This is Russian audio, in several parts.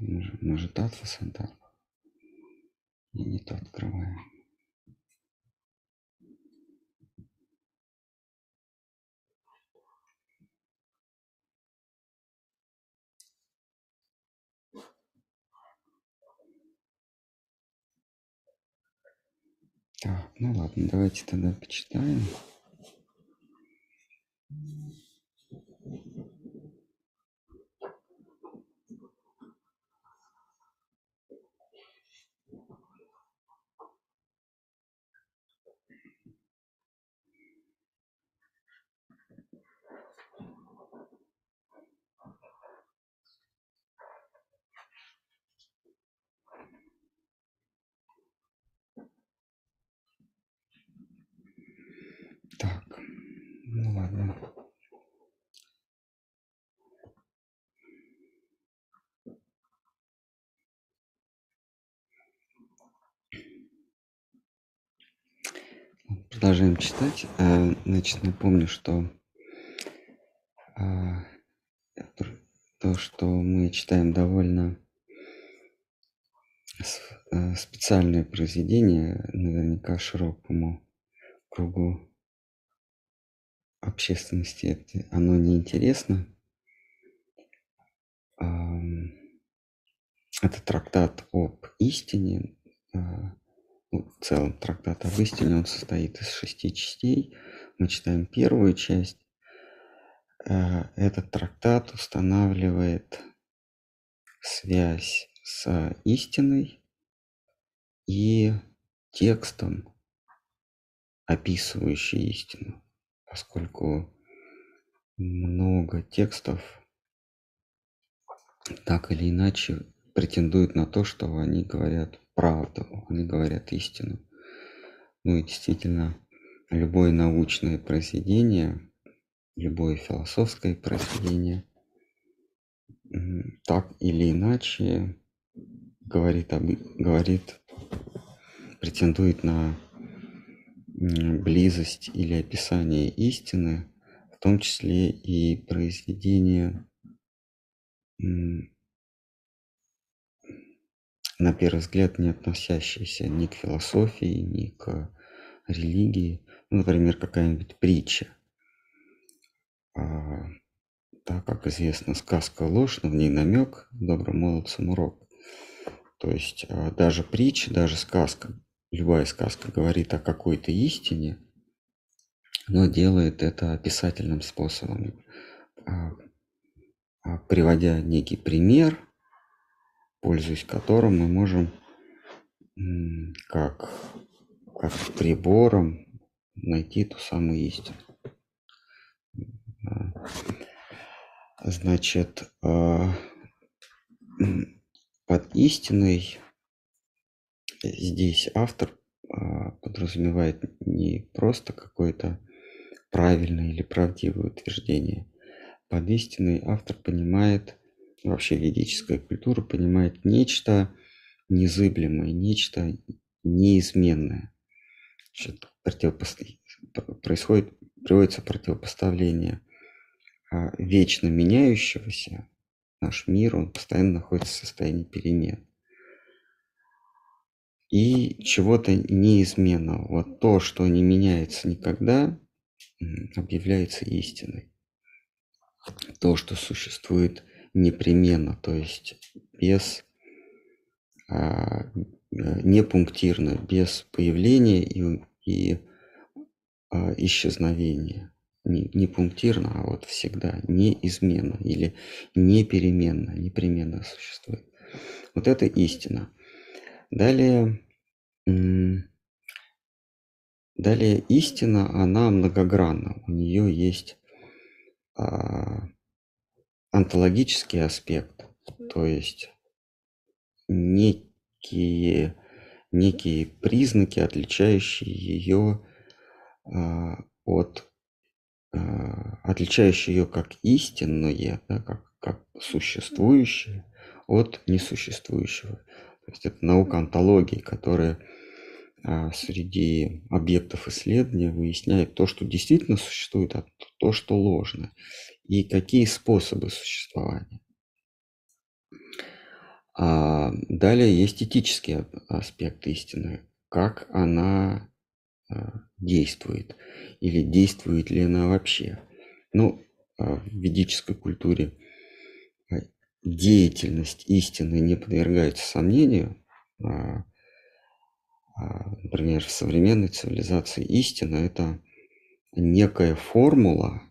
Может, может Атвасанта. И не то открываем. Так, ну ладно, давайте тогда почитаем. Так, Продолжаем читать. Э, значит, напомню, что а, то, что мы читаем довольно э, специальное произведение, наверняка широкому кругу общественности это, оно неинтересно. Это трактат об истине. А, ну, в целом трактат об истине, он состоит из шести частей. Мы читаем первую часть. А, этот трактат устанавливает связь с истиной и текстом, описывающий истину поскольку много текстов так или иначе претендуют на то, что они говорят правду, они говорят истину. Ну и действительно, любое научное произведение, любое философское произведение так или иначе говорит, об, говорит претендует на близость или описание истины, в том числе и произведения, на первый взгляд, не относящиеся ни к философии, ни к религии. Ну, например, какая-нибудь притча. А, так как известно, сказка ложь, в ней намек, добрым молодцам урок. То есть а, даже притча, даже сказка любая сказка говорит о какой-то истине, но делает это описательным способом, а, а, приводя некий пример, пользуясь которым мы можем как, как прибором найти ту самую истину. Значит, а, под истиной здесь автор а, подразумевает не просто какое-то правильное или правдивое утверждение. Под истиной автор понимает, вообще ведическая культура понимает нечто незыблемое, нечто неизменное. Значит, происходит, приводится противопоставление а, вечно меняющегося. Наш мир, он постоянно находится в состоянии перемен и чего-то неизменного. Вот то, что не меняется никогда, объявляется истиной. То, что существует непременно, то есть без а, пунктирно, без появления и, и а, исчезновения. Не, не пунктирно, а вот всегда неизменно или непеременно, непременно существует. Вот это истина. Далее Далее истина, она многогранна. У нее есть а, онтологический аспект, то есть некие, некие признаки, отличающие ее а, от а, отличающие ее как истинное, да, как, как существующее от несуществующего. То есть это наука онтологии, которая а, среди объектов исследования выясняет то, что действительно существует, а то, что ложно. И какие способы существования. А далее есть этический аспект истины, как она а, действует или действует ли она вообще. Ну, а, в ведической культуре деятельность истины не подвергается сомнению. Например, в современной цивилизации истина – это некая формула,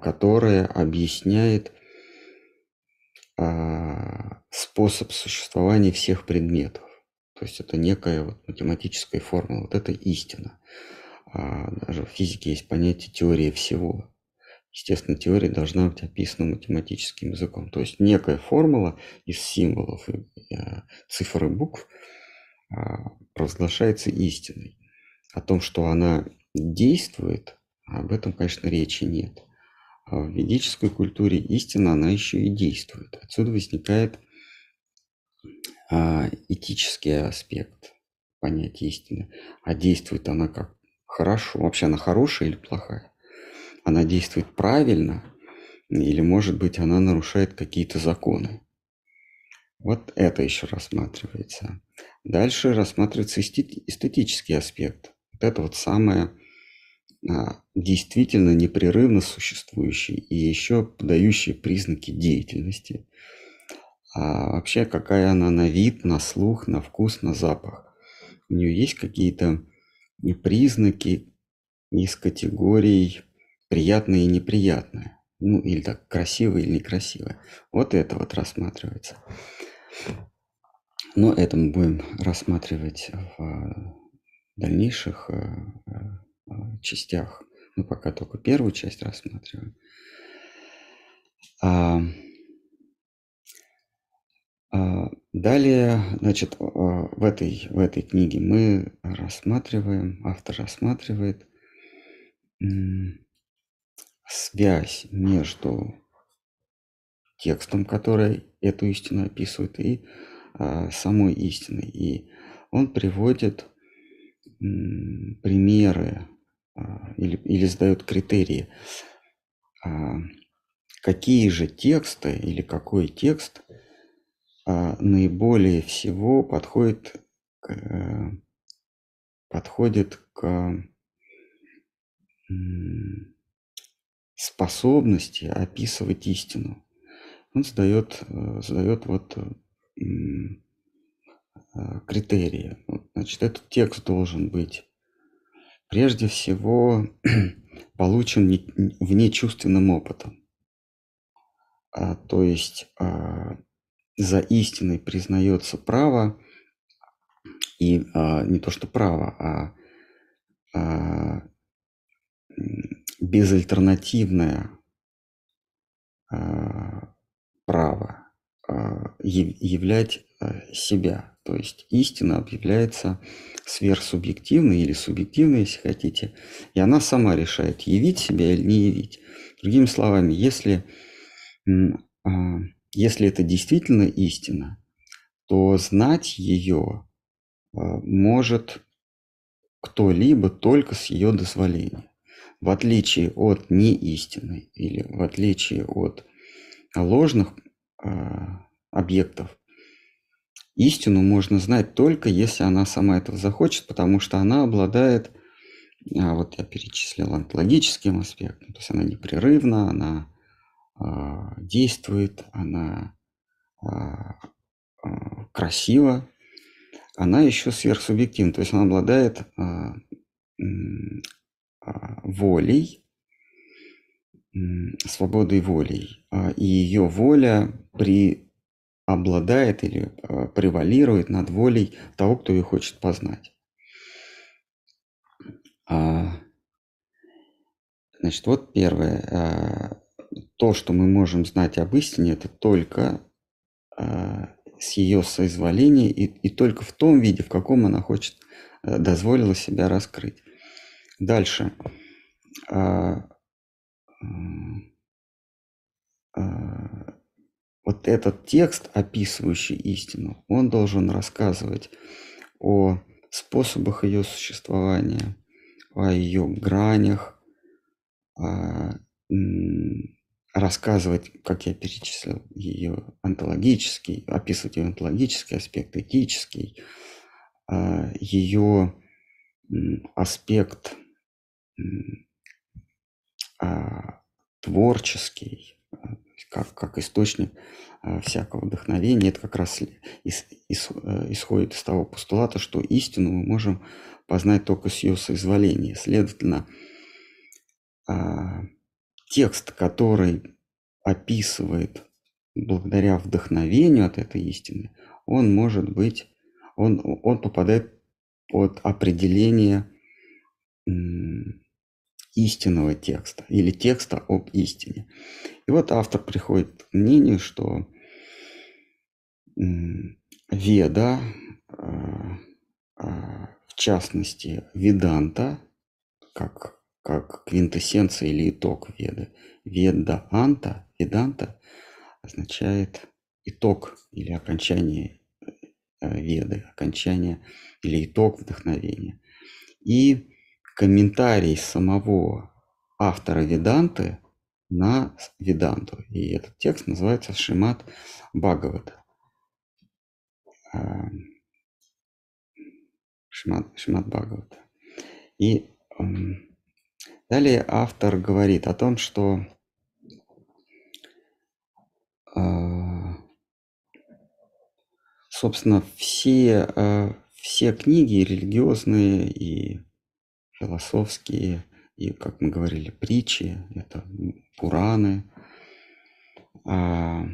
которая объясняет способ существования всех предметов. То есть это некая вот математическая формула, вот это истина. А даже в физике есть понятие теории всего. Естественно, теория должна быть описана математическим языком. То есть некая формула из символов, э, цифр и букв а, провозглашается истиной. О том, что она действует, об этом, конечно, речи нет. А в ведической культуре истина, она еще и действует. Отсюда возникает а, этический аспект понятия истины. А действует она как? Хорошо. Вообще она хорошая или плохая? Она действует правильно или, может быть, она нарушает какие-то законы? Вот это еще рассматривается. Дальше рассматривается эстетический аспект. Вот это вот самое а, действительно непрерывно существующий и еще подающий признаки деятельности – а вообще какая она на вид, на слух, на вкус, на запах. У нее есть какие-то признаки из категорий приятные и неприятные. Ну, или так, красивые или некрасивые. Вот это вот рассматривается. Но это мы будем рассматривать в дальнейших э, э, частях. Мы пока только первую часть рассматриваем. А, а, далее, значит, в этой, в этой книге мы рассматриваем, автор рассматривает связь между текстом, который эту истину описывает, и а, самой истиной. И он приводит примеры или, или задает критерии, какие же тексты или какой текст – а, наиболее всего подходит к, э, подходит к способности описывать истину. Он задает, э, задает вот э, критерии. Значит, этот текст должен быть прежде всего получен внечувственным опытом. А, то есть а, за истиной признается право, и а, не то что право, а, а безальтернативное а, право а, являть а, себя. То есть истина объявляется сверхсубъективной или субъективной, если хотите, и она сама решает, явить себя или не явить. Другими словами, если а, если это действительно истина, то знать ее может кто-либо только с ее дозволения. В отличие от неистины или в отличие от ложных э, объектов, истину можно знать только если она сама этого захочет, потому что она обладает, а вот я перечислил онтологическим аспектом, то есть она непрерывна, она а, действует, она а, а, красива, она еще сверхсубъективна, то есть она обладает волей, свободой волей, и ее воля при обладает или превалирует над волей того, кто ее хочет познать. Значит, вот первое то, что мы можем знать об истине, это только с ее соизволения и, и только в том виде, в каком она хочет, э, дозволила себя раскрыть. Дальше. Э, э, вот этот текст, описывающий истину, он должен рассказывать о способах ее существования, о ее гранях, о, рассказывать, как я перечислил, ее онтологический, описывать ее онтологический аспект, этический, а, ее аспект а, творческий, как, как источник всякого вдохновения, это как раз э, исходит из того постулата, что истину мы можем познать только с ее соизволения. Следовательно, текст, который описывает благодаря вдохновению от этой истины, он может быть, он, он попадает под определение истинного текста или текста об истине. И вот автор приходит к мнению, что Веда, а, а, в частности, Веданта, как как квинтэссенция или итог веды. Веда анта, веданта означает итог или окончание э, веды, окончание или итог вдохновения. И комментарий самого автора Веданты на Веданту. И этот текст называется Шимат Бхагавата. Шимат, Шимат Бхагавата. И эм, Далее автор говорит о том, что а, собственно, все, а, все книги религиозные и философские, и, как мы говорили, притчи, это Пураны, а,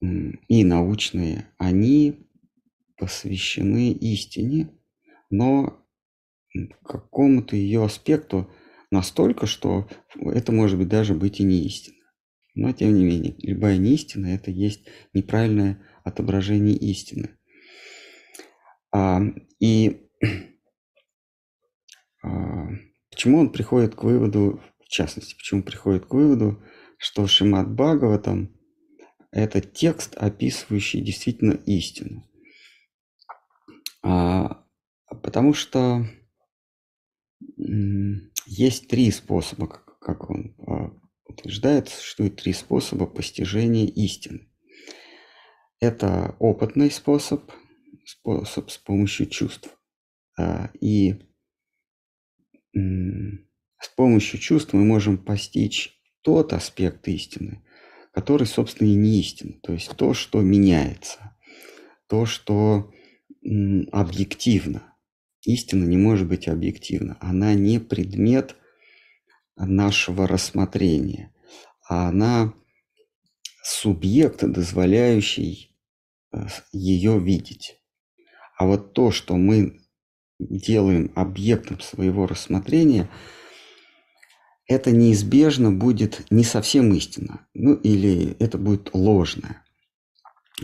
и научные, они посвящены истине, но какому-то ее аспекту настолько, что это может быть даже быть и не истина. Но тем не менее, любая неистина – это есть неправильное отображение истины. А, и а, почему он приходит к выводу, в частности, почему приходит к выводу, что Шимат Бхагаватам – это текст, описывающий действительно истину. А, потому что есть три способа, как он а, утверждает, существует три способа постижения истины. Это опытный способ, способ с помощью чувств. А, и с помощью чувств мы можем постичь тот аспект истины, который, собственно, и не истина. То есть то, что меняется, то, что объективно. Истина не может быть объективна. Она не предмет нашего рассмотрения, а она субъект, дозволяющий э, ее видеть. А вот то, что мы делаем объектом своего рассмотрения, это неизбежно будет не совсем истина, ну или это будет ложное.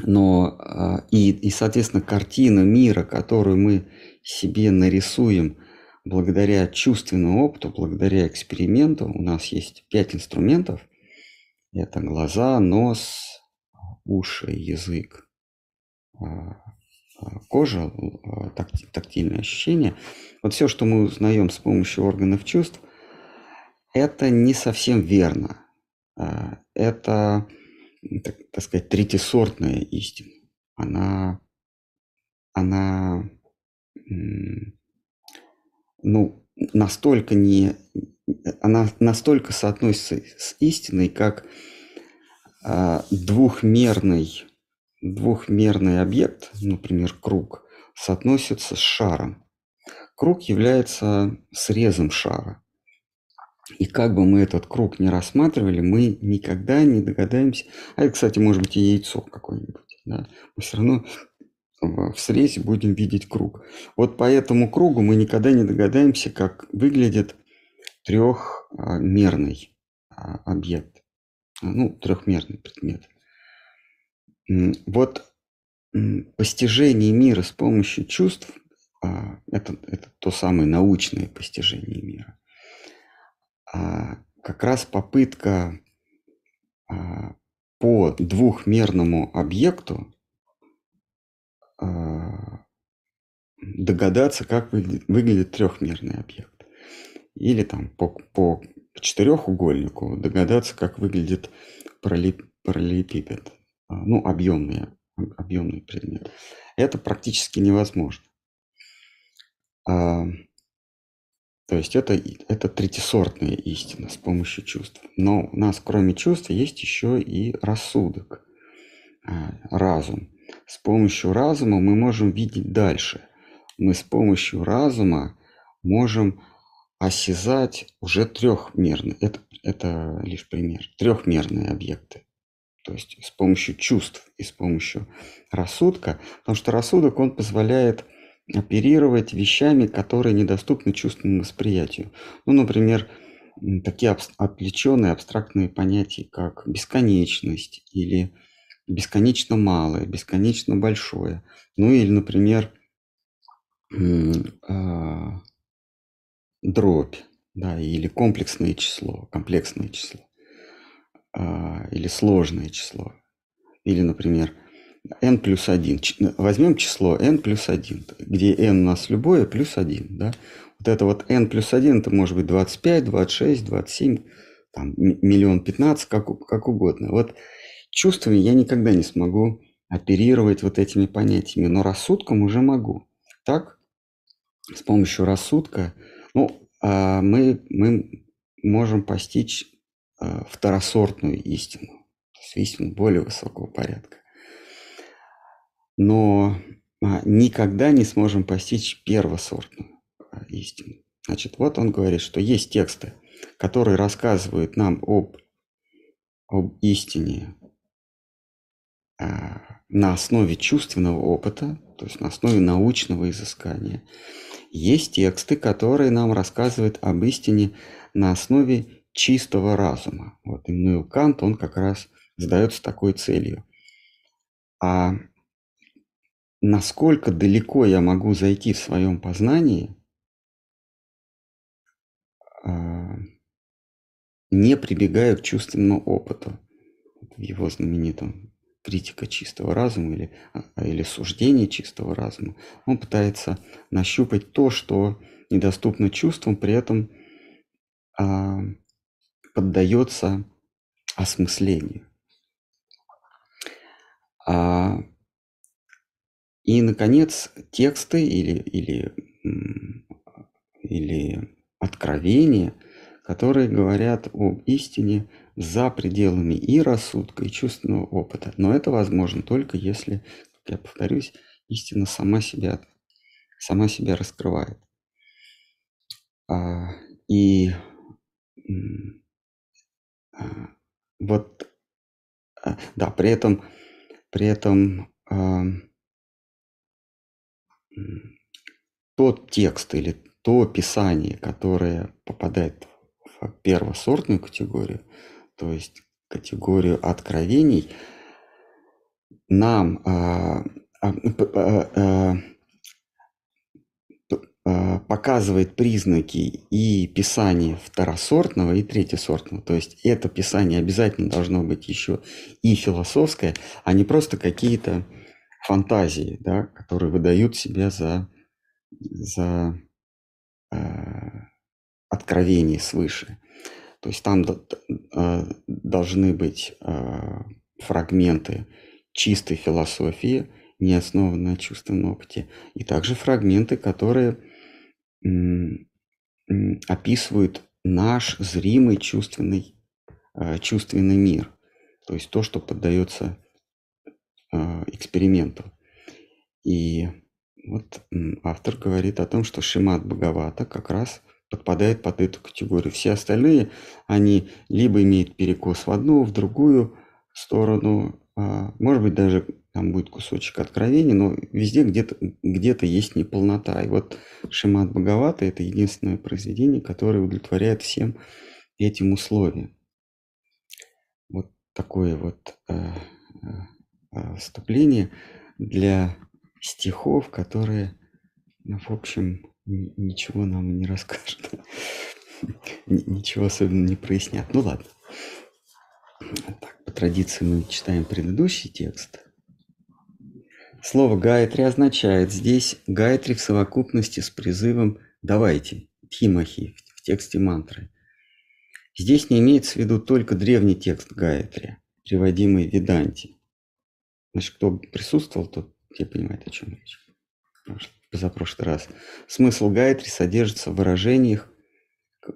Но а, и, и, соответственно, картина мира, которую мы себе нарисуем благодаря чувственному опыту, благодаря эксперименту, у нас есть пять инструментов. Это глаза, нос, уши, язык, а, а, кожа, тактильные ощущения. Вот все, что мы узнаем с помощью органов чувств, это не совсем верно. Это так, так сказать, третьесортная истина. Она, она ну, настолько не, она настолько соотносится с истиной, как а, двухмерный, двухмерный объект, например, круг, соотносится с шаром. Круг является срезом шара. И как бы мы этот круг не рассматривали, мы никогда не догадаемся. А это, кстати, может быть и яйцо какое-нибудь. Да? Мы все равно в срезе будем видеть круг. Вот по этому кругу мы никогда не догадаемся, как выглядит трехмерный а, объект. Ну, трехмерный предмет. Вот постижение мира с помощью чувств а, это, это то самое научное постижение мира а, как раз попытка а, по двухмерному объекту догадаться, как выглядит, трехмерный объект. Или там по, по четырехугольнику догадаться, как выглядит параллелепипед, ну, объемный, объемный предмет. Это практически невозможно. А, то есть это, это третисортная истина с помощью чувств. Но у нас кроме чувств есть еще и рассудок, а, разум. С помощью разума мы можем видеть дальше. Мы с помощью разума можем осязать уже трехмерные, это, это лишь пример, трехмерные объекты. То есть с помощью чувств и с помощью рассудка, потому что рассудок, он позволяет оперировать вещами, которые недоступны чувственному восприятию. Ну, например, такие отвлеченные абстрактные понятия, как бесконечность или бесконечно малое, бесконечно большое. Ну или, например, а, дробь, да, или комплексное число, комплексное число, или сложное число. Или, например, n плюс 1. Возьмем число n плюс 1, где n у нас любое плюс 1. Да? Вот это вот n плюс 1, это может быть 25, 26, 27, там, миллион 15, как, как угодно. Вот чувствами я никогда не смогу оперировать вот этими понятиями, но рассудком уже могу. Так, с помощью рассудка, ну, а, мы, мы можем постичь а, второсортную истину, то есть истину более высокого порядка но а, никогда не сможем постичь первосортную а, истину. Значит, вот он говорит, что есть тексты, которые рассказывают нам об, об истине а, на основе чувственного опыта, то есть на основе научного изыскания. Есть тексты, которые нам рассказывают об истине на основе чистого разума. Вот Иммануил Кант, он как раз задается такой целью. А насколько далеко я могу зайти в своем познании, а, не прибегая к чувственному опыту. В его знаменитом критика чистого разума или, а, или суждение чистого разума, он пытается нащупать то, что недоступно чувствам, при этом а, поддается осмыслению. А и, наконец, тексты или, или, или откровения, которые говорят об истине за пределами и рассудка, и чувственного опыта. Но это возможно только если, как я повторюсь, истина сама себя, сама себя раскрывает. А, и вот, а, да, при этом, при этом тот текст или то писание, которое попадает в первосортную категорию, то есть категорию откровений, нам а, а, а, показывает признаки и писания второсортного и третьесортного. То есть это писание обязательно должно быть еще и философское, а не просто какие-то фантазии, да, которые выдают себя за, за э, откровение свыше. То есть там э, должны быть э, фрагменты чистой философии, не основанной на чувственном опыте, и также фрагменты, которые описывают наш зримый чувственный, э, чувственный мир. То есть то, что поддается а, эксперименту. И вот автор говорит о том, что Шимат Бхагавата как раз подпадает под эту категорию. Все остальные, они либо имеют перекос в одну, в другую сторону, а, может быть, даже там будет кусочек откровения, но везде где-то где есть неполнота. И вот Шимат Бхагавата – это единственное произведение, которое удовлетворяет всем этим условиям. Вот такое вот э, э, вступление для стихов, которые, ну, в общем, ничего нам не расскажут, ничего особенно не прояснят. Ну ладно. Так, по традиции мы читаем предыдущий текст. Слово «гайтри» означает здесь «гайтри» в совокупности с призывом «давайте», «тхимахи» в тексте мантры. Здесь не имеется в виду только древний текст Гаятри, приводимый в Веданте. Значит, кто присутствовал, тот те понимает, о чем речь. За прошлый раз. Смысл Гаятри содержится в выражениях,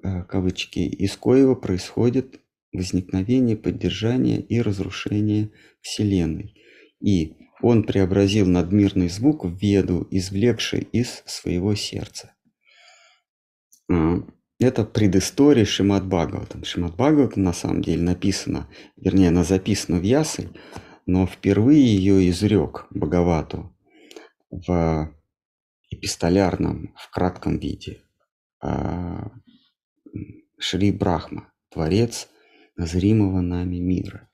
э, кавычки, из коего происходит возникновение, поддержание и разрушение Вселенной. И он преобразил надмирный звук в веду, извлекший из своего сердца. Это предыстория Шимат Бхагаватам. Шимат Бхагаватам на самом деле написано, вернее, она записана в Ясы, но впервые ее изрек Бхагавату в эпистолярном, в кратком виде а, Шри Брахма, Творец зримого нами мира.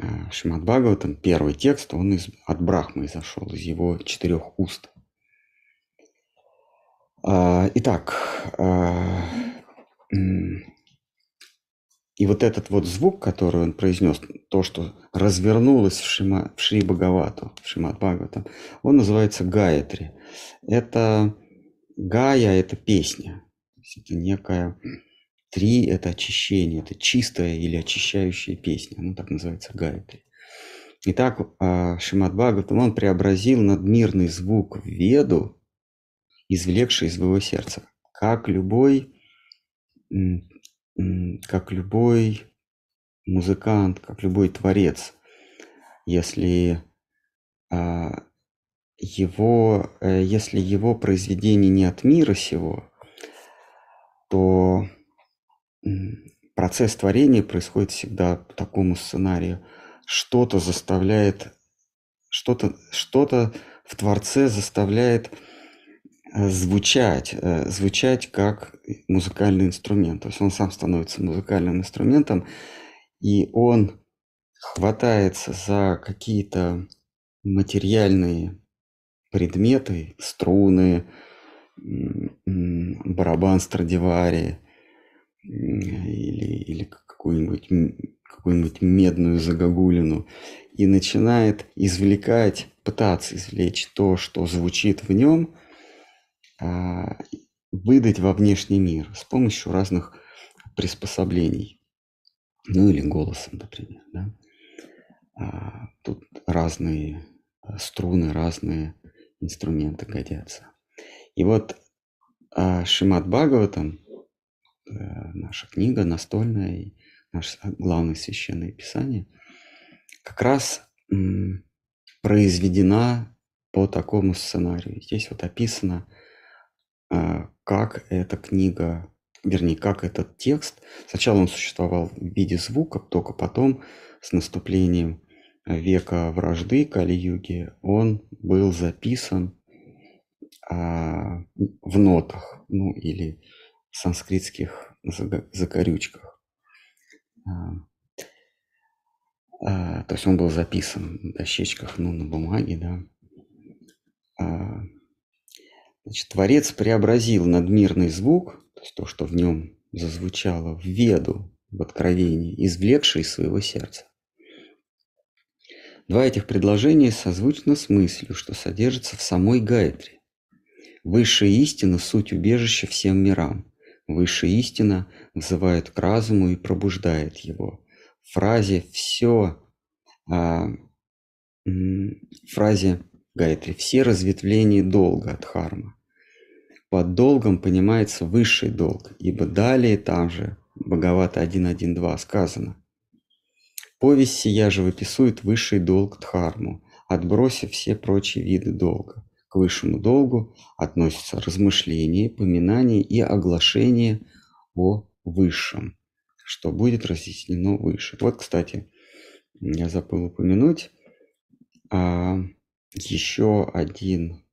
А, Шимат Бхагаватам, первый текст, он из, от Брахмы изошел, из его четырех уст. А, итак, а, и вот этот вот звук, который он произнес, то, что развернулось в, Шима, в Шри Бхагавату, в Шимат Бхагаватам, он называется Гаятри. Это Гая – это песня. это некая Три – это очищение, это чистая или очищающая песня. Ну, так называется Гаятри. Итак, а, Шимат Бхагаватам, он преобразил надмирный звук в веду, извлекший из своего сердца. Как любой, как любой музыкант, как любой творец, если а, его, э, если его произведение не от мира сего, то процесс творения происходит всегда по такому сценарию. Что-то заставляет, что-то что в Творце заставляет э, звучать, э, звучать как музыкальный инструмент. То есть он сам становится музыкальным инструментом, и он хватается за какие-то материальные предметы, струны, барабан Страдивари, или, или какую-нибудь какую-нибудь медную загогулину и начинает извлекать, пытаться извлечь то, что звучит в нем, а, выдать во внешний мир с помощью разных приспособлений. Ну или голосом, например. Да? А, тут разные а, струны, разные инструменты годятся. И вот Шимат Бхагаватам, наша книга настольная и наше главное священное писание, как раз произведена по такому сценарию. Здесь вот описано, э, как эта книга, вернее, как этот текст, сначала он существовал в виде звука, только потом с наступлением века вражды Кали-юги он был записан а, в нотах, ну или санскритских закорючках. А, а, то есть он был записан на дощечках, ну, на бумаге, да. А, значит, Творец преобразил надмирный звук, то есть то, что в нем зазвучало в веду, в откровении, извлекший из своего сердца. Два этих предложения созвучны с мыслью, что содержится в самой Гайтре. Высшая истина – суть убежища всем мирам. Высшая истина взывает к разуму и пробуждает его. В фразе «все», а, фразе Гайтри «все разветвления долга от харма». Под долгом понимается высший долг, ибо далее там же, Бхагавата 1.1.2 сказано «Повесть сия же выписует высший долг Дхарму, отбросив все прочие виды долга. К высшему долгу относятся размышление, поминание и оглашение о высшем, что будет разъяснено выше. Вот, кстати, я забыл упомянуть а, еще один,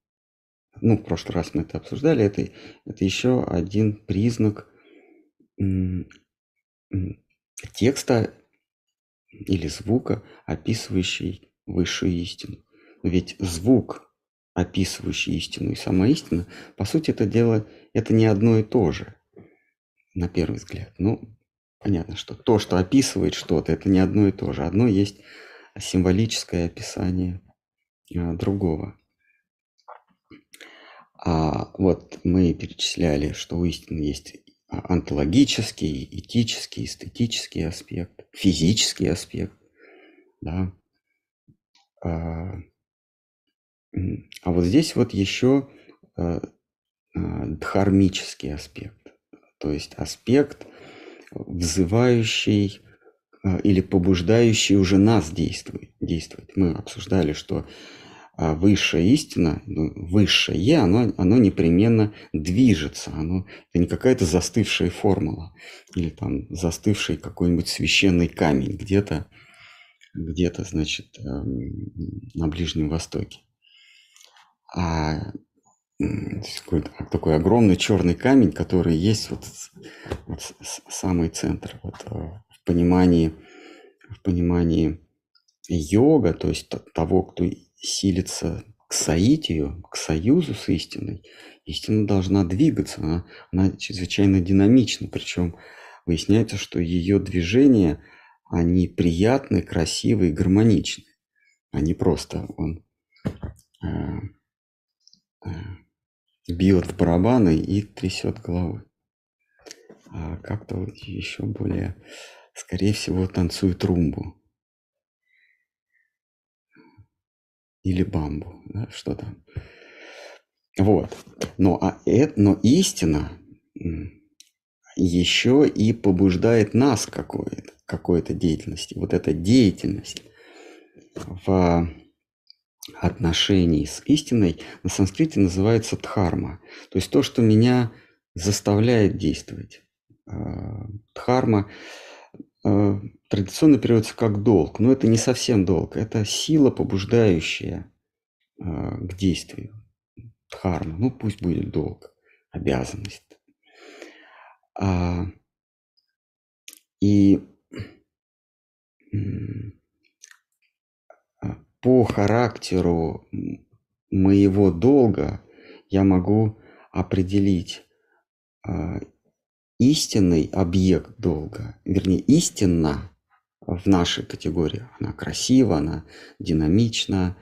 ну, в прошлый раз мы это обсуждали, это, это еще один признак текста или звука, описывающий высшую истину. Ведь звук описывающий истину и сама истина, по сути, это дело, это не одно и то же, на первый взгляд. Ну, понятно, что то, что описывает что-то, это не одно и то же. Одно есть символическое описание а, другого. А вот мы перечисляли, что у истины есть онтологический, этический, эстетический аспект, физический аспект, да. А, вот здесь вот еще а, а, дхармический аспект, то есть аспект, взывающий а, или побуждающий уже нас действовать. действовать. Мы обсуждали, что а высшая истина, ну, высшее, оно, оно непременно движется, оно, это не какая-то застывшая формула или там застывший какой-нибудь священный камень где-то, где-то, значит, эм, на Ближнем Востоке. А такой огромный черный камень, который есть вот, вот самый центр, вот э, в понимании, в понимании йога, то есть того, кто силится к соитию, к союзу с истиной, истина должна двигаться, она, она чрезвычайно динамична, причем выясняется, что ее движения, они приятны, красивые, гармоничны, а не просто он э, бьет в барабаны и трясет головой. А как-то вот еще более, скорее всего, танцует румбу. или бамбу, да, что там. Вот. Но, а это, но истина еще и побуждает нас какой-то, какой-то деятельности. Вот эта деятельность в отношении с истиной на санскрите называется дхарма. То есть то, что меня заставляет действовать. А, дхарма а, традиционно переводится как долг, но это не совсем долг, это сила, побуждающая а, к действию. Дхарма, ну пусть будет долг, обязанность. И по характеру моего долга я могу определить истинный объект долга, вернее, истинна в нашей категории. Она красива, она динамична,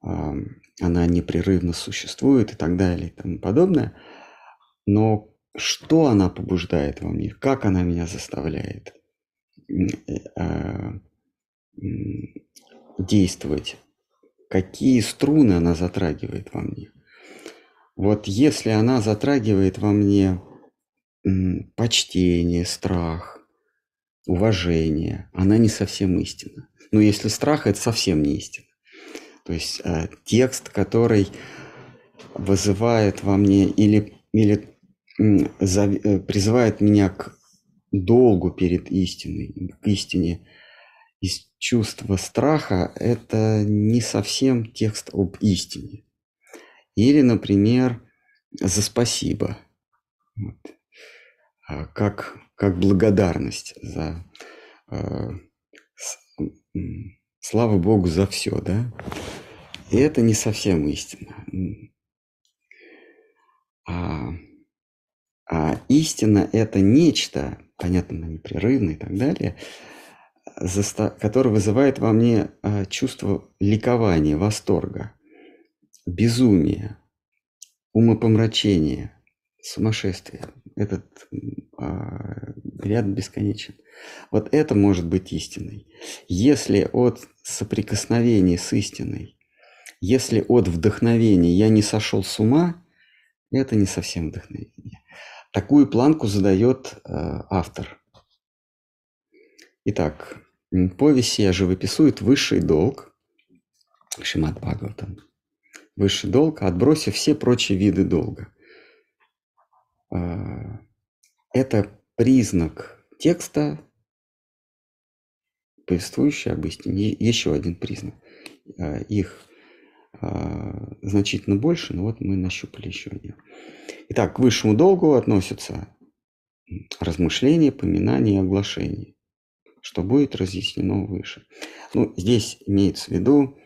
она непрерывно существует и так далее и тому подобное. Но что она побуждает во мне, как она меня заставляет э, а, действовать, какие струны она затрагивает во мне. Вот если она затрагивает во мне почтение, страх, уважение, она не совсем истина. Но если страх, это совсем не истина. То есть э, текст, который вызывает во мне или, или э, призывает меня к долгу перед истиной, к истине из чувства страха, это не совсем текст об истине. Или, например, за спасибо. Вот. А, как, как благодарность за э, слава Богу за все, да? И это не совсем истина. А, а истина – это нечто, понятно, непрерывно и так далее, которое вызывает во мне а, чувство ликования, восторга, безумия, умопомрачения, сумасшествия. Этот а, ряд бесконечен. Вот это может быть истиной. Если от соприкосновения с истиной, если от вдохновения я не сошел с ума, это не совсем вдохновение. Такую планку задает э, автор. Итак, повесть я живописует высший долг, Шимат Бхагаватам, высший долг, отбросив все прочие виды долга. А, это признак текста, повествующий об истине. Еще один признак. А, их а, значительно больше, но вот мы нащупали еще один. Итак, к высшему долгу относятся размышления, поминания и оглашения, что будет разъяснено выше. Ну, здесь имеется в виду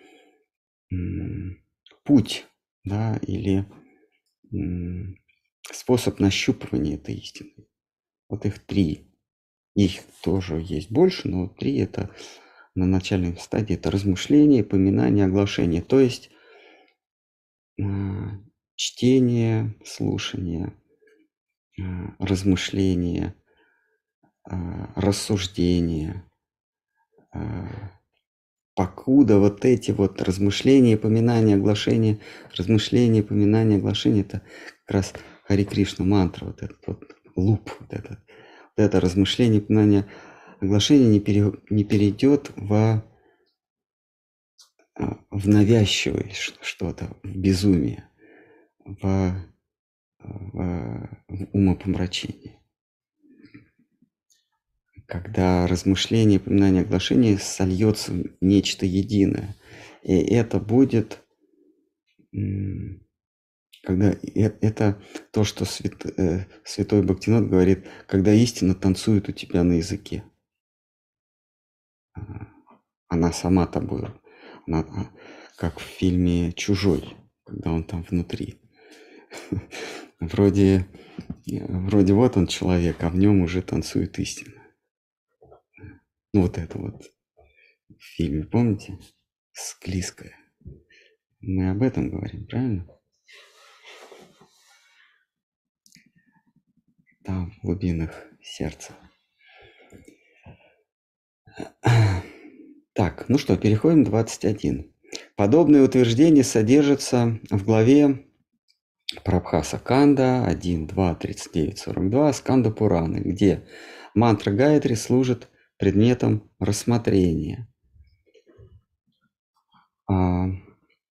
путь, да, или способ нащупывания этой истины. Вот их три. Их тоже есть больше, но три это на начальной стадии это размышление, поминание, оглашение. То есть э, чтение, слушание, размышления, рассуждения, покуда вот эти вот размышления, поминания, оглашения, размышления, поминания, оглашения, это как раз Хари Кришна мантра, вот этот вот луп, вот этот, вот это размышление, поминание, оглашение не, пере, не перейдет в, а, в навязчивое что-то, в безумие, в, в, в умопомрачение когда размышление, поминание, оглашение сольется в нечто единое. И это будет, когда это то, что свят, э, святой Бхактинот говорит, когда истина танцует у тебя на языке. Она сама тобой, она, а, как в фильме «Чужой», когда он там внутри. Вроде, вроде вот он человек, а в нем уже танцует истина. Ну, вот это вот в фильме, помните? Склизкая. Мы об этом говорим, правильно? Там, в глубинах сердца. Так, ну что, переходим к 21. Подобные утверждения содержатся в главе Прабхаса Канда 1, 2, 39, 42 Сканда Пураны, где мантра Гайатри служит предметом рассмотрения. А,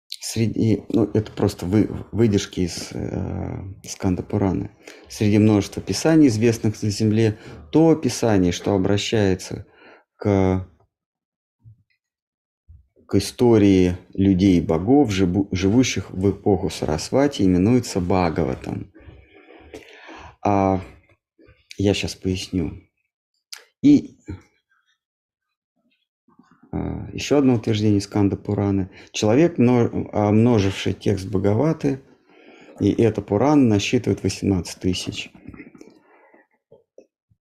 среди, ну, это просто вы, выдержки из э, Сканда Пураны. Среди множества писаний, известных на Земле, то писание, что обращается к, к истории людей богов, живу, живущих в эпоху Сарасвати, именуется Бхагаватом. А, я сейчас поясню. И еще одно утверждение Сканда Пураны. Человек, а, множивший текст Бхагаваты, и это Пуран насчитывает 18 тысяч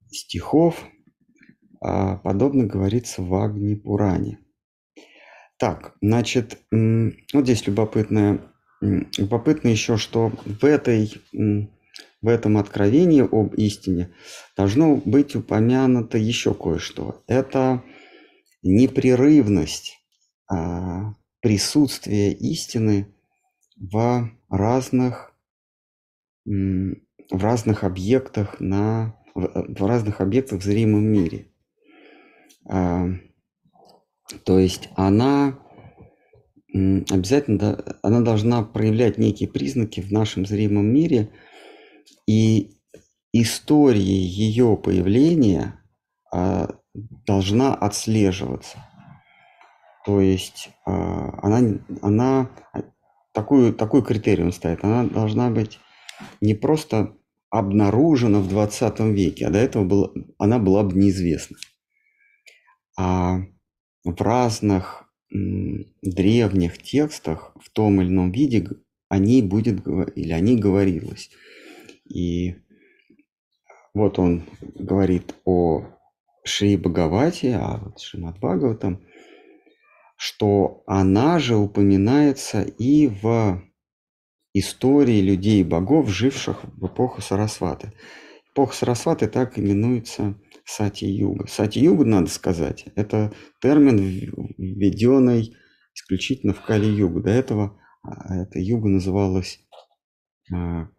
стихов, а подобно говорится в Агни Пуране. Так, значит, вот здесь любопытное, любопытно еще, что в, этой, в этом откровении об истине должно быть упомянуто еще кое-что. Это непрерывность а, присутствия истины в разных, в разных объектах на в разных объектах в зримом мире. А, то есть она обязательно она должна проявлять некие признаки в нашем зримом мире, и истории ее появления а, должна отслеживаться. То есть а, она, она такую, такой критерий он ставит, она должна быть не просто обнаружена в 20 веке, а до этого была, она была бы неизвестна. А в разных древних текстах в том или ином виде о ней будет или о ней говорилось. И вот он говорит о Шри Бхагавати, а вот Шримад Бхагаватам, что она же упоминается и в истории людей и богов, живших в эпоху Сарасваты. Эпоха Сарасваты так именуется Сати-юга. Сати-юга, надо сказать, это термин, введенный исключительно в Кали-югу. До этого а, эта юга называлась а,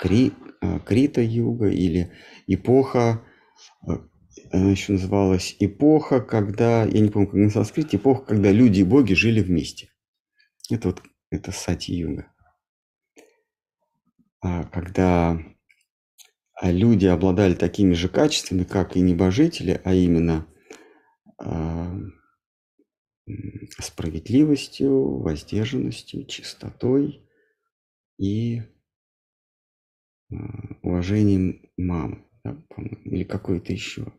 Кри, а, Крита-юга или эпоха она еще называлась эпоха, когда, я не помню, как на санскрите, эпоха, когда люди и боги жили вместе. Это вот, это сати-юга. А когда а люди обладали такими же качествами, как и небожители, а именно а, справедливостью, воздержанностью, чистотой и уважением мамы, да, или какой-то еще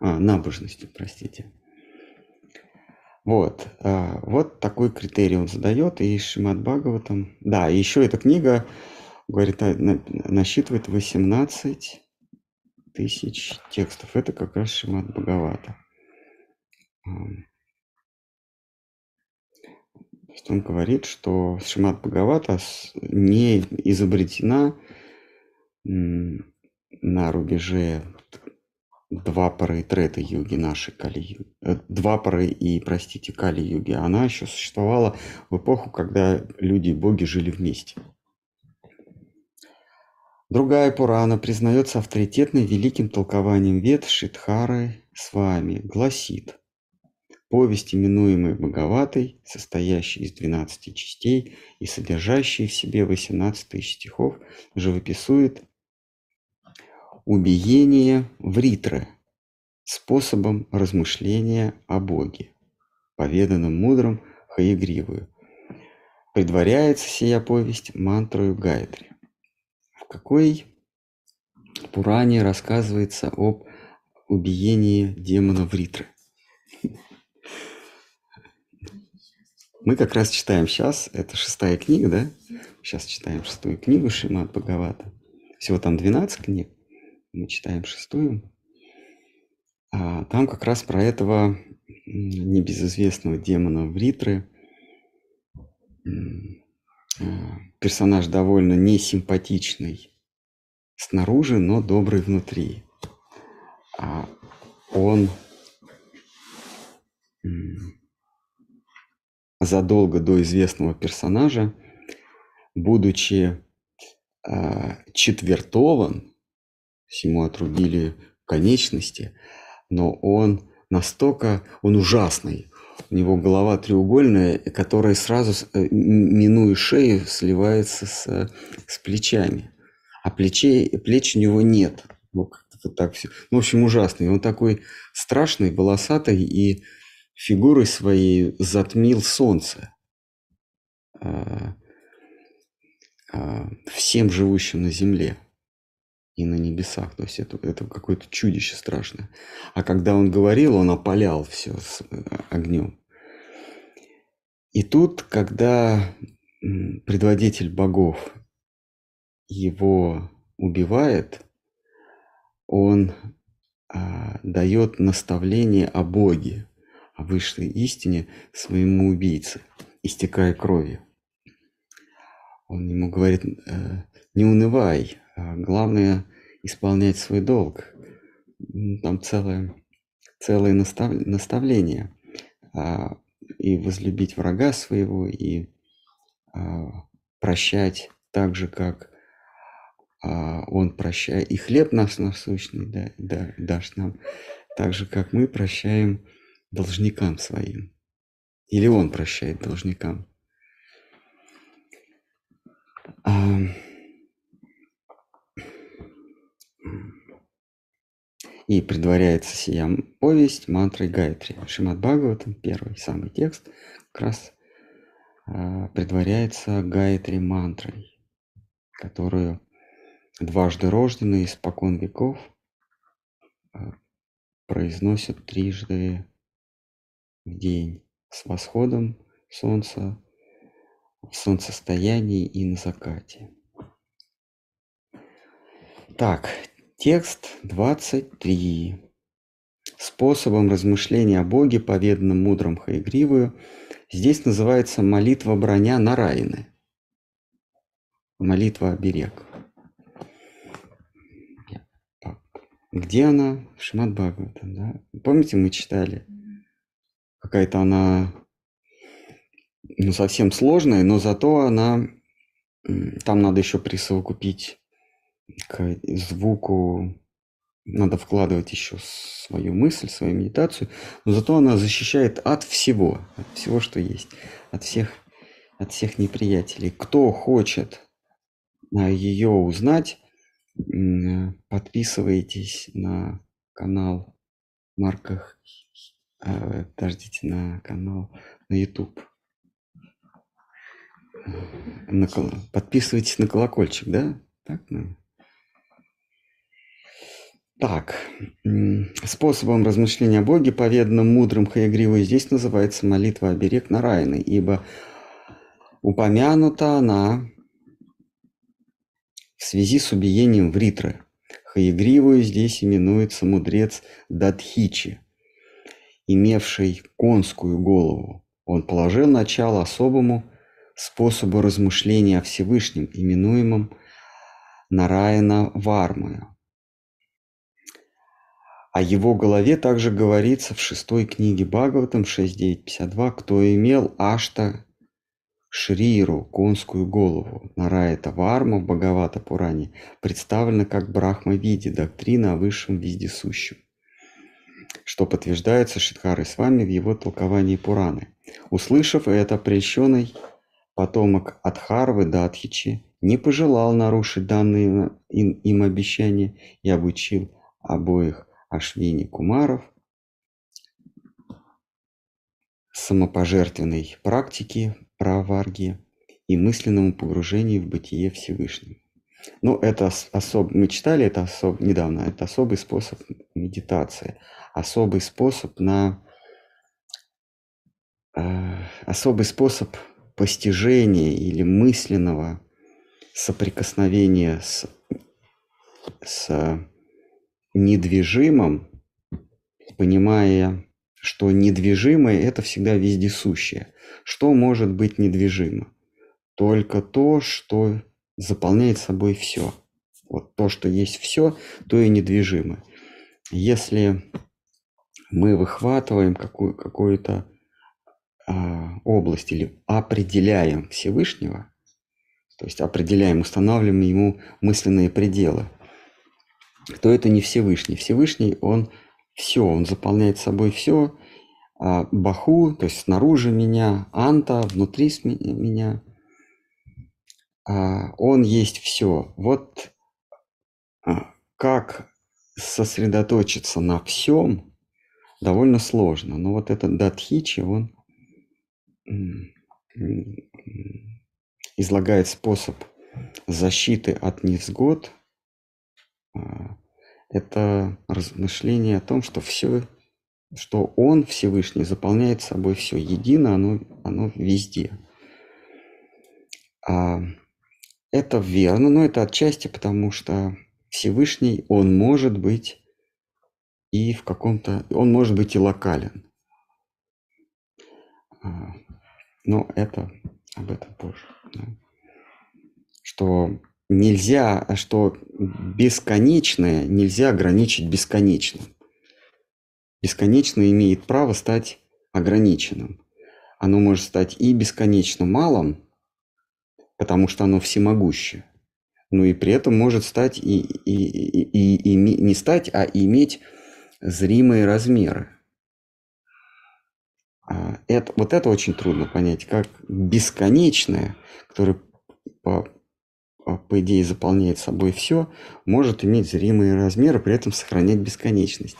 а, набожностью, простите. Вот, а, вот такой критерий он задает, и Шимат Бхагаватам, да, и еще эта книга, говорит, а, насчитывает 18 тысяч текстов. Это как раз Шимат Бхагавата. Он говорит, что Шимат Бхагавата не изобретена на рубеже два пары трета юги нашей Кали-юги. Э, два пары и, простите, Кали-юги. Она еще существовала в эпоху, когда люди и боги жили вместе. Другая Пурана признается авторитетной великим толкованием вет Шидхары с вами, гласит Повесть, именуемая Боговатой, состоящая из 12 частей и содержащая в себе 18 тысяч стихов, живописует убиение в ритре способом размышления о Боге, поведанным мудрым Хаягривую. Предваряется сия повесть мантрою Гайтри. В какой Пуране рассказывается об убиении демона в ритре? Мы как раз читаем сейчас, это шестая книга, да? Сейчас читаем шестую книгу Шимат Бхагавата. Всего там 12 книг мы читаем шестую, а там как раз про этого небезызвестного демона Вритры. А, персонаж довольно несимпатичный снаружи, но добрый внутри. А он задолго до известного персонажа, будучи э, четвертован ему отрубили конечности, но он настолько, он ужасный. У него голова треугольная, которая сразу, э, минуя шею, сливается с, с плечами. А плечей, плеч у него нет. Вот, вот так все. Ну, в общем, ужасный. Он такой страшный, волосатый и фигурой своей затмил солнце. А, а, всем живущим на земле и на небесах. То есть это, это какое-то чудище страшное. А когда он говорил, он опалял все с э, огнем. И тут, когда предводитель богов его убивает, он а, дает наставление о Боге, о высшей истине своему убийце, истекая кровью. Он ему говорит, э, не унывай, главное исполнять свой долг. Там целое, целое настав, наставление. А, и возлюбить врага своего, и а, прощать так же, как он прощает. И хлеб наш насущный да, да, дашь нам, так же, как мы прощаем должникам своим. Или он прощает должникам. И предваряется сия повесть мантрой Гайтри. Шимат Бхагаватам, первый самый текст, как раз э, предваряется Гайтри мантрой, которую дважды рожденные испокон веков э, произносят трижды в день с восходом солнца, в солнцестоянии и на закате. Так, Текст 23. Способом размышления о Боге, поведанным мудрым Хаигривую, здесь называется молитва броня Нараяны. Молитва оберег. Где она? Шмат Бхагаватам, да? Помните, мы читали? Какая-то она ну, совсем сложная, но зато она... Там надо еще присовокупить к звуку надо вкладывать еще свою мысль, свою медитацию, но зато она защищает от всего, от всего, что есть, от всех, от всех неприятелей. Кто хочет ее узнать, подписывайтесь на канал Марка, э, подождите, на канал на YouTube. На, подписывайтесь на колокольчик, да? Так, ну, так, способом размышления о Боге, поведанным мудрым Хаягривой, здесь называется молитва оберег Нараяны, ибо упомянута она в связи с убиением Вритры. Хаягривую здесь именуется мудрец Дадхичи, имевший конскую голову. Он положил начало особому способу размышления о Всевышнем, именуемом Нараяна Вармы. О его голове также говорится в шестой книге Бхагаватам 6.9.52, кто имел Ашта Шриру, конскую голову. Нараята Варма в Бхагавата Пуране представлена как Брахма виде, доктрина о высшем вездесущем, что подтверждается Шидхарой с вами в его толковании Пураны. Услышав это, прельщенный потомок Адхарвы Датхичи не пожелал нарушить данные им обещания и обучил обоих Ашвини Кумаров самопожертвенной практике праварги и мысленному погружению в бытие Всевышнего. Ну, это особ... мы читали это особ... недавно, это особый способ медитации, особый способ на э, особый способ постижения или мысленного соприкосновения с, с недвижимым, понимая, что недвижимое – это всегда вездесущее. Что может быть недвижимо? Только то, что заполняет собой все. Вот то, что есть все, то и недвижимо. Если мы выхватываем какую, какую-то а, область или определяем Всевышнего, то есть определяем, устанавливаем ему мысленные пределы, то это не Всевышний. Всевышний, он все, он заполняет собой все. А Баху, то есть снаружи меня, Анта, внутри меня, а он есть все. Вот а, как сосредоточиться на всем довольно сложно. Но вот этот Датхичи, он излагает способ защиты от невзгод – это размышление о том, что все, что Он Всевышний заполняет собой все, едино оно, оно везде. А это верно, но это отчасти потому, что Всевышний, Он может быть и в каком-то, он может быть и локален. А, но это об этом позже. Да. Что нельзя, что бесконечное нельзя ограничить бесконечным. Бесконечное имеет право стать ограниченным. Оно может стать и бесконечно малым, потому что оно всемогуще, но и при этом может стать и, и, и, и, и не стать, а иметь зримые размеры. А, это, вот это очень трудно понять, как бесконечное, которое по по идее, заполняет собой все, может иметь зримые размеры, при этом сохранять бесконечность.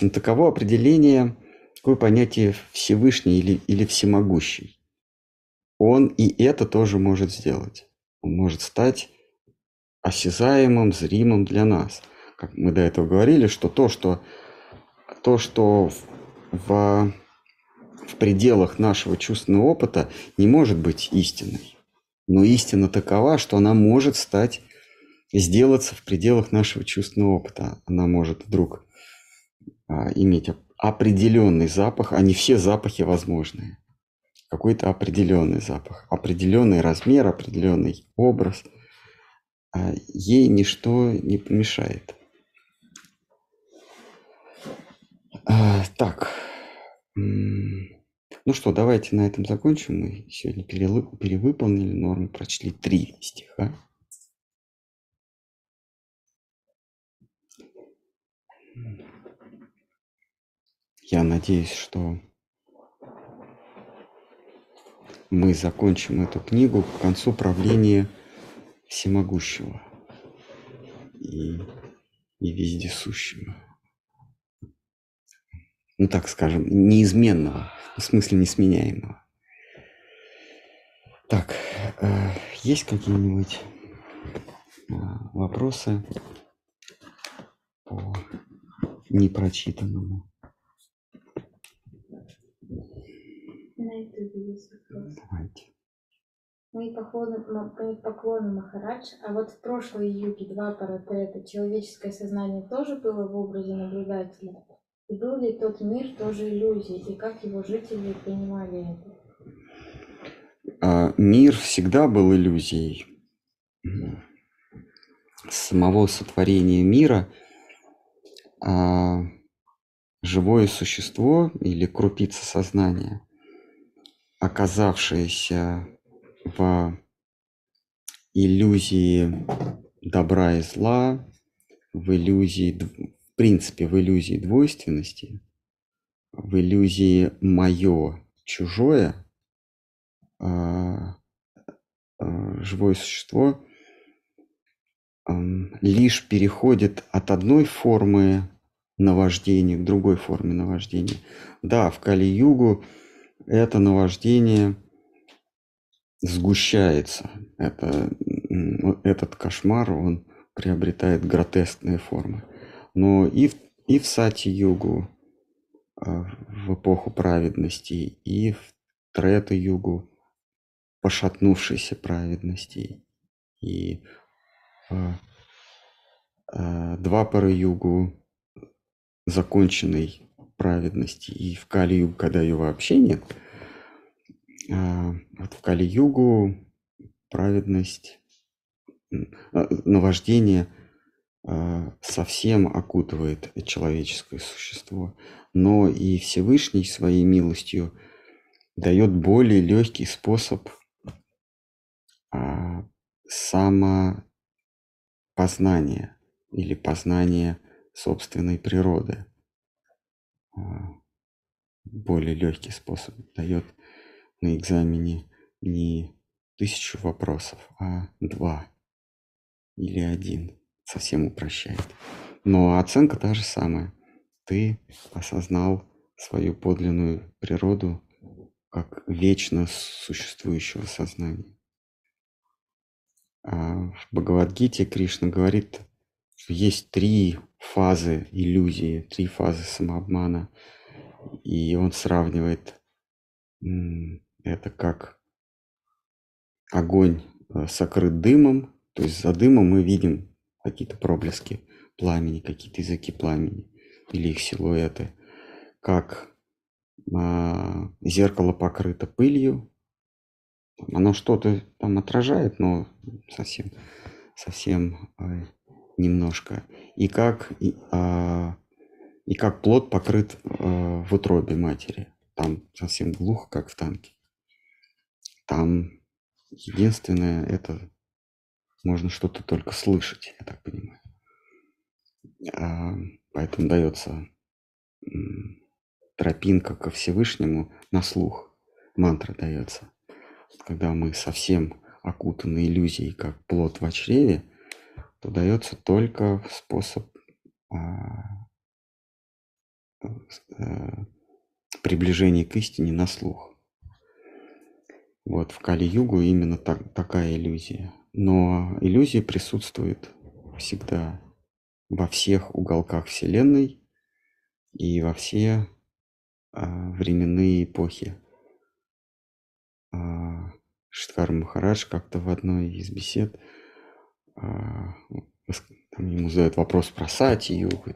Но таково определение, такое понятие Всевышний или, или Всемогущий. Он и это тоже может сделать. Он может стать осязаемым, зримым для нас. Как мы до этого говорили, что то, что, то, что в, в пределах нашего чувственного опыта не может быть истиной. Но истина такова, что она может стать, сделаться в пределах нашего чувственного опыта. Она может вдруг а, иметь определенный запах, а не все запахи возможные. Какой-то определенный запах, определенный размер, определенный образ. А ей ничто не помешает. А, так. Ну что, давайте на этом закончим. Мы сегодня перевыполнили норму, прочли три стиха. Я надеюсь, что мы закончим эту книгу к концу правления всемогущего и, и вездесущего. Ну, так скажем, неизменного в смысле несменяемого. Так, э, есть какие-нибудь э, вопросы по непрочитанному? На ютубе есть вопрос. Давайте. Мои поклоны, мои поклоны Махарадж. А вот в прошлой юге два паратета человеческое сознание тоже было в образе наблюдателя? Был ли тот мир тоже иллюзией, и как его жители принимали это? А, мир всегда был иллюзией. самого сотворения мира а, живое существо или крупица сознания, оказавшееся в иллюзии добра и зла, в иллюзии, принципе, в иллюзии двойственности, в иллюзии мое чужое, а, а, живое существо лишь переходит от одной формы наваждения к другой форме наваждения. Да, в Кали-Югу это наваждение сгущается. Это, этот кошмар, он приобретает гротескные формы. Но и в, и в Сати-Югу, а, в эпоху праведности, и в Трета-Югу, пошатнувшейся праведности, и а, а, два пары югу законченной праведности. И в Кали-югу, когда ее вообще нет, вот в Кали-югу праведность, наваждение совсем окутывает человеческое существо, но и Всевышний своей милостью дает более легкий способ самопознания или познания собственной природы. Более легкий способ дает на экзамене не тысячу вопросов, а два или один. Совсем упрощает. Но оценка та же самая. Ты осознал свою подлинную природу как вечно существующего сознания. А в Бхагавадгите Кришна говорит, что есть три фазы иллюзии, три фазы самообмана. И он сравнивает это как огонь э, сокрыт дымом, то есть за дымом мы видим какие-то проблески пламени, какие-то языки пламени или их силуэты, как а, зеркало покрыто пылью, оно что-то там отражает, но совсем, совсем а, немножко, и как и, а, и как плод покрыт а, в утробе матери, там совсем глухо, как в танке. Там единственное, это можно что-то только слышать, я так понимаю. А, поэтому дается тропинка ко Всевышнему на слух. Мантра дается. Когда мы совсем окутаны иллюзией, как плод в чреве, то дается только способ а, а, приближения к истине на слух. Вот в Кали-Югу именно так, такая иллюзия. Но иллюзия присутствует всегда во всех уголках Вселенной и во все а, временные эпохи. А, Штхар Махарадж как-то в одной из бесед а, там ему задают вопрос про Сати-Югу,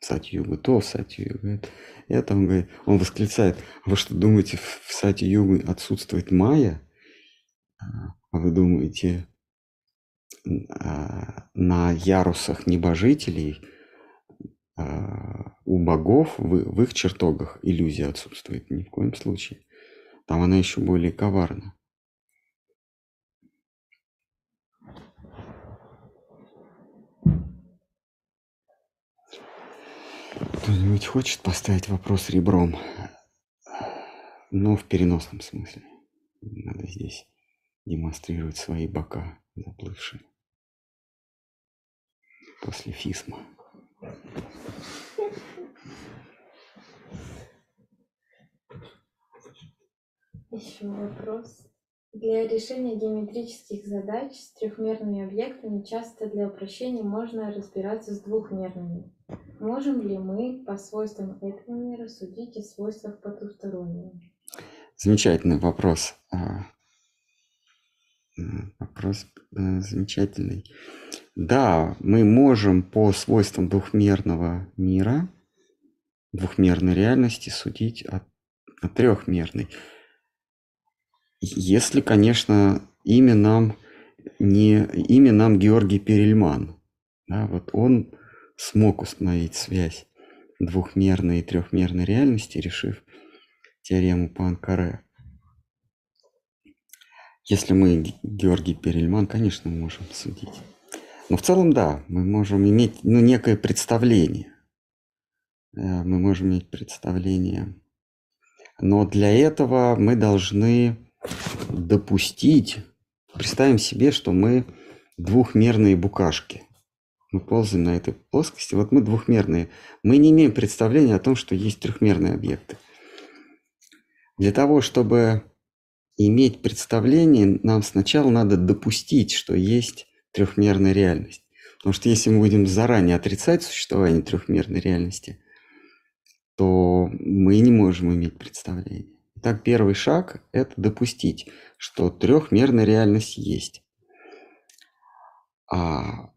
Сати-Югу то, Сати-Югу это. Он говорит, он восклицает, «А вы что думаете, в Сати-Югу отсутствует майя? А вы думаете, на ярусах небожителей у богов в, в их чертогах иллюзия отсутствует? Ни в коем случае. Там она еще более коварна. Кто-нибудь хочет поставить вопрос ребром? Но в переносном смысле. Надо здесь демонстрировать свои бока заплывшие. После фисма. Еще вопрос. Для решения геометрических задач с трехмерными объектами часто для упрощения можно разбираться с двухмерными. Можем ли мы по свойствам этого мира судить о свойствах потустороннего? Замечательный вопрос. А, вопрос э, замечательный. Да, мы можем по свойствам двухмерного мира, двухмерной реальности судить о, о трехмерной. Если, конечно, имя нам не имя нам Георгий Перельман Да, вот он смог установить связь двухмерной и трехмерной реальности, решив теорему Пуанкаре. Если мы Георгий Перельман, конечно, можем судить. Но в целом, да, мы можем иметь ну, некое представление. Э, мы можем иметь представление. Но для этого мы должны допустить, представим себе, что мы двухмерные букашки. Мы ползаем на этой плоскости. Вот мы двухмерные. Мы не имеем представления о том, что есть трехмерные объекты. Для того, чтобы иметь представление, нам сначала надо допустить, что есть трехмерная реальность. Потому что если мы будем заранее отрицать существование трехмерной реальности, то мы не можем иметь представление. Итак, первый шаг – это допустить, что трехмерная реальность есть. А,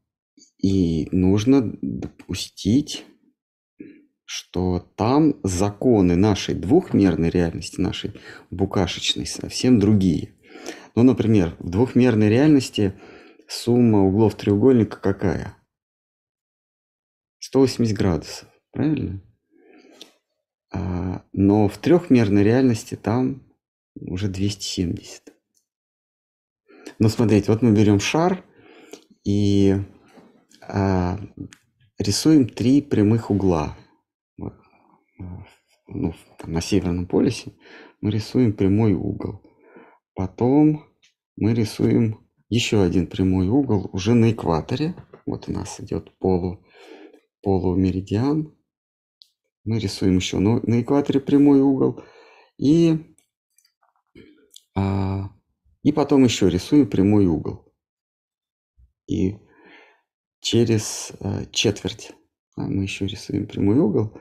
и нужно допустить, что там законы нашей двухмерной реальности, нашей букашечной, совсем другие. Ну, например, в двухмерной реальности сумма углов треугольника какая? 180 градусов, правильно? А, но в трехмерной реальности там уже 270. Но смотрите, вот мы берем шар и а, рисуем три прямых угла. Вот. Ну, на Северном полюсе мы рисуем прямой угол. Потом мы рисуем еще один прямой угол уже на экваторе. Вот у нас идет полу, полумеридиан мы рисуем еще на, на экваторе прямой угол и, а, и потом еще рисуем прямой угол. И через а, четверть а, мы еще рисуем прямой угол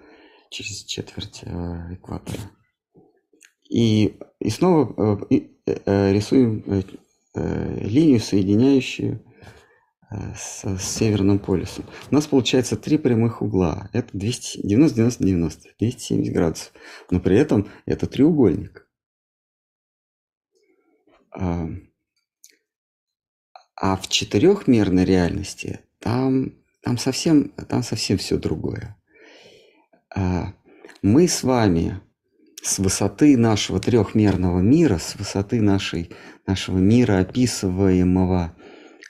через четверть а, экватора. И, и снова а, и, рисуем линию, соединяющую с, с Северным полюсом. У нас получается три прямых угла. Это 200, 90, 90, 90, 270 градусов. Но при этом это треугольник. А, а в четырехмерной реальности там, там, совсем, там совсем все другое. А, мы с вами с высоты нашего трехмерного мира, с высоты нашей, нашего мира, описываемого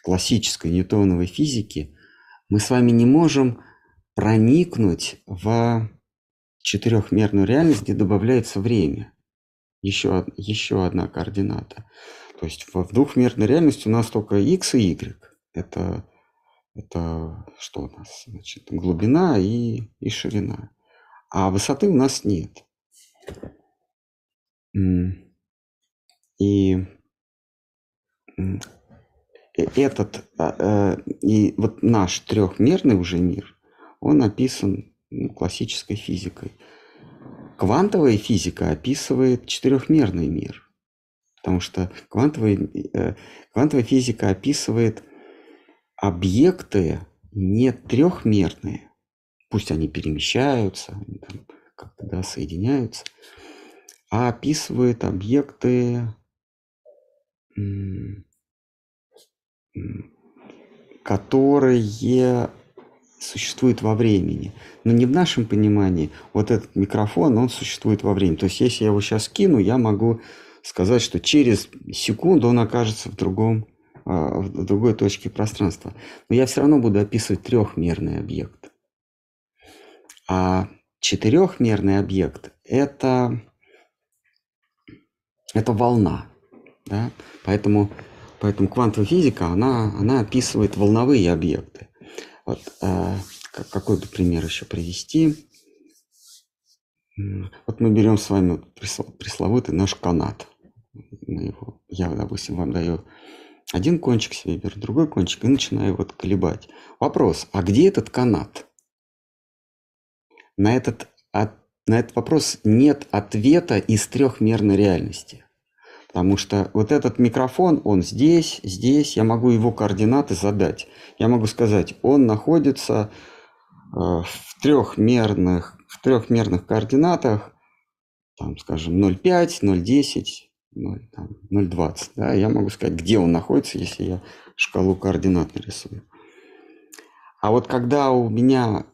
классической ньютоновой физики, мы с вами не можем проникнуть в четырехмерную реальность, где добавляется время. Еще, еще одна координата. То есть в, двухмерной реальности у нас только x и y. Это, это что у нас? Значит, глубина и, и ширина. А высоты у нас нет. И этот а, э, и вот наш трехмерный уже мир, он описан ну, классической физикой. Квантовая физика описывает четырехмерный мир, потому что квантовая, э, квантовая физика описывает объекты не трехмерные, пусть они перемещаются, как-то да, соединяются, а описывает объекты которые существуют во времени. Но не в нашем понимании. Вот этот микрофон, он существует во времени. То есть, если я его сейчас кину, я могу сказать, что через секунду он окажется в другом а, в другой точке пространства. Но я все равно буду описывать трехмерный объект. А четырехмерный объект – это, это волна. Да? Поэтому Поэтому квантовая физика, она, она описывает волновые объекты. Вот, э, какой бы пример еще привести? Вот мы берем с вами пресловутый наш канат. его, я, допустим, вам даю один кончик себе, беру другой кончик и начинаю вот колебать. Вопрос, а где этот канат? На этот, от, на этот вопрос нет ответа из трехмерной реальности. Потому что вот этот микрофон, он здесь, здесь, я могу его координаты задать. Я могу сказать, он находится э, в трехмерных, в трехмерных координатах, там, скажем, 0,5, 0,10, 0, там, 0,20. Да? Я могу сказать, где он находится, если я шкалу координат нарисую. А вот когда у меня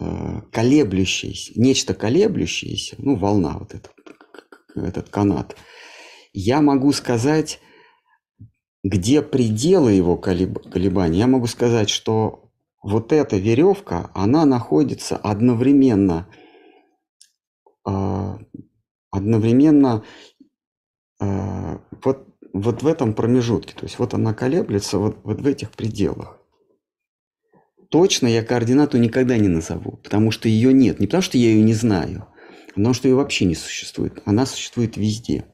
э, колеблющееся, нечто колеблющееся, ну, волна, вот этот, этот канат, я могу сказать, где пределы его колебаний. Я могу сказать, что вот эта веревка, она находится одновременно, э, одновременно э, вот, вот в этом промежутке. То есть вот она колеблется вот, вот в этих пределах точно я координату никогда не назову, потому что ее нет. Не потому что я ее не знаю, а потому что ее вообще не существует. Она существует везде.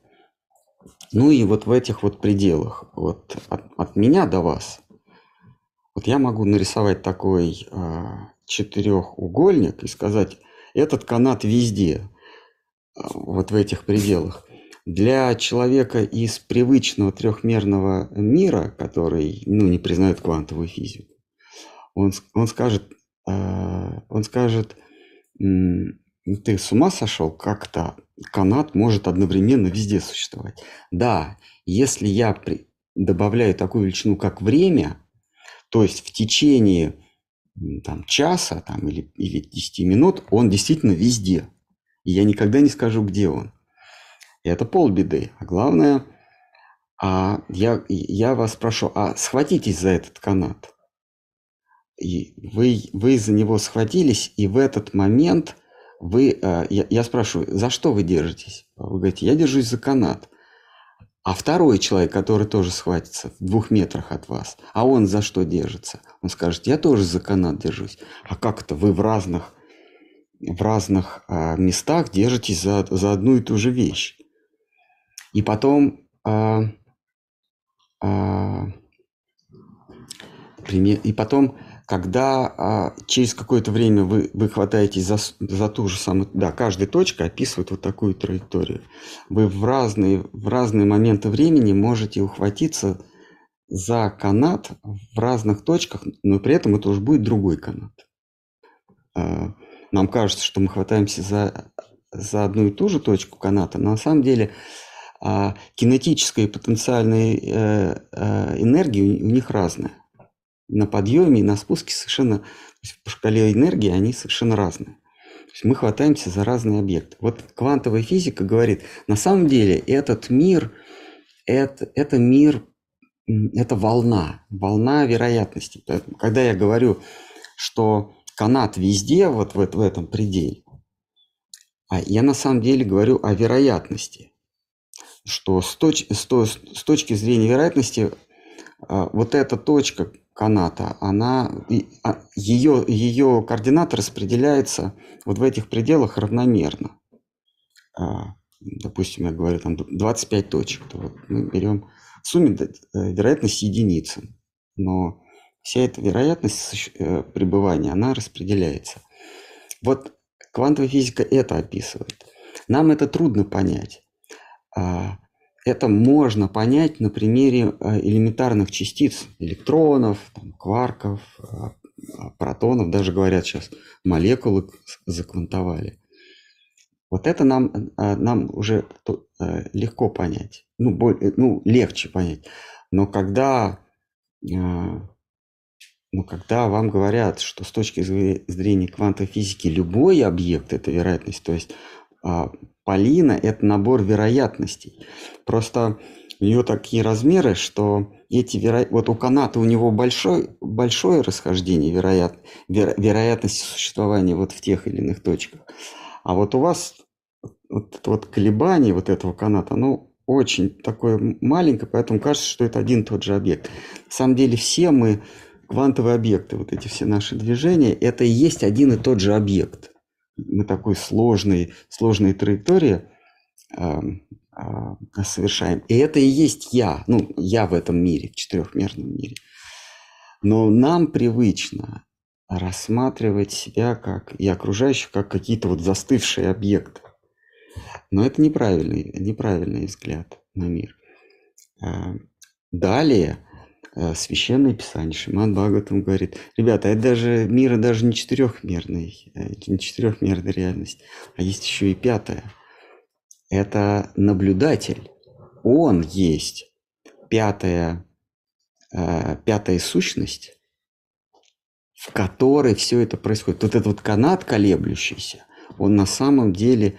Ну и вот в этих вот пределах, вот от, от меня до вас, вот я могу нарисовать такой э, четырехугольник и сказать, этот канат везде, э, вот в этих пределах. Для человека из привычного трехмерного мира, который ну, не признает квантовую физику, он, он скажет, э, он скажет, ты с ума сошел, как-то канат может одновременно везде существовать. Да, если я при, добавляю такую величину, как время, то есть в течение там, часа там, или, или 10 минут он действительно везде. И я никогда не скажу, где он. И это полбеды. А главное, а я, я вас прошу, а схватитесь за этот канат и вы, вы за него схватились, и в этот момент вы, э, я, я спрашиваю, за что вы держитесь? Вы говорите, я держусь за канат. А второй человек, который тоже схватится в двух метрах от вас, а он за что держится? Он скажет, я тоже за канат держусь. А как это вы в разных, в разных а, местах держитесь за, за одну и ту же вещь? И потом а, а, и потом когда а, через какое-то время вы, вы хватаетесь за, за ту же самую... Да, каждая точка описывает вот такую траекторию. Вы в разные, в разные моменты времени можете ухватиться за канат в разных точках, но при этом это уже будет другой канат. А, нам кажется, что мы хватаемся за, за одну и ту же точку каната, но на самом деле а, кинетическая и потенциальная э, э, энергия у них разная на подъеме и на спуске совершенно, по шкале энергии они совершенно разные. То есть мы хватаемся за разные объекты. Вот квантовая физика говорит, на самом деле этот мир, это, это мир, это волна, волна вероятностей. Когда я говорю, что канат везде, вот в, в этом пределе, а я на самом деле говорю о вероятности, что с, точ, с, с точки зрения вероятности а, вот эта точка, каната, она, ее, а, ее координаты распределяются вот в этих пределах равномерно. А, допустим, я говорю, там 25 точек, то вот мы берем в сумме э, вероятность единицы, но вся эта вероятность э, пребывания, она распределяется. Вот квантовая физика это описывает. Нам это трудно понять. А, это можно понять на примере э, элементарных частиц, электронов, там, кварков, э, протонов, даже говорят сейчас, молекулы заквантовали. Вот это нам, э, нам уже легко понять, ну, более, ну, легче понять. Но когда, но когда вам говорят, что с точки зрения квантовой физики любой объект – это вероятность, то есть а, Полина – это набор вероятностей. Просто у нее такие размеры, что эти веро... вот у каната у него большой, большое расхождение вероят... веро... вероятности существования вот в тех или иных точках. А вот у вас вот вот колебание вот этого каната, оно очень такое маленькое, поэтому кажется, что это один и тот же объект. На самом деле все мы квантовые объекты, вот эти все наши движения, это и есть один и тот же объект мы такой сложной, сложной траектории э, э, совершаем. И это и есть я, ну, я в этом мире, в четырехмерном мире. Но нам привычно рассматривать себя как и окружающих как какие-то вот застывшие объекты. Но это неправильный, неправильный взгляд на мир. Э, далее священное писание, Шиман Бхагаватам говорит, ребята, это даже мир даже не четырехмерный, э, не четырехмерная реальность, а есть еще и пятая. Это наблюдатель. Он есть пятая, э, пятая сущность в которой все это происходит. Вот этот вот канат колеблющийся, он на самом деле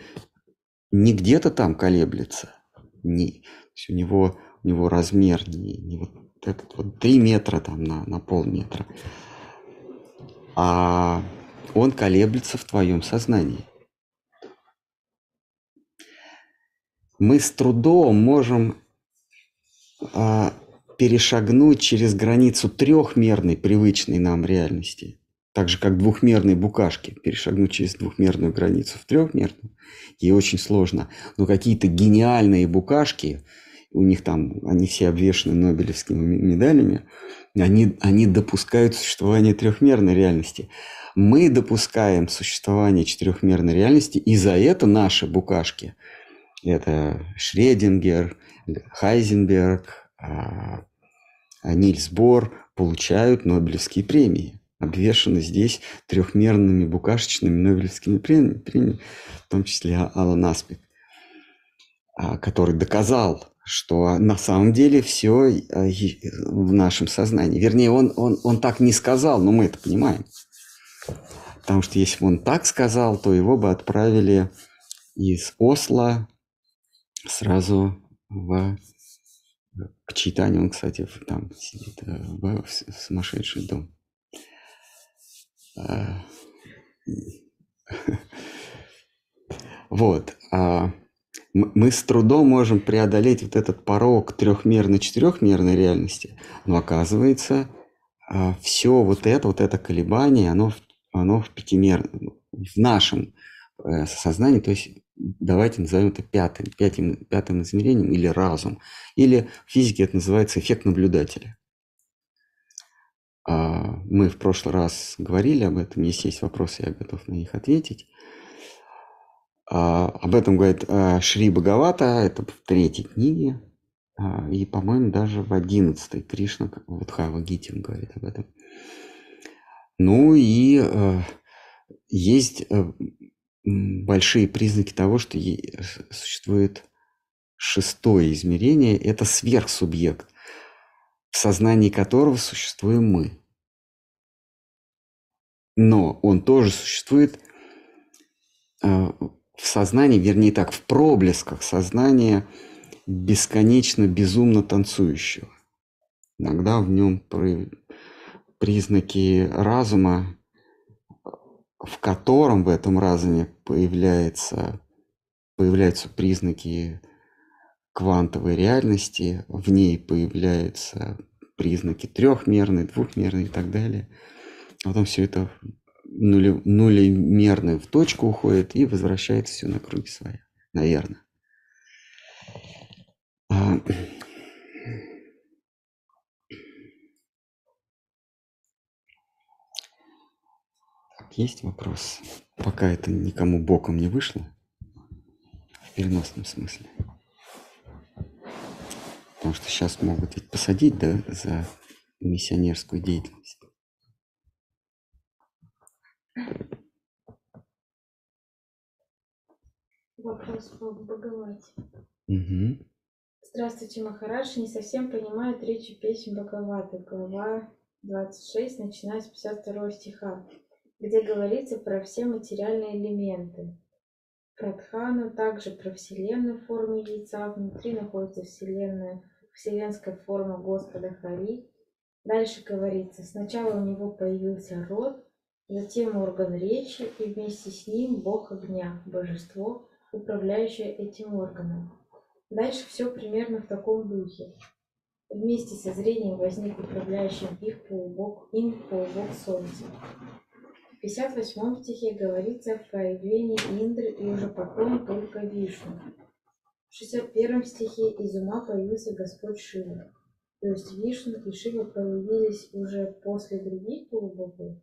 не где-то там колеблется, не, у него, у него размер не, не вот этот вот 3 метра там на, на полметра, а он колеблется в твоем сознании. Мы с трудом можем а, перешагнуть через границу трехмерной, привычной нам реальности, так же как двухмерные букашки, перешагнуть через двухмерную границу в трехмерную, ей очень сложно. Но какие-то гениальные букашки, у них там, они все обвешаны Нобелевскими медалями, они, они допускают существование трехмерной реальности. Мы допускаем существование четырехмерной реальности, и за это наши букашки, это Шредингер, Хайзенберг, а, Нильс Бор получают Нобелевские премии. Обвешаны здесь трехмерными букашечными Нобелевскими премиями, в том числе Алан Аспик, а, который доказал, что на самом деле все э, в нашем сознании. Вернее, он, он, он так не сказал, но мы это понимаем. Потому что если бы он так сказал, то его бы отправили из Осло сразу в к читанию. Он, кстати, там сидит э, в, сумасшедший дом. А, вот. А мы с трудом можем преодолеть вот этот порог трехмерно-четырехмерной реальности, но оказывается, а, все вот это, вот это колебание, оно, оно в пятимерном, в нашем э, сознании, то есть давайте назовем это пятым, пятым, пятым измерением или разум. Или в физике это называется эффект наблюдателя. А, мы в прошлый раз говорили об этом, если есть вопросы, я готов на них ответить. А, об этом говорит а, Шри Бхагавата, это в третьей книге, и, по-моему, даже в одиннадцатой Кришна, вот Хава Гитин говорит об этом. Ну и есть э, большие признаки того, что существует шестое измерение – это сверхсубъект, в сознании которого существуем мы. Но он тоже существует а, в сознании, вернее так, в проблесках сознания бесконечно безумно танцующего. Иногда в нем признаки разума в котором в этом разуме появляется, появляются признаки квантовой реальности, в ней появляются признаки трехмерной, двухмерной и так далее. А потом все это нули, нулимерно в точку уходит и возвращается все на круги свои, наверное. А, Есть вопрос? Пока это никому боком не вышло. В переносном смысле. Потому что сейчас могут ведь посадить, да, за миссионерскую деятельность. Вопрос по Бхагавате. Угу. Здравствуйте, Махарадж. Не совсем понимаю третью песню Бхагаваты, глава 26, начиная с 52 стиха где говорится про все материальные элементы. Про Дхану, также про Вселенную в форме яйца. Внутри находится Вселенная, вселенская форма Господа Хари. Дальше говорится, сначала у него появился род, затем орган речи, и вместе с ним Бог огня, божество, управляющее этим органом. Дальше все примерно в таком духе. Вместе со зрением возник управляющим их полубог, им полубог Солнца. В 58 стихе говорится о проявлении Индры и уже потом только Вишну. В 61 стихе из ума появился Господь Шива. То есть Вишну и Шива появились уже после других полубогов.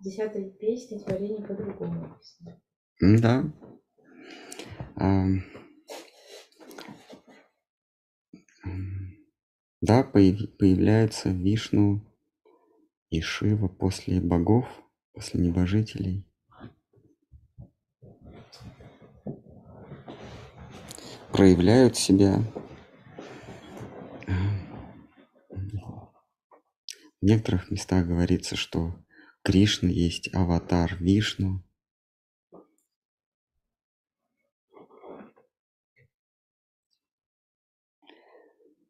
10 песне творение по-другому. Да. Да, появляется Вишну и Шива после богов, после небожителей. проявляют себя. В некоторых местах говорится, что Кришна, есть аватар Вишну.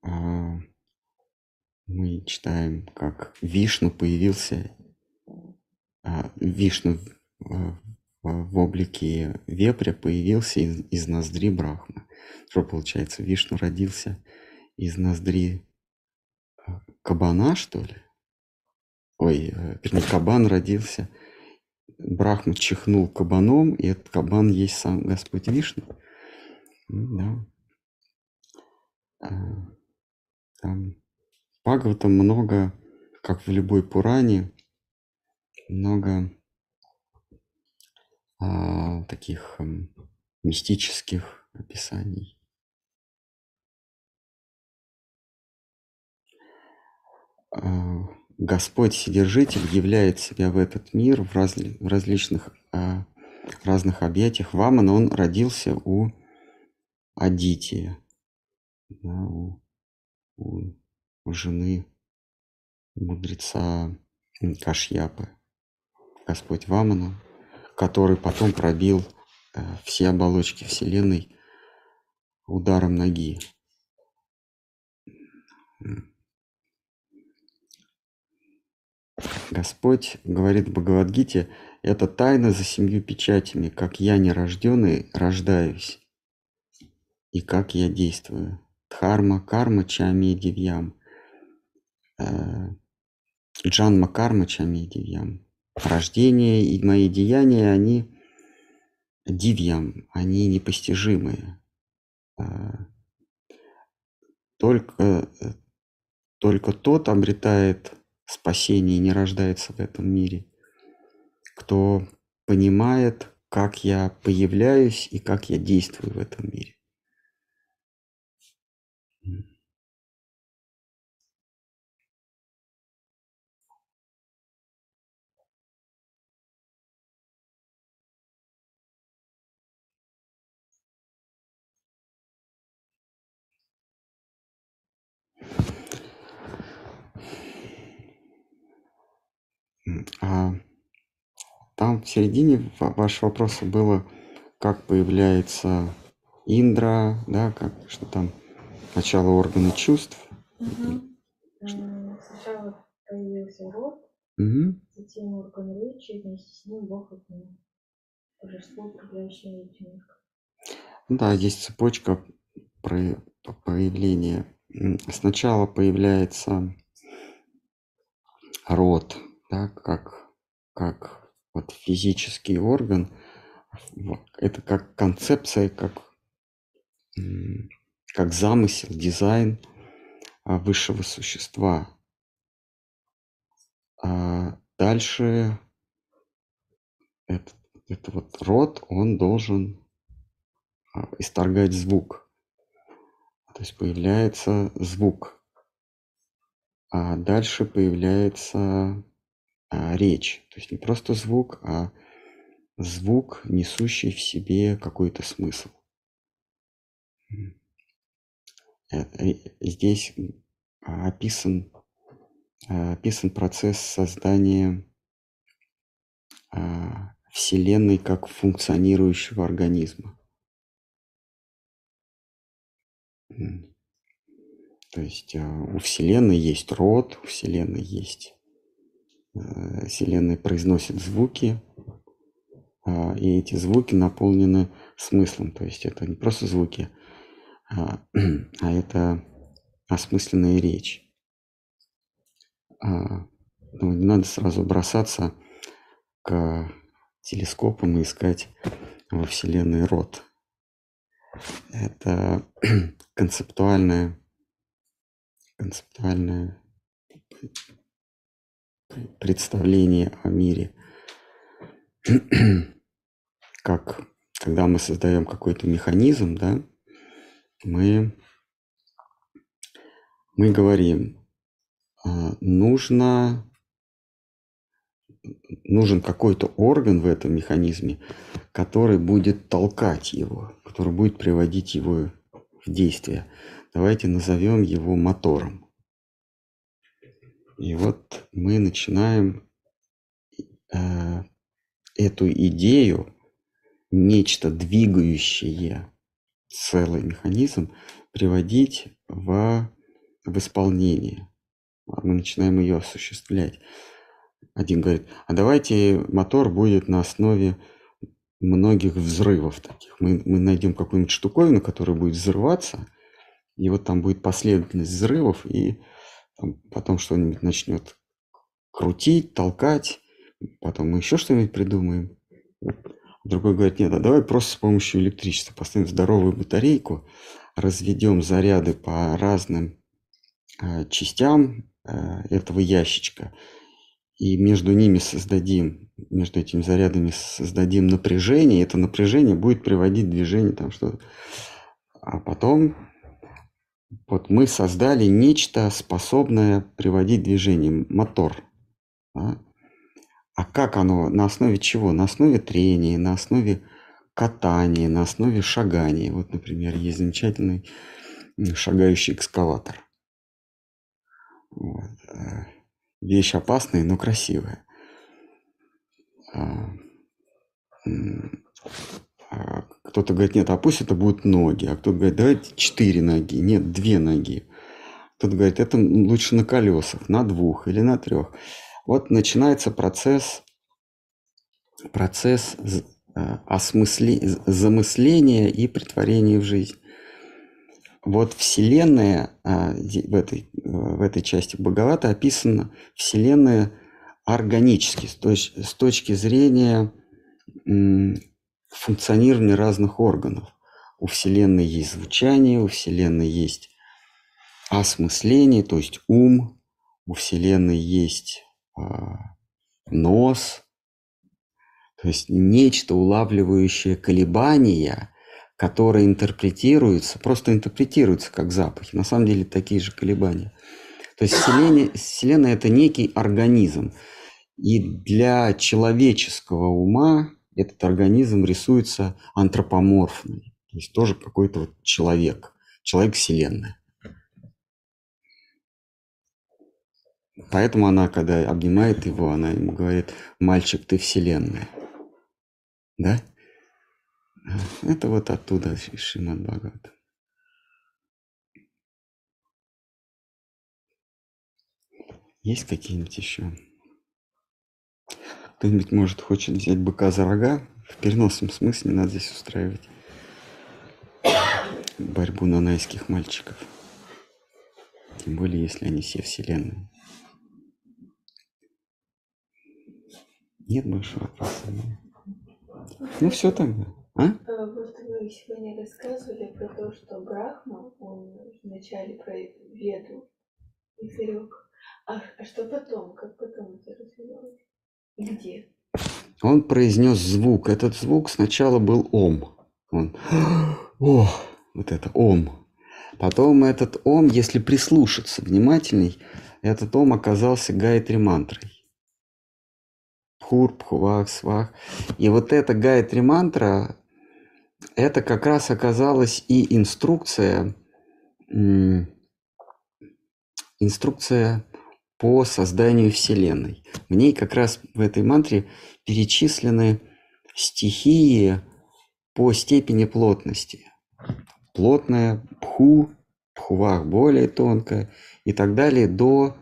А, мы читаем, как Вишну появился, а, Вишну в, в облике вепря появился из, из ноздри Брахмы. Что получается, Вишну родился из ноздри а, кабана, что ли? Ой, э, вернее, кабан родился. Брахма чихнул кабаном, и этот кабан есть сам Господь Вишну. Да. Там Бхагаватам много, как в любой Пуране, много а, таких а, мистических описаний. А, Господь Вседержитель являет себя в этот мир в, разли, в различных а, разных объятиях. Ваман, он родился у Адития, да, у у, у жены мудреца Кашьяпы, Господь Вамана, который потом пробил э, все оболочки Вселенной ударом ноги. Господь говорит в Бхагавадгите, это тайна за семью печатями, как я нерожденный рождаюсь и как я действую. Дхарма, карма, чами и дивьям. Э, Джанма, карма, чами и дивьям. Рождение и мои деяния, они дивьям, они непостижимые. Э, только, только тот обретает спасение не рождается в этом мире, кто понимает, как я появляюсь и как я действую в этом мире. А там в середине вашего вопроса было, как появляется Индра, да, как что там Сначала органы чувств. Угу. Сначала появился рот, угу. затем орган речи, вместе с ним Бог огня. Божество, управляющее этим Да, есть цепочка появления. Сначала появляется рот, да, как, как вот физический орган. Это как концепция, как как замысел, дизайн а, высшего существа. А дальше этот, это вот род, он должен а, исторгать звук. То есть появляется звук. А дальше появляется а, речь. То есть не просто звук, а звук, несущий в себе какой-то смысл. Э, здесь а, описан, а, описан процесс создания Вселенной как функционирующего организма. То есть у Вселенной есть род, у Вселенной есть... Э, Вселенная произносит звуки, и эти звуки наполнены смыслом. То есть это не просто звуки, а, а это осмысленная речь. А, ну, не надо сразу бросаться к телескопам и искать во Вселенной род. Это концептуальное, концептуальное представление о мире. Как когда мы создаем какой-то механизм, да, мы, мы говорим, а, нужно, нужен какой-то орган в этом механизме, который будет толкать его, который будет приводить его в действие. Давайте назовем его мотором. И вот мы начинаем э, эту идею, нечто двигающее целый механизм, приводить в, в исполнение. А мы начинаем ее осуществлять. Один говорит, а давайте мотор будет на основе многих взрывов таких. Мы, мы найдем какую-нибудь штуковину, которая будет взрываться, и вот там будет последовательность взрывов, и там потом что-нибудь начнет крутить, толкать, потом мы еще что-нибудь придумаем. Другой говорит, нет, а давай просто с помощью электричества поставим здоровую батарейку, разведем заряды по разным э, частям э, этого ящичка, и между ними создадим, между этими зарядами создадим напряжение, и это напряжение будет приводить движение там что-то. А потом вот мы создали нечто, способное приводить движение, мотор. Да? А как оно? На основе чего? На основе трения, на основе катания, на основе шагания. Вот, например, есть замечательный шагающий экскаватор. Вот. Э, вещь опасная, но красивая. А, а кто-то говорит, нет, а пусть это будут ноги. А кто-то говорит, давайте четыре ноги. Нет, две ноги. Кто-то говорит, это лучше на колесах, на двух или на трех. Вот начинается процесс, процесс э, осмысле, замысления и притворения в жизнь. Вот Вселенная, а, в этой, э, в этой части Боговата описана Вселенная органически, с точки, с точки зрения функционирования разных органов. У Вселенной есть звучание, у Вселенной есть осмысление, то есть ум, у Вселенной есть а, нос, то есть нечто, улавливающее колебания, которые интерпретируются, просто интерпретируются как запахи. На самом деле такие же колебания. То есть Вселенная, Вселенная – это некий организм. И для человеческого ума этот организм рисуется антропоморфный. То есть тоже какой-то вот человек, человек Вселенная. Поэтому она, когда обнимает его, она ему говорит, мальчик, ты вселенная. Да? Это вот оттуда Шримад Бхагавата. Есть какие-нибудь еще? Кто-нибудь, может, хочет взять быка за рога? В переносном смысле надо здесь устраивать борьбу нанайских мальчиков. Тем более, если они все вселенные. Нет больше вопросов? Ну все тогда. А? а? Просто вы сегодня рассказывали про то, что Брахма, он вначале про веду изрек. А, а что потом? Как потом это развивалось? Где? Он произнес звук. Этот звук сначала был ом. Он, о, вот это ом. Потом этот ом, если прислушаться внимательней, этот ом оказался гайатри мантрой. Пхур, Пхувах, Свах. И вот эта Гайатри мантра, это как раз оказалась и инструкция, инструкция по созданию Вселенной. В ней как раз в этой мантре перечислены стихии по степени плотности. Плотная, пху, пхувах более тонкая и так далее до,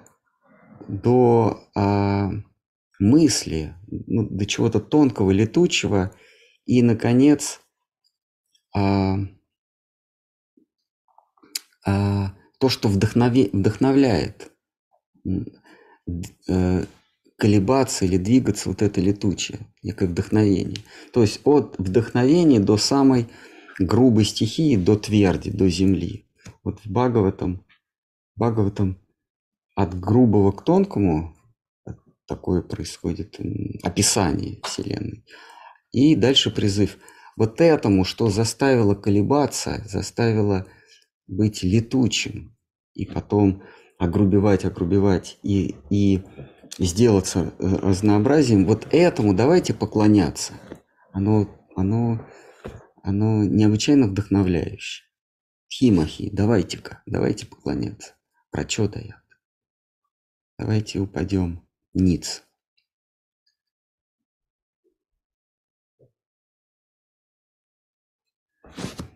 до а, мысли, ну, до чего-то тонкого, летучего, и, наконец, а, а, то, что вдохнове, вдохновляет колебаться или двигаться вот это летучее, некое вдохновение. То есть от вдохновения до самой грубой стихии, до тверди, до земли. Вот в Бхагаватам, Бхагаватам от грубого к тонкому такое происходит описание Вселенной. И дальше призыв. Вот этому, что заставило колебаться, заставило быть летучим, и потом огрубевать, огрубевать и, и сделаться э, разнообразием, вот этому давайте поклоняться. Оно, оно, оно необычайно вдохновляющее. Химахи, давайте-ка, давайте поклоняться. Прочетаят. Давайте упадем ниц. Thank you.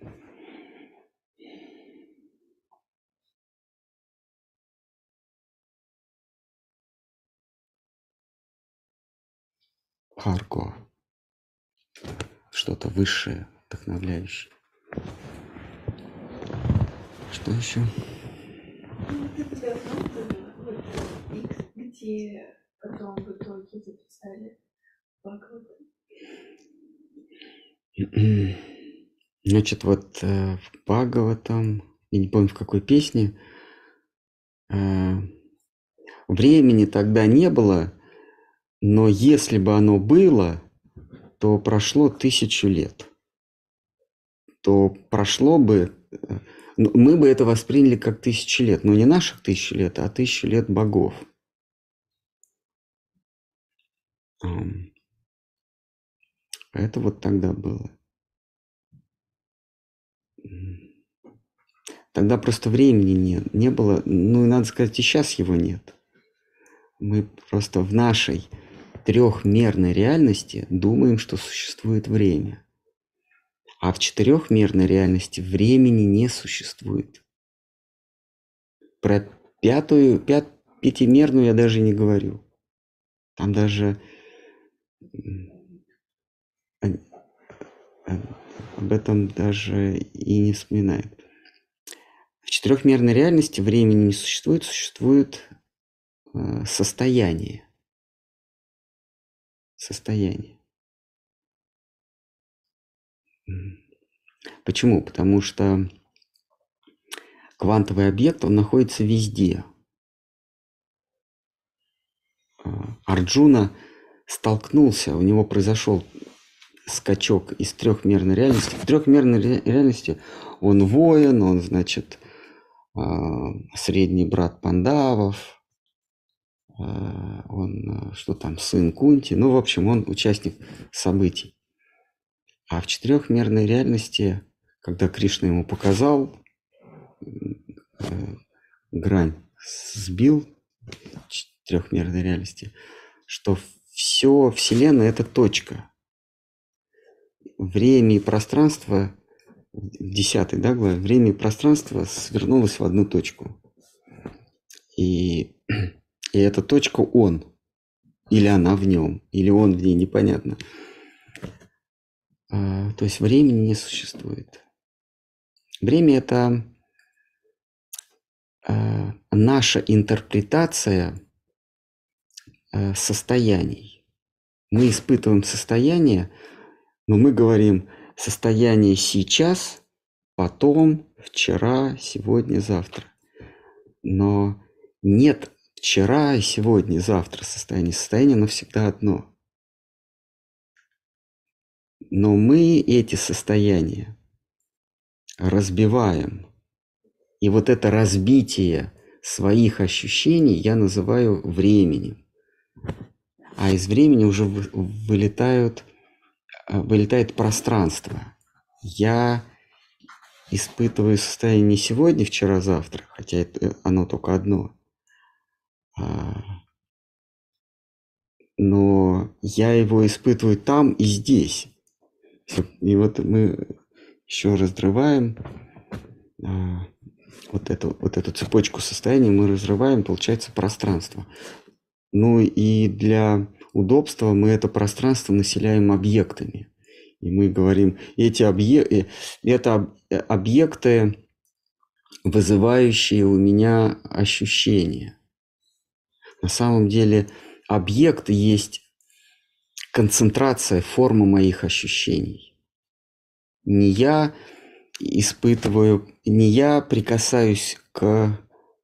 Харко. Что-то высшее, вдохновляющее. Что еще? где потом в итоге записали Значит, вот э, в Бхагаватам, я не помню в какой песне, э, времени тогда не было, но если бы оно было, то прошло тысячу лет. То прошло бы, э, ну, мы бы это восприняли как тысячу лет, но не наших тысячу лет, а тысячу лет богов. Это вот тогда было. Тогда просто времени не, не было, ну и надо сказать, и сейчас его нет. Мы просто в нашей трехмерной реальности думаем, что существует время. А в четырехмерной реальности времени не существует. Про пятую, пят, пятимерную я даже не говорю. Там даже об этом даже и не вспоминает. В четырехмерной реальности времени не существует, существует э, состояние. Состояние. Почему? Потому что квантовый объект, он находится везде. А, Арджуна столкнулся, у него произошел скачок из трехмерной реальности. В трехмерной реальности он воин, он, значит, а, средний брат Пандавов, он, а, что там, сын Кунти, ну, в общем, он участник событий. А в четырехмерной реальности, когда Кришна ему показал, грань сбил трехмерной реальности, что все Вселенная – это точка. Время и пространство, в десятой да, главе, время и пространство свернулось в одну точку. И, и эта точка он. Или она в нем, или он в ней, непонятно. А, то есть времени не существует. Время – это а, наша интерпретация – Э, состояний. Мы испытываем состояние, но мы говорим состояние сейчас, потом, вчера, сегодня, завтра. Но нет вчера, сегодня, завтра состояние. Состояние навсегда одно. Но мы эти состояния разбиваем. И вот это разбитие своих ощущений я называю временем а из времени уже вылетают, э, вылетает пространство. Я испытываю состояние не сегодня, вчера, завтра, хотя это, э, оно только одно. А, но я его испытываю там и здесь. И вот мы еще разрываем а, вот эту, вот эту цепочку состояний, мы разрываем, получается пространство. Ну и для удобства мы это пространство населяем объектами. И мы говорим, эти объекты, э, это э, объекты, вызывающие у меня ощущения. На самом деле объект есть концентрация формы моих ощущений. Не я испытываю, не я прикасаюсь к,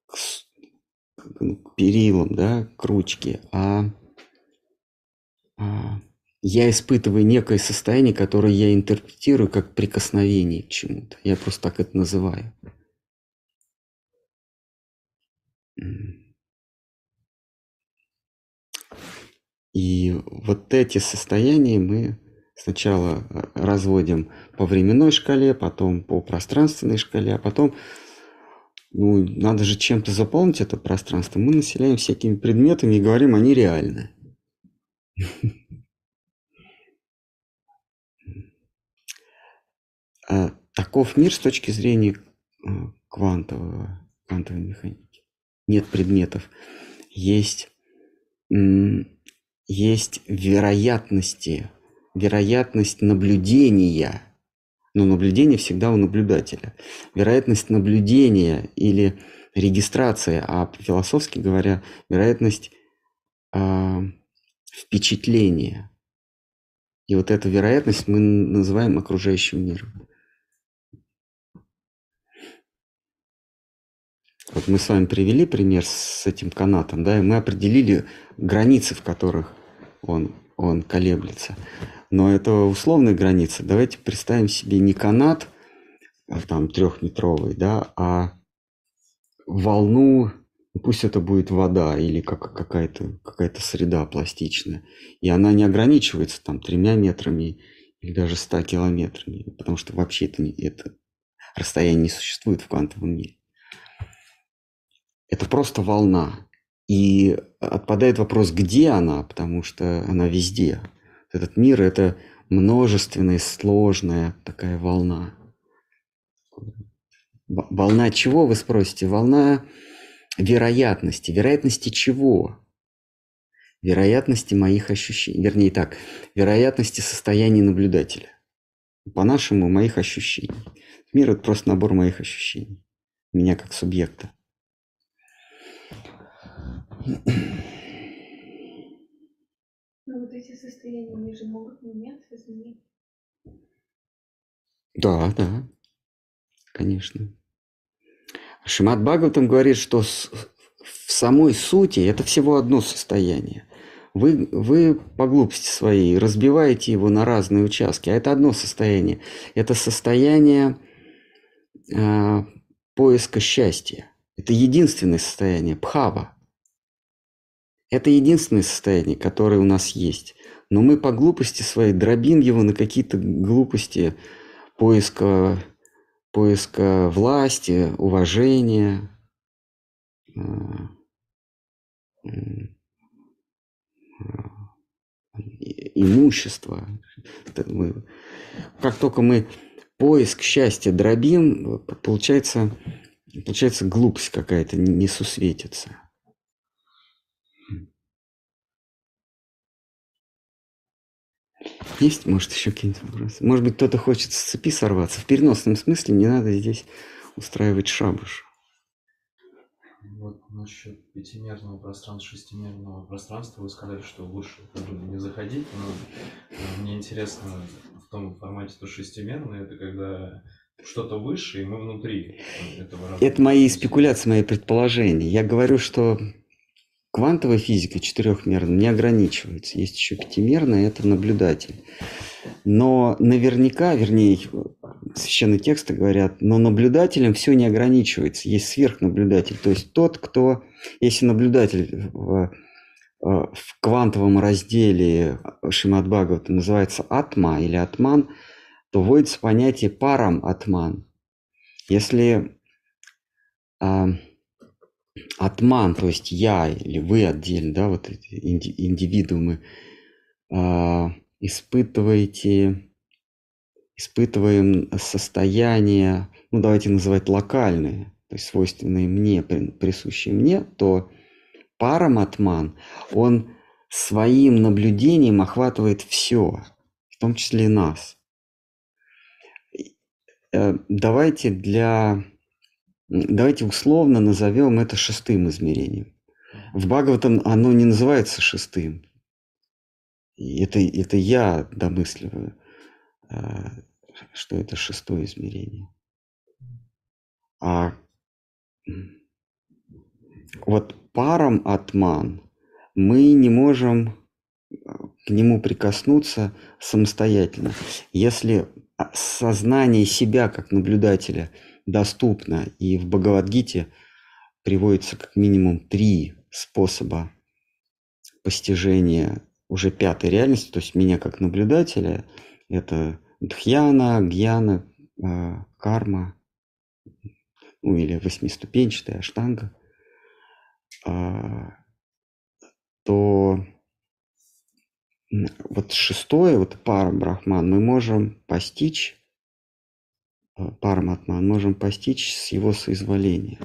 к перилам, да, к ручке, а, а я испытываю некое состояние, которое я интерпретирую как прикосновение к чему-то. Я просто так это называю. И вот эти состояния мы сначала разводим по временной шкале, потом по пространственной шкале, а потом ну, надо же чем-то заполнить это пространство. Мы населяем всякими предметами и говорим, они реальны. а, таков мир с точки зрения а, квантового, квантовой механики. Нет предметов. Есть, есть вероятности, вероятность наблюдения. Но наблюдение всегда у наблюдателя. Вероятность наблюдения или регистрация, а философски говоря, вероятность э, впечатления. И вот эту вероятность мы называем окружающим миром. Вот мы с вами привели пример с этим канатом, да, и мы определили границы, в которых он, он колеблется. Но это условные границы. Давайте представим себе не канат, а там трехметровый, да, а волну, пусть это будет вода или как, какая-то какая среда пластичная, и она не ограничивается там тремя метрами или даже ста километрами, потому что вообще это, это расстояние не существует в квантовом мире. Это просто волна. И отпадает вопрос, где она, потому что она везде. Этот мир – это множественная, сложная такая волна. Волна чего, вы спросите? Волна вероятности. Вероятности чего? Вероятности моих ощущений. Вернее так, вероятности состояния наблюдателя. По-нашему, моих ощущений. Мир – это просто набор моих ощущений. Меня как субъекта. Но вот эти состояния, они же могут меняться, измениться. Да, да, конечно. Шимат Бхагаватам говорит, что в самой сути это всего одно состояние. Вы, вы по глупости своей разбиваете его на разные участки, а это одно состояние. Это состояние э, поиска счастья. Это единственное состояние, пхава. Это единственное состояние, которое у нас есть. Но мы по глупости своей дробим его на какие-то глупости поиска поиска власти, уважения, э, имущества. Как только мы поиск счастья дробим, получается, получается глупость какая-то не сусветится. Есть, может, еще какие-нибудь вопросы? Может быть, кто-то хочет с цепи сорваться. В переносном смысле не надо здесь устраивать шабуш. Вот насчет пятимерного пространства, шестимерного пространства вы сказали, что лучше не заходить, но э, мне интересно в том формате, что шестимерное, это когда что-то выше, и мы внутри этого. Это мои спекуляции, мои предположения. Я говорю, что Квантовая физика четырехмерная не ограничивается. Есть еще пятимерная, это наблюдатель. Но наверняка, вернее, священные тексты говорят, но наблюдателем все не ограничивается. Есть сверхнаблюдатель, то есть тот, кто, если наблюдатель в, в квантовом разделе Шимат Бхагавата называется атма или атман, то вводится понятие парам атман. Если а, атман, то есть я или вы отдельно, да, вот эти индивидуумы, э, испытываете, испытываем состояние, ну давайте называть локальные, то есть свойственные мне, присущие мне, то параматман, он своим наблюдением охватывает все, в том числе и нас. Э, давайте для Давайте условно назовем это шестым измерением. В Бхагаватам оно не называется шестым. Это, это я домысливаю, а, что это шестое измерение. А вот паром атман мы не можем а, к нему прикоснуться самостоятельно. Если сознание себя как наблюдателя – доступно. И в Бхагавадгите приводится как минимум три способа постижения уже пятой реальности, то есть меня как наблюдателя, это дхьяна, гьяна, э, карма, ну или восьмиступенчатая аштанга, э, то вот шестое, вот пара брахман, мы можем постичь параматман, можем постичь с его соизволения.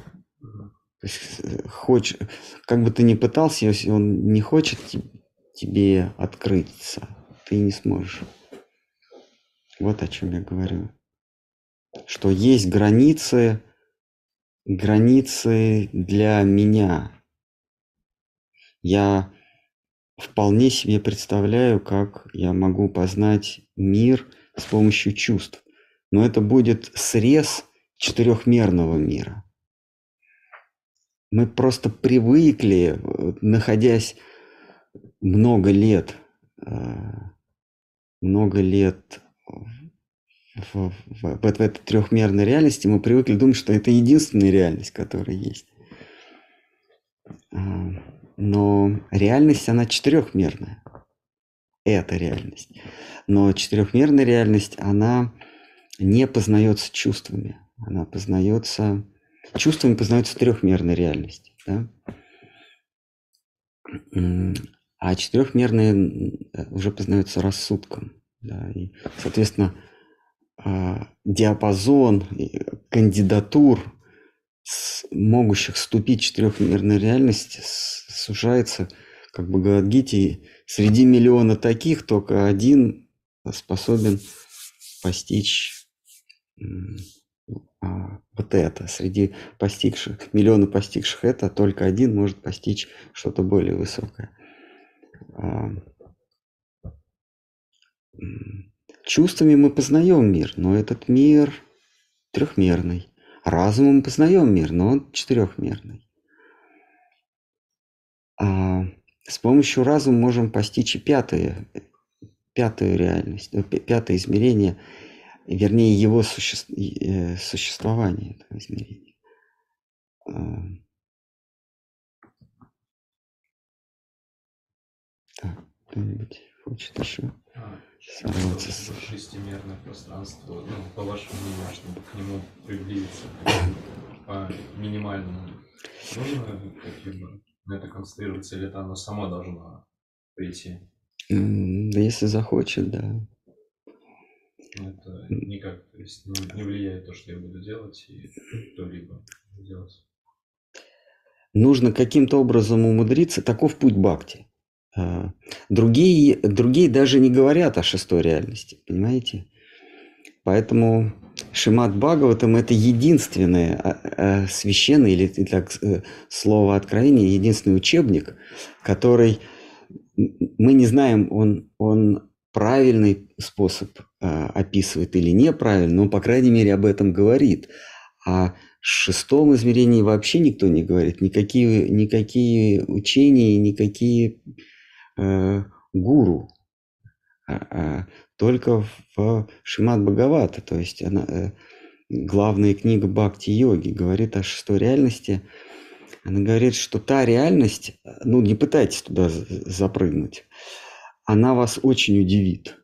То есть, э, хочешь, как бы ты ни пытался, если он не хочет тебе открыться, ты не сможешь. Вот о чем я говорю. Что есть границы, границы для меня. Я вполне себе представляю, как я могу познать мир с помощью чувств. Но это будет срез четырехмерного мира. Мы просто привыкли, находясь много лет, э, много лет в, в, в, в этой трехмерной реальности, мы привыкли думать, что это единственная реальность, которая есть. А, но реальность, она четырехмерная. Это реальность. Но четырехмерная реальность, она не познается чувствами. Она познается... Чувствами познается трехмерная реальность. Да? А четырехмерная уже познается рассудком. Да? И, соответственно, а, диапазон кандидатур, могущих вступить в четырехмерную реальность, сужается, как бы говорят Гити, среди миллиона таких только один способен постичь вот это. Среди постигших, миллиона постигших это, только один может постичь что-то более высокое. А, Чувствами мы познаем мир, но этот мир трехмерный. Разумом мы познаем мир, но он четырехмерный. А с помощью разума можем постичь и пятое, пятую реальность, э, пятое измерение, вернее его суще, э, существование этого измерения. А. Так, кто-нибудь хочет еще? А, сорваться с... Шестимерное пространство, ну, по вашему мнению, чтобы к нему приблизиться по минимальному, нужно каким на это концентрироваться, или это оно само должно прийти? Да если захочет, да. Это никак, то есть не, не влияет то, что я буду делать, и кто-либо делать. Нужно каким-то образом умудриться, таков путь Бхакти. А, другие, другие даже не говорят о шестой реальности, понимаете? Поэтому Шимат Бхагаватам – это единственное а, а, священное, или так э, слово откровение, единственный учебник, который мы не знаем, он, он правильный способ описывает или неправильный, но, по крайней мере, об этом говорит. А шестом измерении вообще никто не говорит. Никакие, никакие учения, никакие э, гуру, а, а, только в Шимат Бхагавата, то есть она, э, главная книга Бхакти-йоги говорит о шестой реальности. Она говорит, что та реальность, ну не пытайтесь туда запрыгнуть, она вас очень удивит,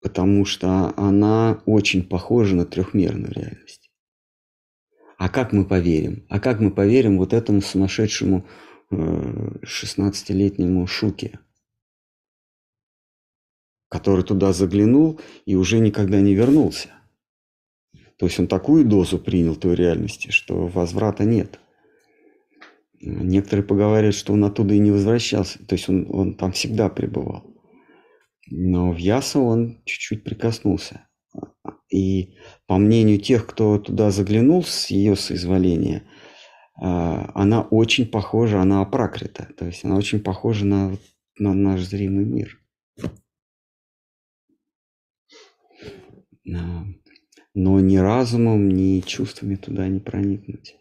потому что она очень похожа на трехмерную реальность. А как мы поверим? А как мы поверим вот этому сумасшедшему 16-летнему э, Шуке? который туда заглянул и уже никогда не вернулся. То есть он такую дозу принял той реальности, что возврата нет. Некоторые поговорят, что он оттуда и не возвращался. То есть он, он там всегда пребывал. Но в Ясу он чуть-чуть прикоснулся. И по мнению тех, кто туда заглянул с ее соизволения, а, она очень похожа, она апракрита. То есть она очень похожа на, на наш зримый мир. но ни разумом, ни чувствами туда не проникнуть.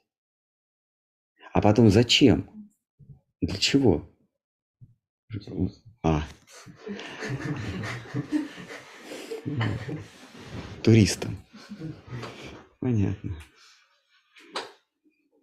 А потом зачем? Для чего? А. Туристам. Понятно.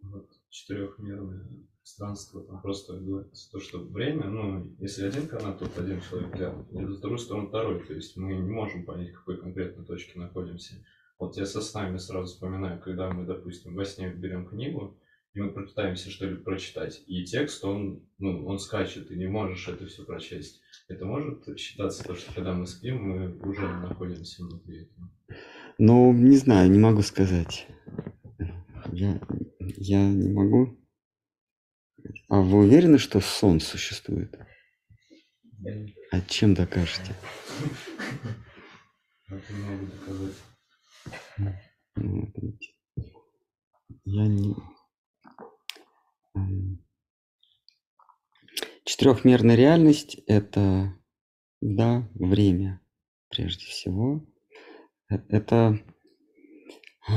Вот, четырехмерное пространство, там просто говорится то, что время, ну, если один канат, то один человек взял, и с другой стороны второй, то есть мы не можем понять, в какой конкретной точке находимся. Вот я со снами сразу вспоминаю, когда мы, допустим, во сне берем книгу, и мы пытаемся что-либо прочитать, и текст, он, ну, он скачет, и не можешь это все прочесть. Это может считаться то, что когда мы спим, мы уже находимся внутри этого? Ну, не знаю, не могу сказать. Я, я не могу. А вы уверены, что сон существует? А чем докажете? Это не могу доказать. Ну, Я не... Четырехмерная реальность – это, да, время, прежде всего. Э- Это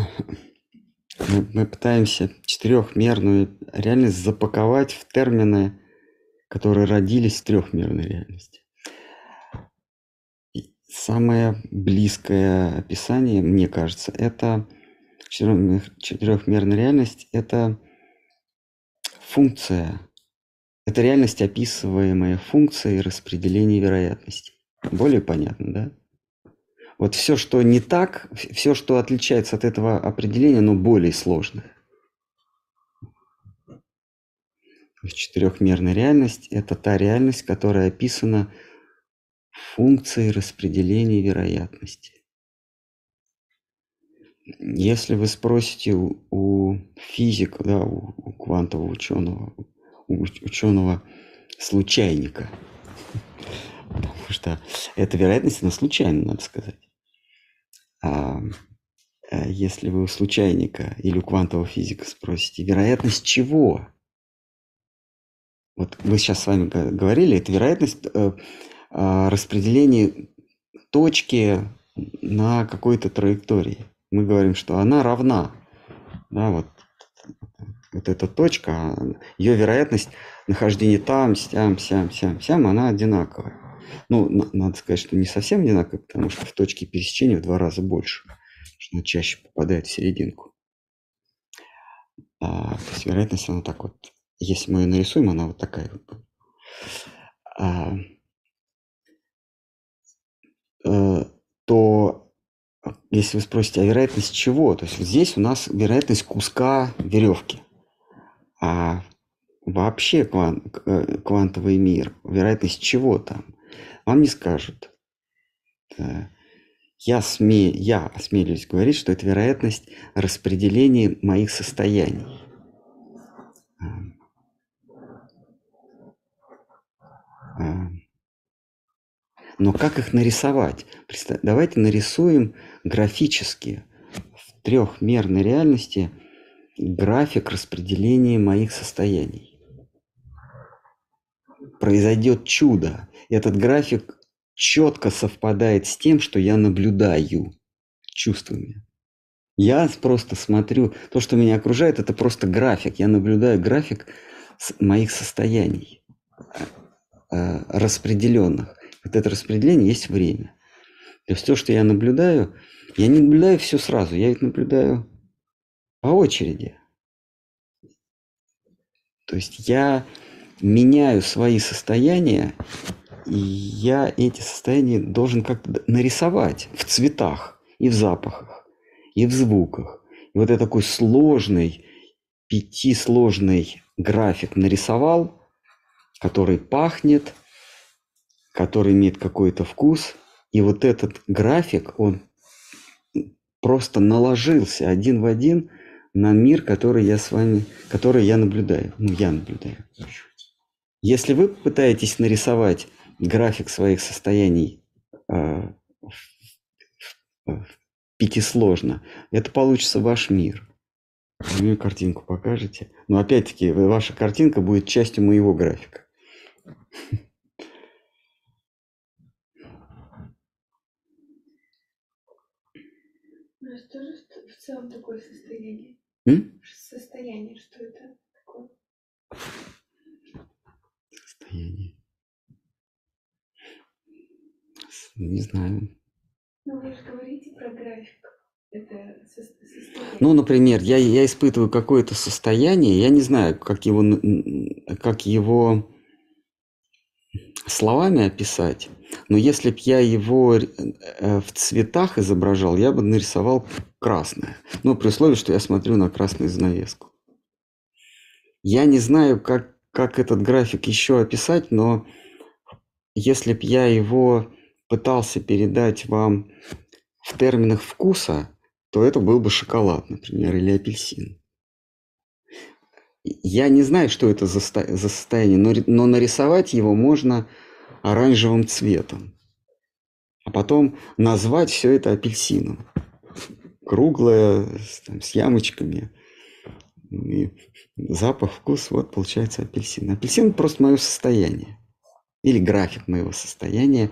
мы, мы пытаемся четырехмерную реальность запаковать в термины, которые родились в трехмерной реальности. И самое близкое описание, мне кажется, это четырехмер- четырехмерная реальность – это функция, это реальность, описываемая функцией распределения вероятностей. Более понятно, да? Вот все, что не так, все, что отличается от этого определения, оно более сложное. Четырехмерная реальность – это та реальность, которая описана функцией распределения вероятности. Если вы спросите у, у физика, да, у, у квантового ученого, у уч- ученого случайника, потому что эта вероятность, она случайна, надо сказать. А э, если вы у случайника или у квантового физика спросите, вероятность чего? Вот мы сейчас с вами говорили, это вероятность э, а, распределения точки на какой-то траектории. Мы говорим, что она равна. Да, вот, вот эта точка, ее вероятность нахождения там, сям, сям, сям, сям, она одинаковая. Ну, на- надо сказать, что не совсем одинаковая, потому что в точке пересечения в два раза больше, что она чаще попадает в серединку. А, то есть вероятность, она так вот, если мы ее нарисуем, она вот такая вот. будет. А, э, то если вы спросите, а вероятность чего? То есть вот здесь у нас вероятность куска веревки. А вообще кван- э, квантовый мир, вероятность чего там? Вам не скажут. Э, Я, сме, я осмелюсь говорить, что это вероятность распределения моих состояний. А, Но как их нарисовать? Давайте нарисуем графически в трехмерной реальности график распределения моих состояний. Произойдет чудо. Этот график четко совпадает с тем, что я наблюдаю чувствами. Я просто смотрю, то, что меня окружает, это просто график. Я наблюдаю график моих состояний э, распределенных. Вот это распределение есть время. То есть то, что я наблюдаю, я не наблюдаю все сразу, я ведь наблюдаю по очереди. То есть я меняю свои состояния, и я эти состояния должен как-то нарисовать в цветах и в запахах, и в звуках. И вот я такой сложный, пятисложный график нарисовал, который пахнет, который имеет какой-то вкус. И вот этот график, он просто наложился один в один на мир, который я с вами, который я наблюдаю. Ну, я наблюдаю. Если вы пытаетесь нарисовать график своих состояний э, пятисложно, это получится ваш мир. Вы мне картинку покажете. Но опять-таки, ваша картинка будет частью моего графика. Ну, а что же в- в целом такое состояние? М? Состояние, что это такое? Состояние. С- Не знаю. Ну, вы же говорите про график. Это со- состояние. Ну, например, я, я испытываю какое-то состояние, я не знаю, как его, как его словами описать, но если б я его э, в цветах изображал, я бы нарисовал красное. Ну, при условии, что я смотрю на красную занавеску. Я не знаю, как, как этот график еще описать, но если б я его пытался передать вам в терминах вкуса, то это был бы шоколад, например, или апельсин. Я не знаю, что это за состояние, но, но нарисовать его можно оранжевым цветом. А потом назвать все это апельсином. Круглое, там, с ямочками. И запах, вкус, вот получается апельсин. Апельсин просто мое состояние. Или график моего состояния.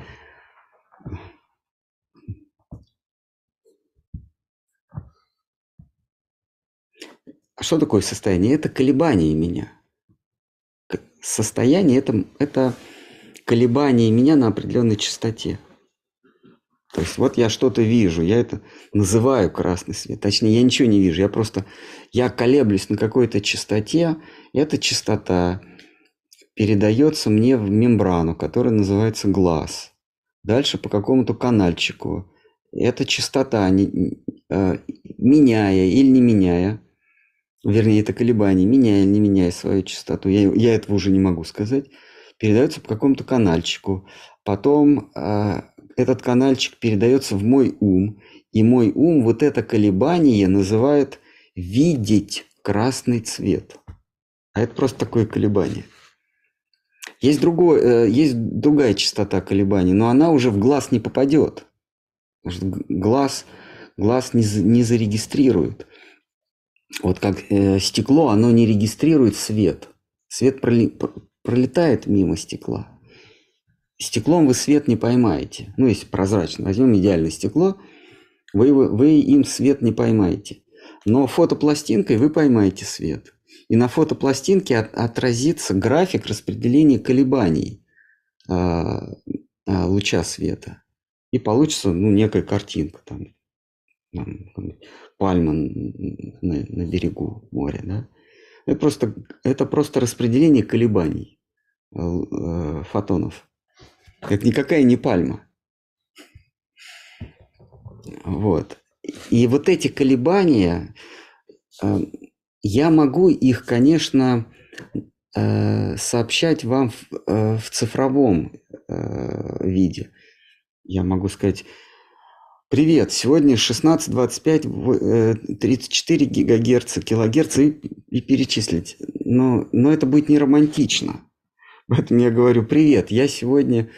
А что такое состояние? Это колебание меня. Состояние это, это колебание меня на определенной частоте. То есть вот я что-то вижу, я это называю красный свет. Точнее, я ничего не вижу, я просто, я колеблюсь на какой-то частоте. Эта частота передается мне в мембрану, которая называется глаз. Дальше по какому-то канальчику. Эта частота, не, э, меняя или не меняя, вернее, это колебание, меняя или не меняя свою частоту, я, я этого уже не могу сказать, передается по какому-то канальчику. Потом э, этот канальчик передается в мой ум, и мой ум вот это колебание называет видеть красный цвет. А это просто такое колебание. Есть, другое, э, есть другая частота колебаний, но она уже в глаз не попадет. Глаз, глаз не, не зарегистрирует. Вот как э, стекло, оно не регистрирует свет. Свет проли, пролетает мимо стекла. Стеклом вы свет не поймаете. Ну, если прозрачно. Возьмем идеальное стекло, вы, вы им свет не поймаете. Но фотопластинкой вы поймаете свет. И на фотопластинке от, отразится график распределения колебаний э, э, луча света. И получится ну, некая картинка. Там, там, пальма на, на берегу моря. Да? Это, просто, это просто распределение колебаний фотонов. Это никакая не пальма. Вот. И вот эти колебания, э, я могу их, конечно, э, сообщать вам в, э, в цифровом виде. Я могу сказать, привет, сегодня 16.25, 34 гигагерца, килогерца и, и перечислить. Но, но это будет не романтично. Поэтому я говорю, привет, я сегодня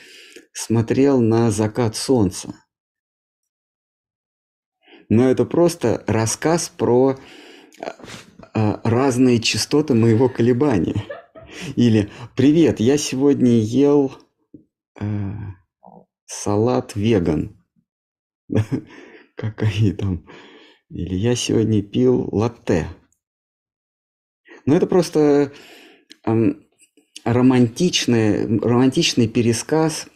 смотрел на закат солнца. Но это просто рассказ про а, а, разные частоты моего колебания. Или «Привет, я сегодня ел э, салат веган». Какие там? Или «Я сегодня пил латте». Но это просто романтичный, романтичный пересказ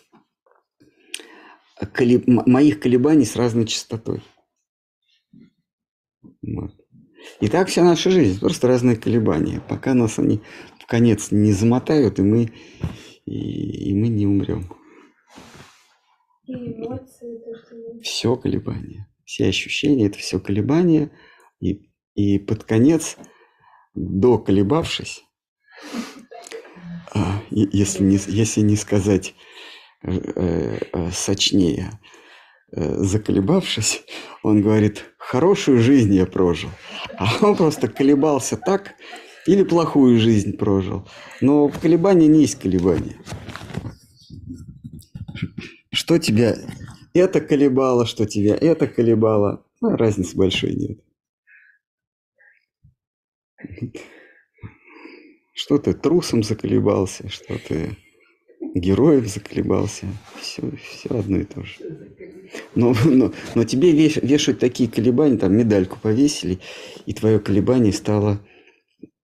колеб... моих колебаний с разной частотой. Вот. И так вся наша жизнь, просто разные колебания, пока нас они в конец не замотают, и мы, и, и мы не умрем. И эмоции, то, что... Все колебания, все ощущения, это все колебания, и, и под конец, доколебавшись, если, не, если не сказать э, э, сочнее, э, заколебавшись, он говорит, хорошую жизнь я прожил. А он просто колебался так или плохую жизнь прожил. Но в колебании не есть колебания. Что тебя это колебало, что тебя это колебало, ну, разницы большой нет. Что ты трусом заколебался, что ты героев заколебался. Все, все одно и то же. Но, но, но тебе веш, вешают такие колебания, там медальку повесили, и твое колебание стало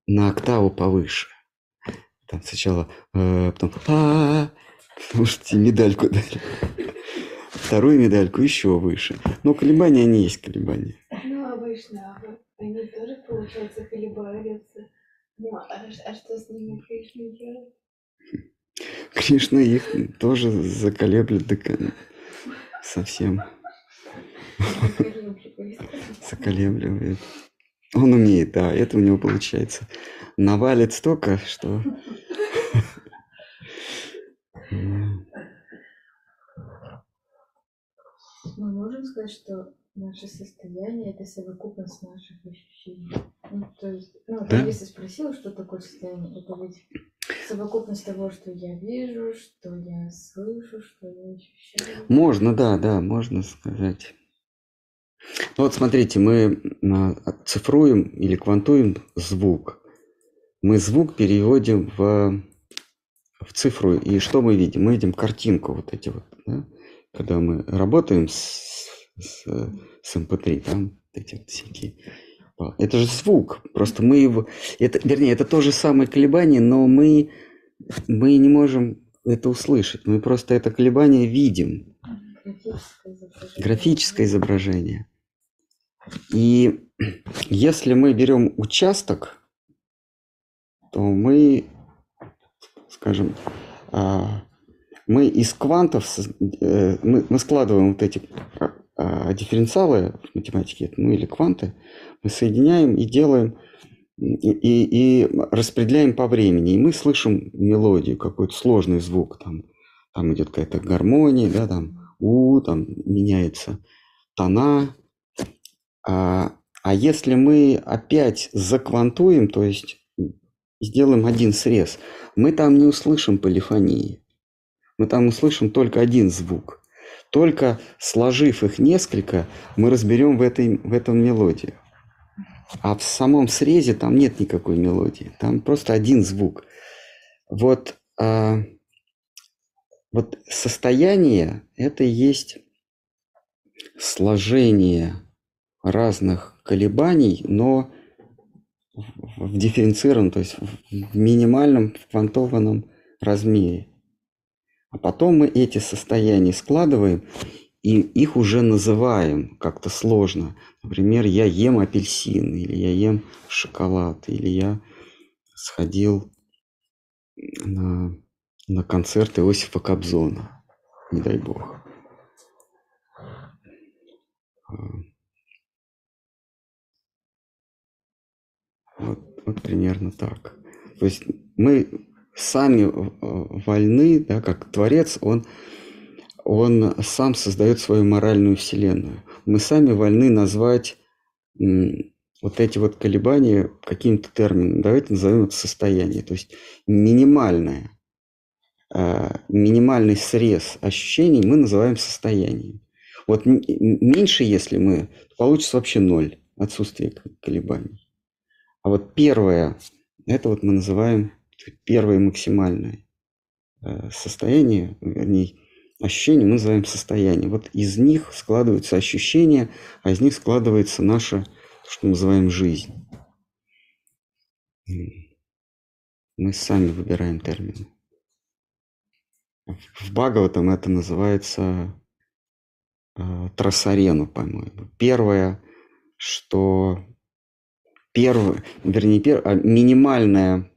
на октаву повыше. Там сначала, э, потом, а, потому что тебе медальку дали. Вторую медальку еще выше. Но колебания, они есть колебания. Ну, вайшнавы, они тоже, получается, колебаются. Ну, а, а что с ними Кришна делает? Кришна их тоже заколеблет до совсем. Заколебливает. Он умеет, да, это у него получается. Навалит столько, что... мы можем сказать, что наше состояние это совокупность наших ощущений. Ну, то есть, ну, Да. Алиса спросила, что такое состояние. Это ведь совокупность того, что я вижу, что я слышу, что я ощущаю. Можно, да, да, можно сказать. Ну вот смотрите, мы а, цифруем или квантуем звук. Мы звук переводим в, в цифру. И что мы видим? Мы видим картинку вот эти вот. да? Когда мы работаем с, с, с MP3, там вот эти вот всякие. а, Это же звук. Просто мы его... Это, вернее, это то же самое колебание, но мы, мы не можем это услышать. Мы просто это колебание видим Графическое изображение. графическое изображение. И если мы берем участок, то мы, скажем, а, мы из квантов, э, мы, мы складываем вот эти а, дифференциалы в математике, ну или кванты, мы соединяем и делаем, и, и, и распределяем по времени. И мы слышим мелодию, какой-то сложный звук, там, там идет какая-то гармония, да, там у, там меняется тона. А, а если мы опять заквантуем, то есть сделаем один срез, мы там не услышим полифонии. Мы там услышим только один звук. Только сложив их несколько, мы разберем в, этой, в этом мелодию. А в самом срезе там нет никакой мелодии. Там просто один звук. Вот, а, вот состояние – это и есть сложение разных колебаний, но в дифференцированном, то есть в минимальном в квантованном размере. А потом мы эти состояния складываем, и их уже называем как-то сложно. Например, я ем апельсин, или я ем шоколад, или я сходил на, на концерт Иосифа Кобзона, не дай бог. А, Вот, вот примерно так. То есть мы сами э, вольны, да, как Творец, он, он сам создает свою моральную вселенную. Мы сами вольны назвать вот эти вот колебания каким-то термином. Давайте назовем это состояние. То есть минимальное, э, минимальный срез ощущений мы называем состоянием. Вот меньше, если мы, получится вообще ноль, отсутствие колебаний. А вот первое, это вот мы называем первое максимальное э, состояние, вернее, ощущение мы называем состояние. Вот из них складываются ощущения, а из них складывается наша, то, что мы называем жизнь. Мы сами выбираем термины. В Бхагаватам это называется э, трасарену, по-моему. Первое, что первое, вернее, пер, а минимальная,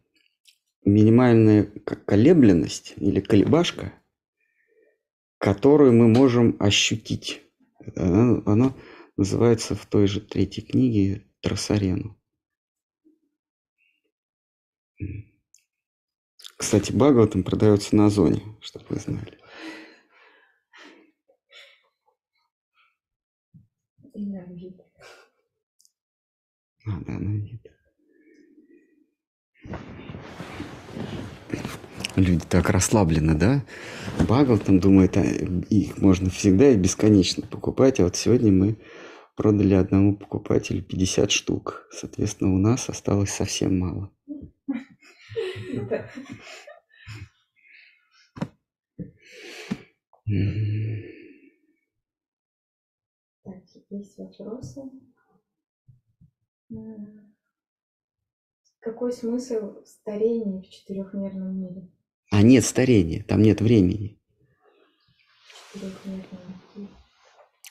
минимальная колебленность или колебашка, которую мы можем ощутить. Она, она называется в той же третьей книге Трасарену. М. Кстати, Бхагаватам продается на Озоне, чтобы вы знали. А, да, на вид. Люди так расслаблены, да? Бхагаватам думает, а, их можно всегда и бесконечно покупать, а вот сегодня мы продали одному покупателю 50 штук. Соответственно, у нас осталось совсем мало. Так, есть вопросы? Какой смысл старения в четырехмерном мире? А нет старения, там нет времени.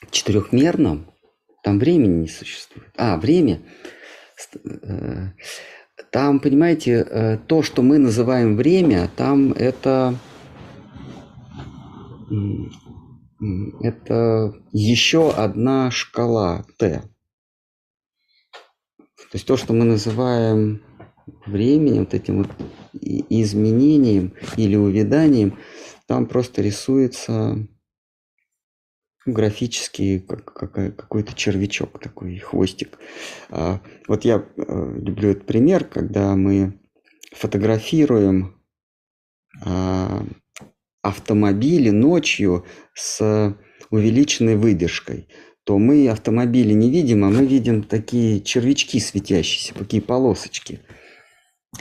В четырехмерном там времени не существует. А, время. Э, Там, понимаете, э, то, что мы называем время, там это это еще одна шкала Т. То есть то, что мы называем временем, вот этим вот изменением или увяданием, там просто рисуется графический как, какой-то червячок такой, хвостик. А, вот я э, люблю этот пример, когда мы фотографируем а, автомобили ночью с увеличенной выдержкой, то мы автомобили не видим, а мы видим такие червячки светящиеся, такие полосочки.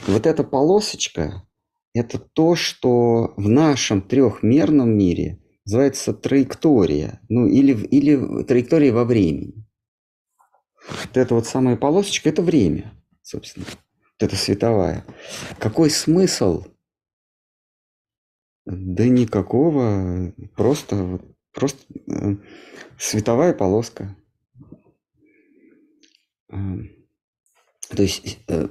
Вот эта полосочка – это то, что в нашем трехмерном мире называется траектория, ну или, или траектория во времени. Вот эта вот самая полосочка – это время, собственно. Вот это световая. Какой смысл? Да никакого, просто, просто э, световая полоска. Э, то есть э,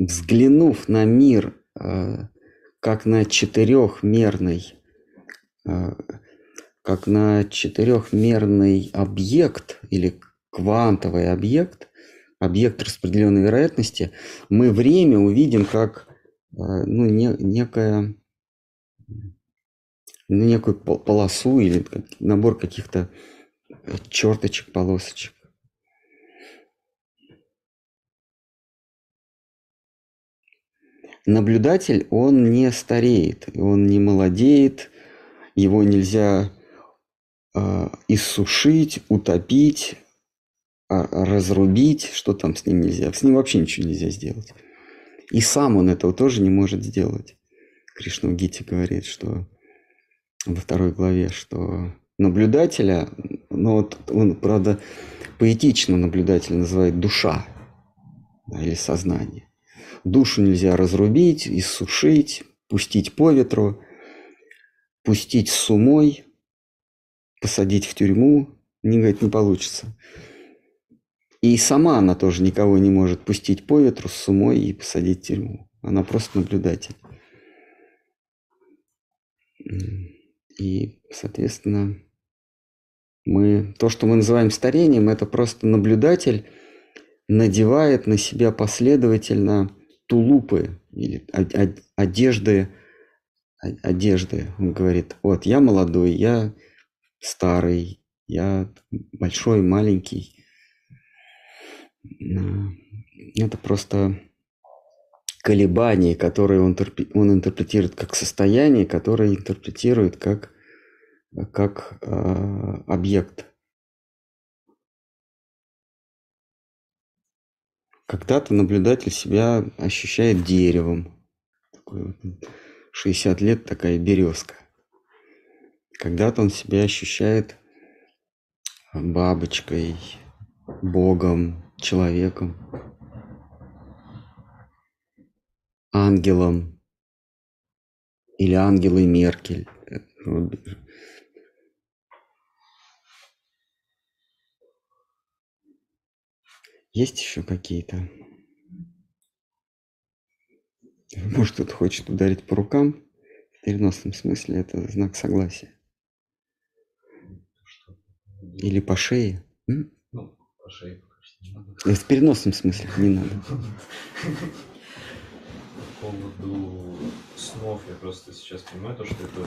взглянув на мир а, как на четырехмерный, а, как на четырехмерный объект или квантовый объект, объект распределенной вероятности, мы время увидим как ну, не, некое, ну, некую полосу или набор каких-то черточек, полосочек. Наблюдатель, он не стареет, он не молодеет, его нельзя э, иссушить, утопить, э, разрубить, что там с ним нельзя. С ним вообще ничего нельзя сделать. И сам он этого тоже не может сделать. Кришна в Гите говорит, что во второй главе, что наблюдателя, ну вот он, правда, поэтично наблюдателя называет душа да, или сознание. Душу нельзя разрубить, иссушить, пустить по ветру, пустить с умой, посадить в тюрьму, не, говорит, не получится. И сама она тоже никого не может пустить по ветру с умой и посадить в тюрьму. Она просто наблюдатель. И, соответственно, мы, то, что мы называем старением, это просто наблюдатель надевает на себя последовательно тулупы или одежды, одежды. Он говорит, вот я молодой, я старый, я большой, маленький. Это просто колебания, которые он, он интерпретирует как состояние, которое интерпретирует как, как э, объект Когда-то наблюдатель себя ощущает деревом. Такой 60 лет такая березка. Когда-то он себя ощущает бабочкой, богом, человеком, ангелом или ангелой Меркель. Есть еще какие-то? Может, кто-то хочет ударить по рукам. В переносном смысле это знак согласия. Или по шее. М? Ну, по шее что не надо. В переносном смысле не надо. По поводу снов я просто сейчас понимаю то, что это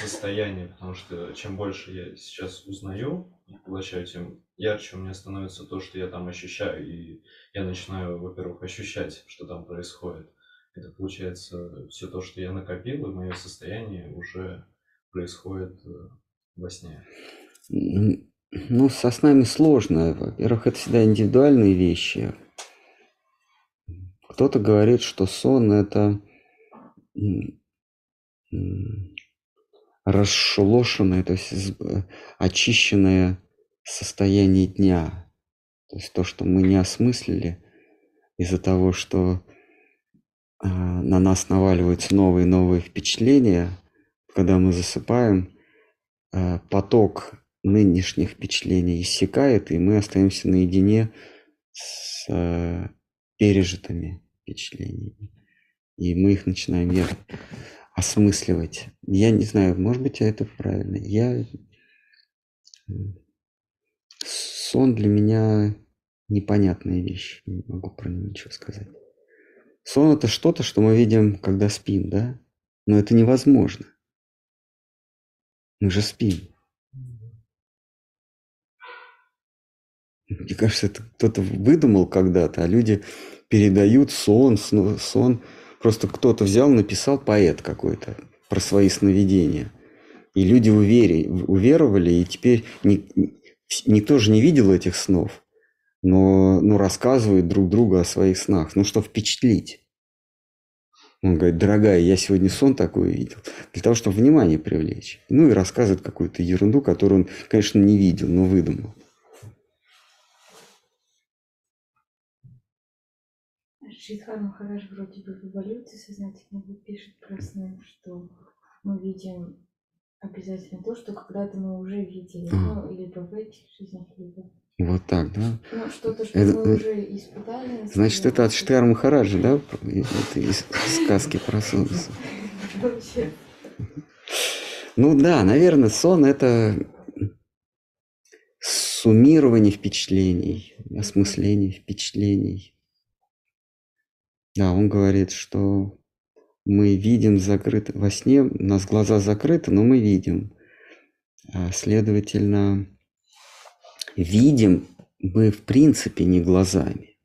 состояние, потому что чем больше я сейчас узнаю и поглощаю, тем ярче у меня становится то, что я там ощущаю, и я начинаю, во-первых, ощущать, что там происходит. Это получается все то, что я накопил, и мое состояние уже происходит э, во сне. Ну, со снами сложно. Во-первых, это всегда индивидуальные вещи. Кто-то говорит, что сон – это расшелошенное, то есть э, очищенное состояние дня. То есть то, что мы не осмыслили из-за того, что э, на нас наваливаются новые и новые впечатления, когда мы засыпаем, э, поток нынешних впечатлений иссякает, и мы остаемся наедине с э, пережитыми впечатлениями. И мы их начинаем осмысливать. Я не знаю, может быть, это правильно. Я... Сон для меня непонятная вещь. Не могу про него ничего сказать. Сон это что-то, что мы видим, когда спим, да? Но это невозможно. Мы же спим. Мне кажется, это кто-то выдумал когда-то, а люди передают сон, сон. Просто кто-то взял, написал поэт какой-то про свои сновидения. И люди увери, уверовали, и теперь ни, никто же не видел этих снов, но, но рассказывают друг другу о своих снах. Ну, что впечатлить. Он говорит, дорогая, я сегодня сон такой видел, для того, чтобы внимание привлечь. Ну и рассказывает какую-то ерунду, которую он, конечно, не видел, но выдумал. Шридхар Махарадж вроде бы в эволюции сознательно пишет про сны, что мы видим обязательно то, что когда-то мы уже видели, а. ну, либо в этих жизнях, либо... Вот так, да? Ну, что-то, что это, мы уже испытали. Значит, это от Штар Махараджа, да? Это из сказки про солнце. Ну да, наверное, сон – это суммирование впечатлений, осмысление впечатлений. Да, он говорит, что мы видим закрыто во сне, у нас глаза закрыты, но мы видим. А, следовательно, видим мы в принципе не глазами,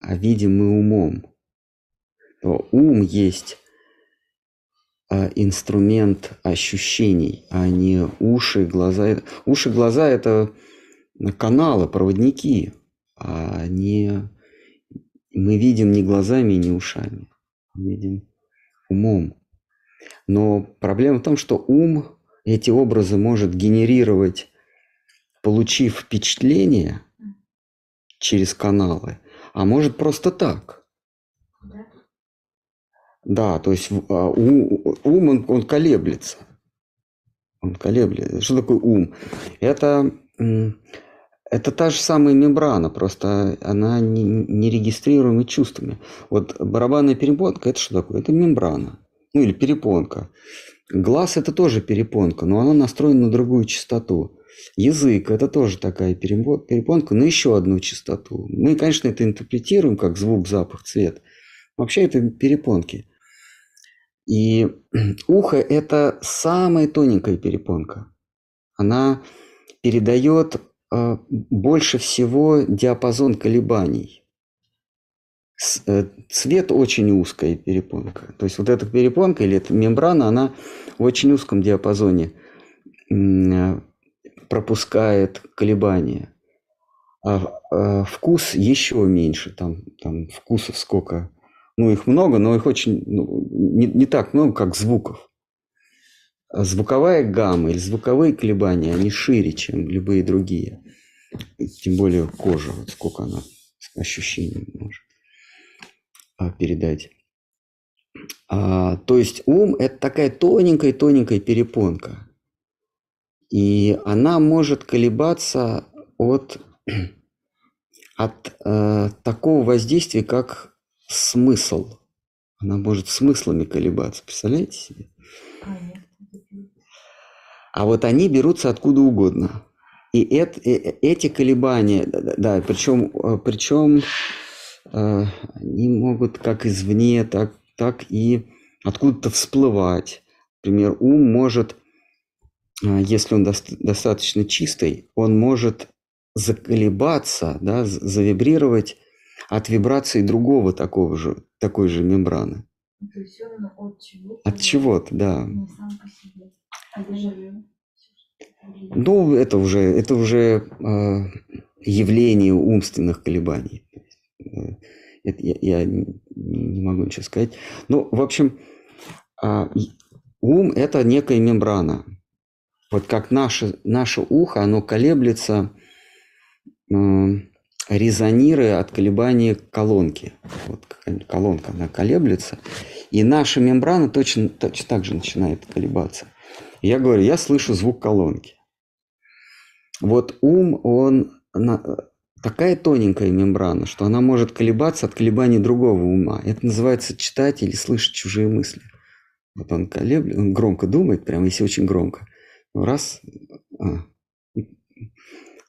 а видим мы умом. То ум есть а, инструмент ощущений, а не уши, глаза. Уши, глаза – это каналы, проводники, а не мы видим не глазами и не ушами, мы видим умом. Но проблема в том, что ум эти образы может генерировать, получив впечатление через каналы, а может просто так. Да, да то есть а, ум, он, он колеблется. Он колеблется. Что такое ум? Это это та же самая мембрана, просто она не, не регистрируема чувствами. Вот барабанная перепонка – это что такое? Это мембрана, ну или перепонка. Глаз – это тоже перепонка, но она настроена на другую частоту. Язык – это тоже такая перепонка, но еще одну частоту. Мы, конечно, это интерпретируем как звук, запах, цвет. Вообще это перепонки. И ухо – это самая тоненькая перепонка. Она передает больше всего диапазон колебаний. Э, цвет очень узкая перепонка. То есть вот эта перепонка или эта мембрана, она в очень узком диапазоне э, пропускает колебания. А, а вкус еще меньше. Там, там вкусов сколько. Ну, их много, но их очень ну, не, не так много, как звуков. Звуковая гамма или звуковые колебания, они шире, чем любые другие. Тем более кожа, вот сколько она ощущений может а, передать. А, то есть ум – это такая тоненькая-тоненькая перепонка. И она может колебаться от, от э, такого воздействия, как смысл. Она может смыслами колебаться. Представляете себе? А вот они берутся откуда угодно. И это, эти колебания, да, причем, причем э, они могут как извне, так, так и откуда-то всплывать. Например, ум может, э, если он достаточно чистый, он может заколебаться, да, завибрировать от вибрации другого такого же, такой же мембраны. То есть от чего-то. От чего-то, да. Не сам по себе. Ну, это уже, это уже э, явление умственных колебаний. Э, это я, я не могу ничего сказать. Ну, в общем, э, ум – это некая мембрана. Вот как наше, наше ухо, оно колеблется, э, резонируя от колебания колонки. Вот колонка, она колеблется. И наша мембрана точно, точно так же начинает колебаться. Я говорю, я слышу звук колонки. Вот ум, он такая тоненькая мембрана, что она может колебаться от колебаний другого ума. Это называется читать или слышать чужие мысли. Вот он колеблет, он громко думает, прямо если очень громко. Раз, а,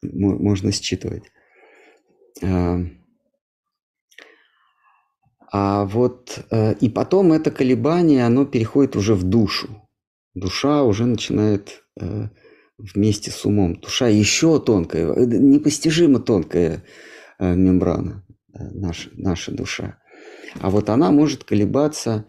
можно считывать. А, а вот э, и потом это колебание, оно переходит уже в душу. Душа уже начинает э, вместе с умом. Душа еще тонкая, э, непостижимо тонкая э, мембрана, наша, наша душа. А вот она может колебаться,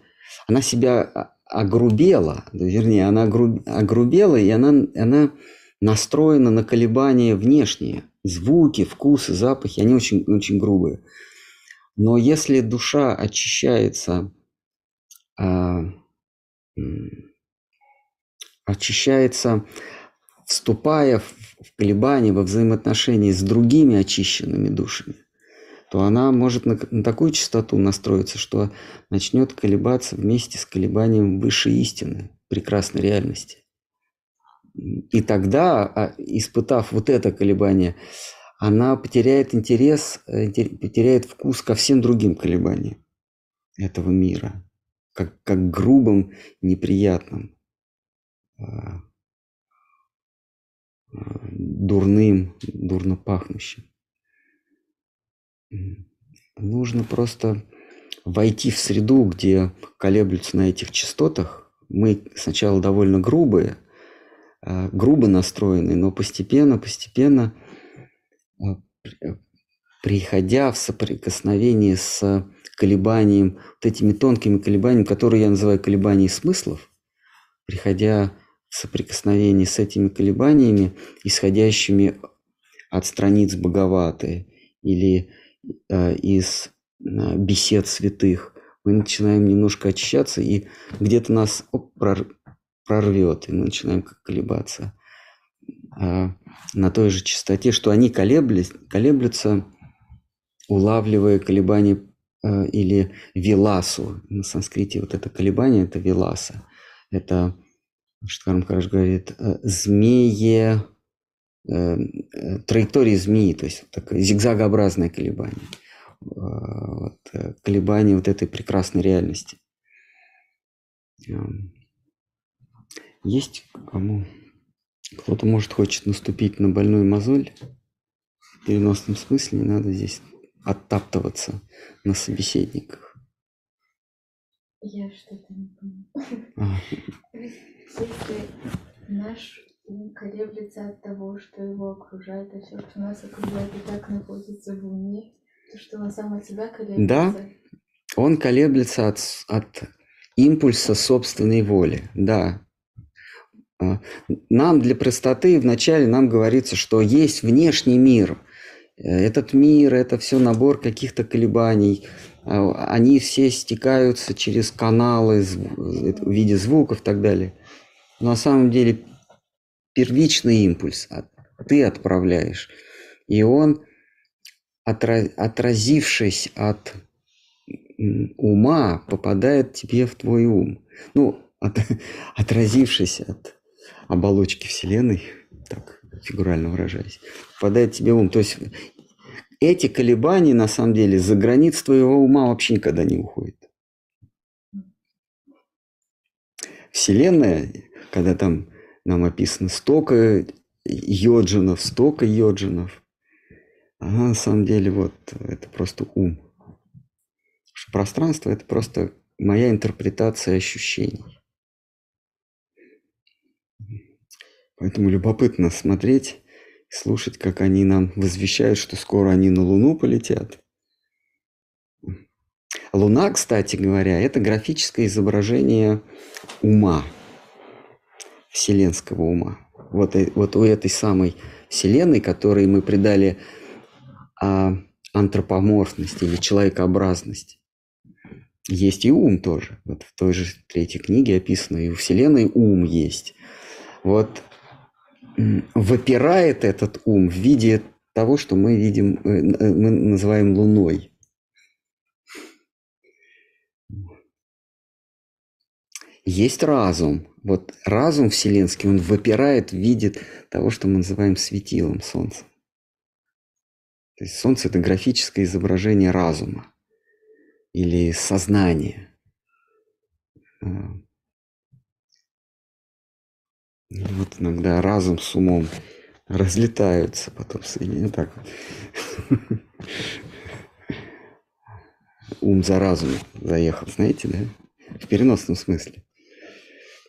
она себя огрубела, вернее, она огрубела, и она, она настроена на колебания внешние. Звуки, вкусы, запахи, они очень, очень грубые. Но если душа очищается, а, очищается, вступая в, колебания, во взаимоотношения с другими очищенными душами, то она может на, на такую частоту настроиться, что начнет колебаться вместе с колебанием высшей истины, прекрасной реальности. И тогда, а, испытав вот это колебание, она потеряет интерес, э, потеряет вкус ко всем другим колебаниям этого мира, как, как грубым, неприятным, дурным, дурно пахнущим. Нужно просто войти в среду, где колеблются на этих частотах. Мы сначала довольно грубые, а, грубо настроенные, но постепенно, постепенно, а, приходя в соприкосновение с колебанием, вот этими тонкими колебаниями, которые я называю колебания смыслов, приходя в соприкосновение с этими колебаниями, исходящими от страниц Боговаты или Э, из э, бесед святых, мы начинаем немножко очищаться, и где-то нас оп, прорвет, и мы начинаем колебаться а, на той же частоте, что они колеблись, колеблются, улавливая колебания э, или виласу. На санскрите вот это колебание – это виласа. Это, Хараш говорит, змее, Э, траектории змеи, то есть такое зигзагообразное колебание, э, вот, э, колебание вот этой прекрасной реальности. Эм, есть кому? Кто-то, может, хочет наступить на больную мозоль. В переносном смысле не надо здесь оттаптываться на собеседниках. Я что-то не понимаю. Если наш ум колеблется от того, что его окружает, а все, что нас окружает, и так находится в уме, то, что он сам от себя колеблется. Да, он колеблется от, от импульса собственной воли, да. А, нам для простоты вначале нам говорится, что есть внешний мир. Этот мир – это все набор каких-то колебаний. А, они все стекаются через каналы в виде звуков и так далее. На самом деле первичный импульс а ты отправляешь. И он, отразившись от ума, попадает тебе в твой ум. Ну, от, отразившись от оболочки Вселенной, так фигурально выражаясь, попадает тебе в ум. То есть эти колебания, на самом деле, за границ твоего ума вообще никогда не уходят. Вселенная, когда там нам описано столько йоджинов, столько йоджинов. А на самом деле вот это просто ум. Пространство – это просто моя интерпретация ощущений. Поэтому любопытно смотреть слушать, как они нам возвещают, что скоро они на Луну полетят. Луна, кстати говоря, это графическое изображение ума – вселенского ума. Вот, вот у этой самой вселенной, которой мы придали а, антропоморфность или человекообразность, есть и ум тоже. Вот в той же третьей книге описано, и у Вселенной ум есть. Вот выпирает этот ум в виде того, что мы видим, э, э, мы называем Луной. Есть разум. Вот разум вселенский, он выпирает в виде того, что мы называем светилом Солнца. То есть Солнце – это графическое изображение разума или сознания. А. Вот иногда разум с умом разлетаются, потом соединяют так вот. Ум за разум заехал, знаете, да? В переносном смысле.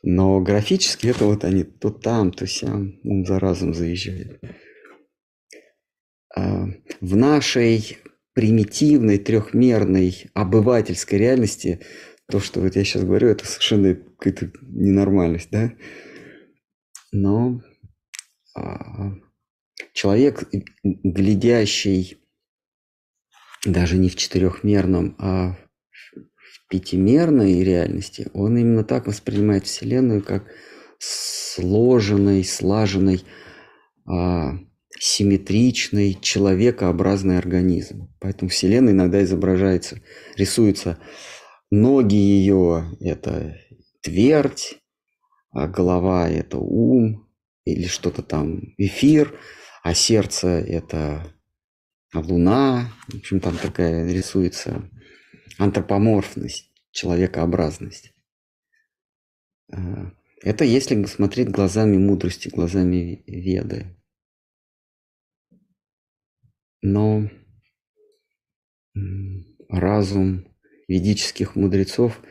Но графически это вот они то там, то сям, ум за разум заезжает. А, в нашей примитивной, трехмерной, обывательской реальности то, что вот я сейчас говорю, это совершенно какая-то ненормальность, да? Но а, человек, глядящий даже не в четырехмерном, а пятимерной реальности, он именно так воспринимает Вселенную, как сложенный, слаженный, а, симметричный, человекообразный организм. Поэтому Вселенная иногда изображается, рисуется ноги ее – это твердь, а голова – это ум или что-то там эфир, а сердце – это луна. В общем, там такая рисуется антропоморфность, человекообразность. А, это если смотреть глазами мудрости, глазами веды. Но разум ведических мудрецов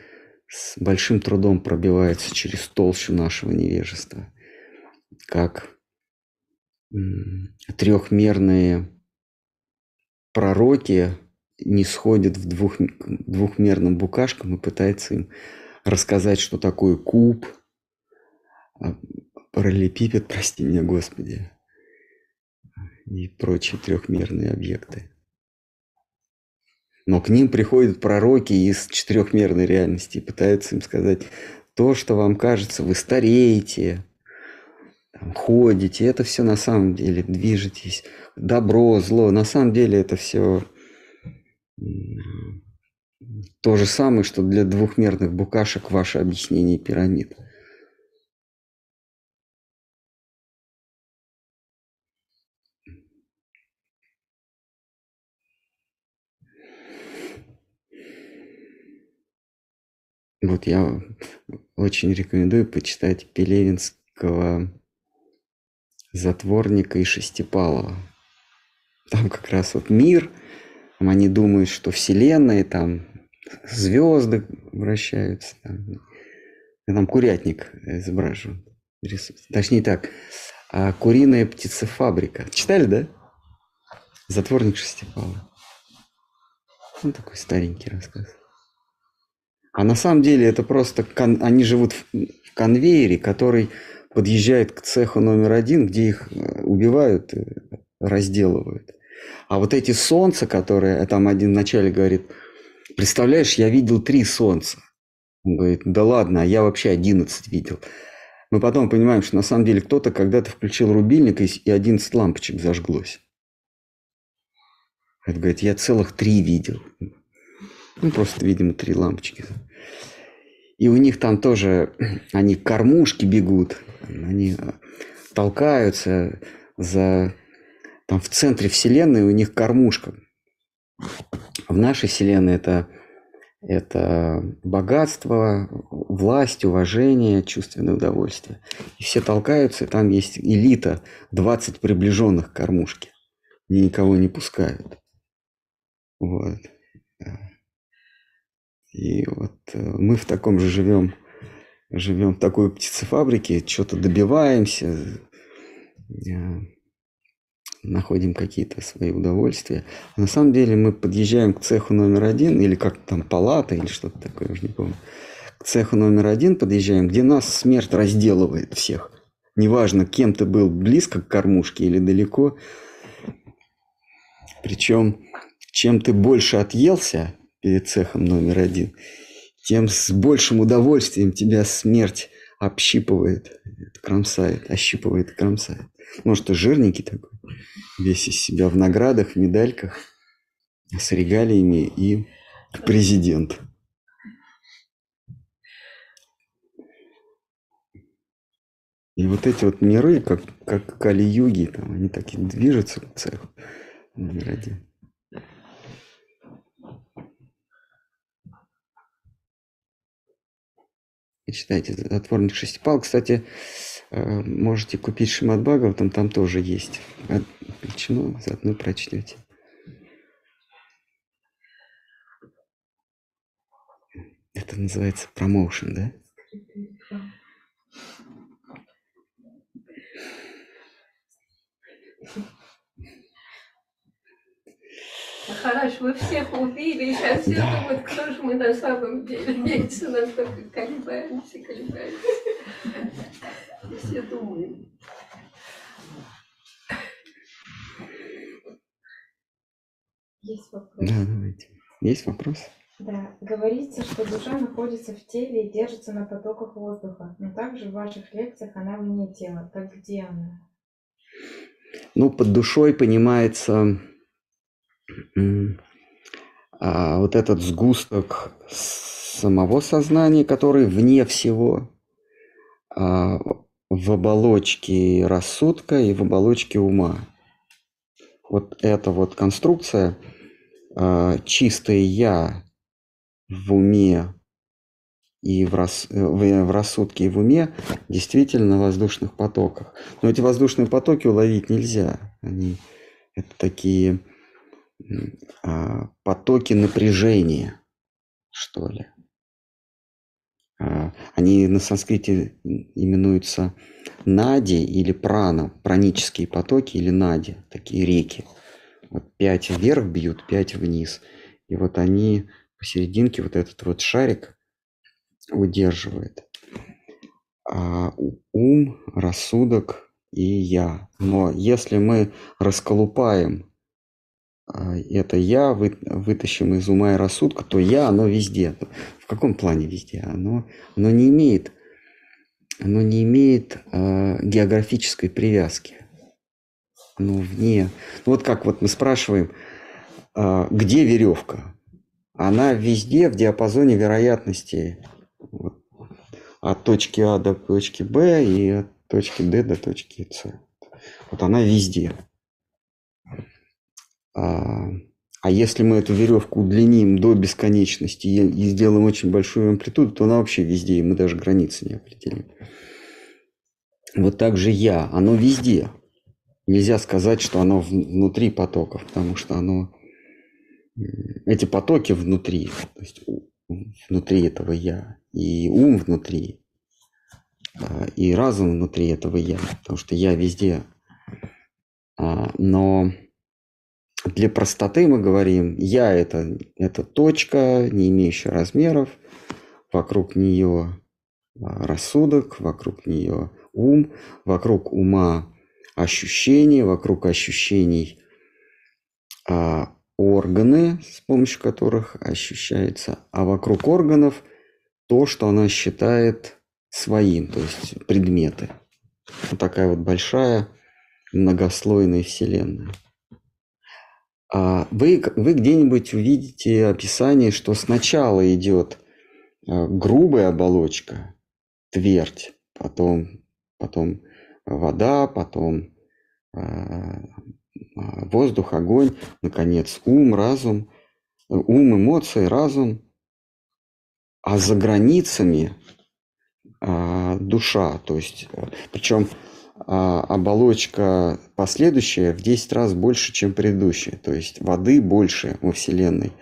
с большим трудом пробивается через толщу нашего невежества, как трехмерные пророки не сходят в двух, двухмерным букашкам и пытаются им рассказать, что такое куб, а, параллелепипед, прости меня, Господи, и прочие трехмерные объекты. Но к ним приходят пророки из четырехмерной реальности и пытаются им сказать, то, что вам кажется, вы стареете, ходите, это все на самом деле движетесь, добро, зло, на самом деле это все то же самое, что для двухмерных букашек ваше объяснение пирамид. Вот я очень рекомендую почитать Пелевинского Затворника и Шестипалова. Там как раз вот мир, они думают, что Вселенная, там звезды вращаются, там, там курятник изображен. Точнее так, а куриная птицефабрика. Читали, да? Затворник Шестипалова. Ну, такой старенький рассказ. А на самом деле это просто кон... они живут в конвейере, который подъезжает к цеху номер один, где их э, убивают, разделывают. А вот эти солнца, которые, там один вначале говорит, представляешь, я видел три солнца. Он говорит, да ладно, а я вообще 11 видел. Мы потом понимаем, что на самом деле кто-то когда-то включил рубильник, и 11 лампочек зажглось. Это говорит, я целых три видел. Ну, просто, видимо, три лампочки. И у них там тоже, они кормушки бегут, они э, толкаются за... Там в центре Вселенной у них кормушка. В нашей Вселенной это, это богатство, власть, уважение, чувственное удовольствие. И все толкаются, и там есть элита, 20 приближенных к кормушке. И никого не пускают. Вот. И вот э, мы в таком же живем, живем в такой птицефабрике, что-то добиваемся, э, находим какие-то свои удовольствия. А на самом деле мы подъезжаем к цеху номер один, или как там палата, или что-то такое, уже не помню. К цеху номер один подъезжаем, где нас смерть разделывает всех. Неважно, кем ты был, близко к кормушке или далеко. Причем, чем ты больше отъелся, перед цехом номер один, тем с большим удовольствием тебя смерть общипывает, кромсает, ощипывает, кромсает. Может, ты жирненький такой, весь из себя в наградах, в медальках, с регалиями и президент. И вот эти вот миры, как, как Кали-юги, там, они так и движутся к цеху номер один. Читайте «Затворник шестипал». Кстати, э, Э, можете купить Шимат Бхагаватам, там тоже есть. Начну, заодно прочтете. Это называется промоушен, да? Ну, Хорош, вы всех убили, сейчас все да. думают, кто же мы на самом деле. Видите, у нас только колебаемся, колебаемся. Все думаем. Есть вопрос. Да, давайте. Есть вопрос? Да, говорится, что душа находится в теле и держится на потоках воздуха, но также в ваших лекциях она вне тела. Так где она? Ну, под душой понимается а, вот этот сгусток самого сознания, который вне всего, а, в оболочке рассудка и в оболочке ума. Вот эта вот конструкция а, чистое я в уме и в, рас- э, в, в рассудке и в уме действительно воздушных потоках. Но эти воздушные потоки уловить нельзя. Они это такие а, потоки напряжения, что ли. А, Они на санскрите именуются нади или прана, пранические потоки или нади, такие реки. Вот пять вверх бьют, пять вниз. И вот они посерединке, вот этот вот шарик удерживает. А ум, рассудок и я. Но если мы расколупаем это я, вы- вытащим из ума и рассудка, то я, оно везде. В каком плане везде? Оно, оно не имеет, оно не имеет а, географической привязки. Ну, вне. Ну, вот как вот мы спрашиваем, а, где веревка? Она везде в диапазоне вероятности вот, от точки А до точки Б и от точки Д до точки С. Вот она везде. А, а если мы эту веревку удлиним до бесконечности и, сделаем очень большую амплитуду, то она вообще везде, и мы даже границы не определим. Вот так же я, оно везде. Нельзя сказать, что оно внутри потоков, потому что оно эти потоки внутри, то есть внутри этого я, и ум внутри, а, и разум внутри этого я, потому что я везде. А, Но для простоты мы говорим, я это, это точка, не имеющая размеров, вокруг нее а, рассудок, вокруг нее ум, вокруг ума ощущения, вокруг ощущений а, органы, с помощью которых ощущается, а вокруг органов то, что она считает своим, то есть предметы. Вот такая вот большая многослойная вселенная. А вы, вы где-нибудь увидите описание, что сначала идет а, грубая оболочка, твердь, потом, потом вода, потом а, воздух, огонь, наконец, ум, разум, э, ум, эмоции, разум, а за границами душа, то есть, причем оболочка последующая в 10 раз больше, чем предыдущая, то есть воды больше во Вселенной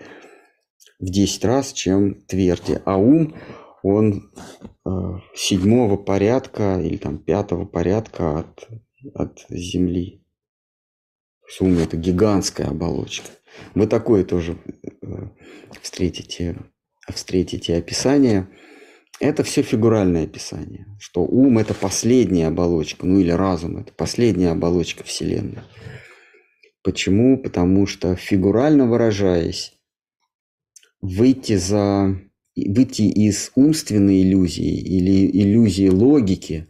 в 10 раз, чем тверди, а ум, он э, седьмого порядка или там пятого порядка от, от Земли. Ум это гигантская оболочка. Вы такое тоже э, встретите, встретите описание. Это все фигуральное описание, что ум это последняя оболочка, ну или разум это последняя оболочка Вселенной. Почему? Потому что фигурально выражаясь, выйти за выйти из умственной иллюзии или иллюзии логики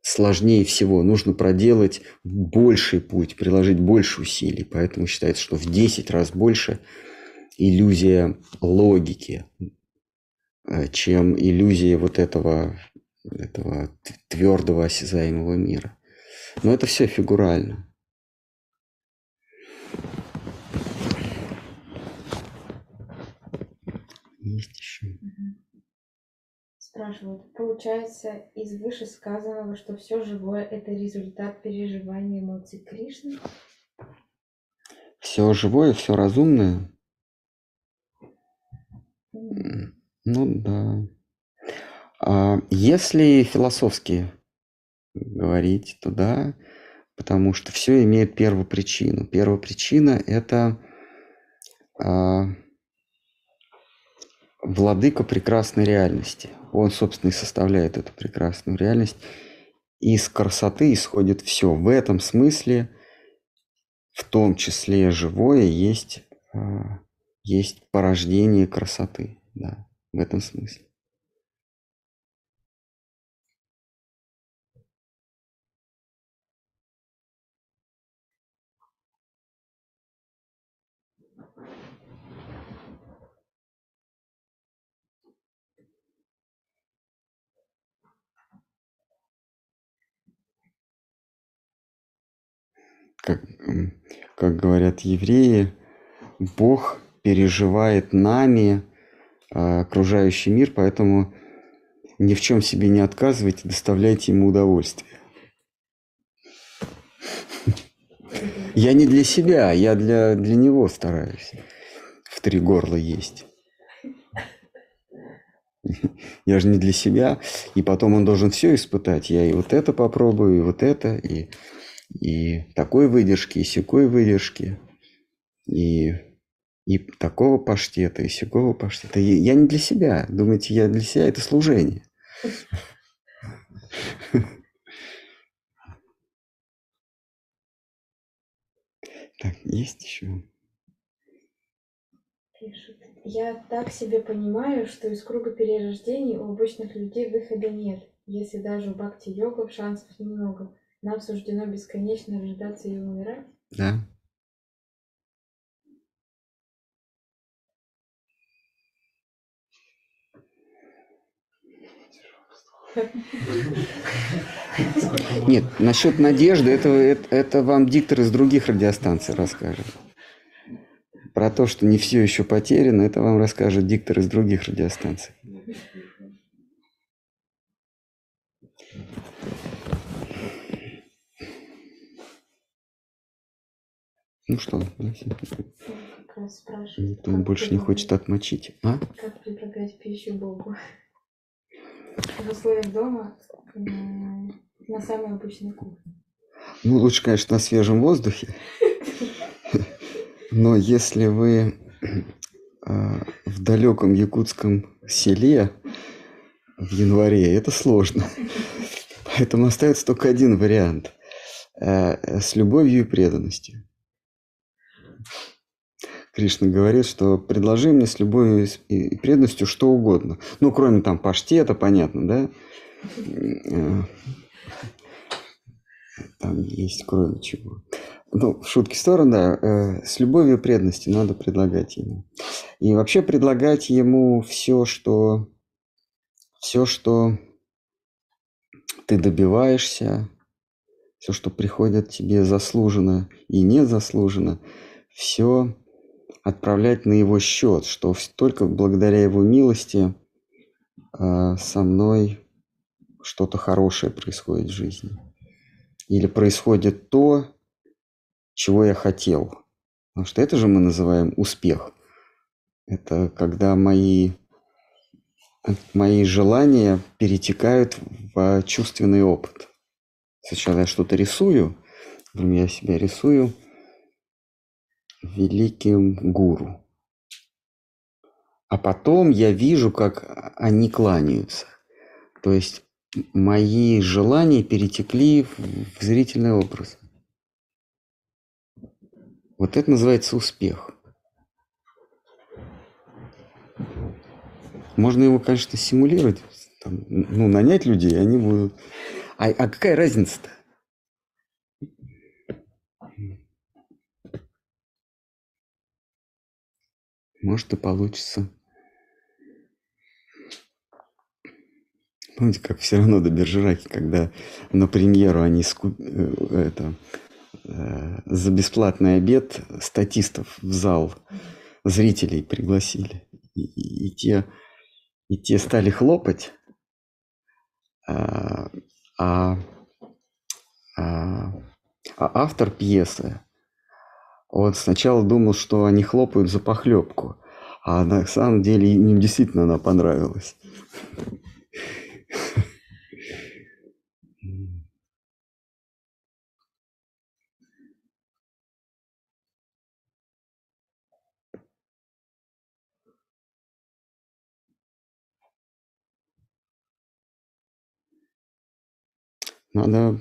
сложнее всего. Нужно проделать больший путь, приложить больше усилий. Поэтому считается, что в 10 раз больше иллюзия логики, чем иллюзия вот этого, этого твердого осязаемого мира. Но это все фигурально. Есть еще. Спрашивают, получается из вышесказанного, что все живое это результат переживания эмоций Кришны? Все живое, все разумное. М. Ну да. А если философски говорить, то да, потому что все имеет первопричину. Первопричина – это а, владыка прекрасной реальности. Он, собственно, и составляет эту прекрасную реальность. Из красоты исходит все. В этом смысле, в том числе живое, есть, а, есть порождение красоты. Да, в этом смысле. как, как говорят евреи, Бог переживает нами окружающий мир, поэтому ни в чем себе не отказывайте, доставляйте ему удовольствие. Я не для себя, я для, для него стараюсь в три горла есть. Я же не для себя, и потом он должен все испытать. Я и вот это попробую, и вот это, и и такой выдержки, и секой выдержки, и, и такого паштета, и секого паштета. Я не для себя. Думаете, я для себя? Это служение. Так, есть еще? Пишут. Я так себе понимаю, что из круга перерождений у обычных людей выхода нет, если даже у бхакти-йогов шансов немного. Нам суждено бесконечно рождаться и умирать? Да. Нет, насчет надежды, это, это, это вам диктор из других радиостанций расскажет. Про то, что не все еще потеряно, это вам расскажет диктор из других радиостанций. Ну что, никто больше не хочет отмочить. А? Как предлагать пищу Богу? В условиях дома на самой обычной кухне. Ну, лучше, конечно, на свежем воздухе. Но если вы а, в далеком якутском селе в январе, это сложно. Поэтому остается только один вариант. Э, с любовью и преданностью. Кришна говорит, что предложи мне с любовью и преданностью что угодно. Ну, кроме там паштета, понятно, да? Там есть кроме чего. Ну, шутки в сторону, да. Э, с любовью и преданностью надо предлагать ему. И вообще предлагать ему все, что... Все, что ты добиваешься, все, что приходит тебе заслуженно и незаслуженно, все отправлять на его счет, что только благодаря его милости э, со мной что-то хорошее происходит в жизни. Или происходит то, чего я хотел. Потому что это же мы называем успех. Это когда мои, мои желания перетекают в чувственный опыт. Сначала я что-то рисую, я себя рисую великим гуру. А потом я вижу, как они кланяются. То есть мои желания перетекли в зрительный образ. Вот это называется успех. Можно его, конечно, симулировать, там, ну, нанять людей, они будут. А, а какая разница-то? Может и получится. Помните, как все равно до Бержераки, когда на премьеру они ску... Э, это, э, за бесплатный обед статистов в зал зрителей пригласили. И, и, и, те, и те стали хлопать, а, а, а, а автор пьесы вот сначала думал, что они хлопают за похлебку, а на самом деле им действительно она понравилась. Надо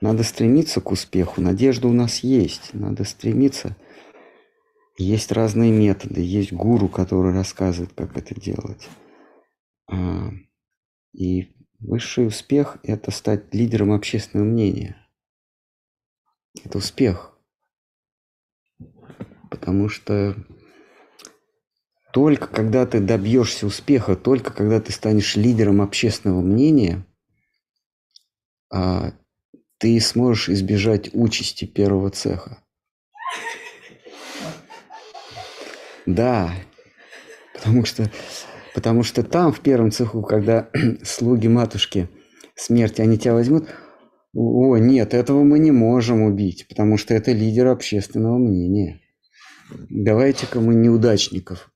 надо стремиться к успеху. Надежда у нас есть. Надо стремиться. Есть разные методы. Есть гуру, который рассказывает, как это делать. А, и высший успех – это стать лидером общественного мнения. Это успех. Потому что только когда ты добьешься успеха, только когда ты станешь лидером общественного мнения, а, ты сможешь избежать участи первого цеха. Да, потому что, потому что там, в первом цеху, когда слуги матушки смерти, они тебя возьмут, о, нет, этого мы не можем убить, потому что это лидер общественного мнения. Давайте-ка мы неудачников.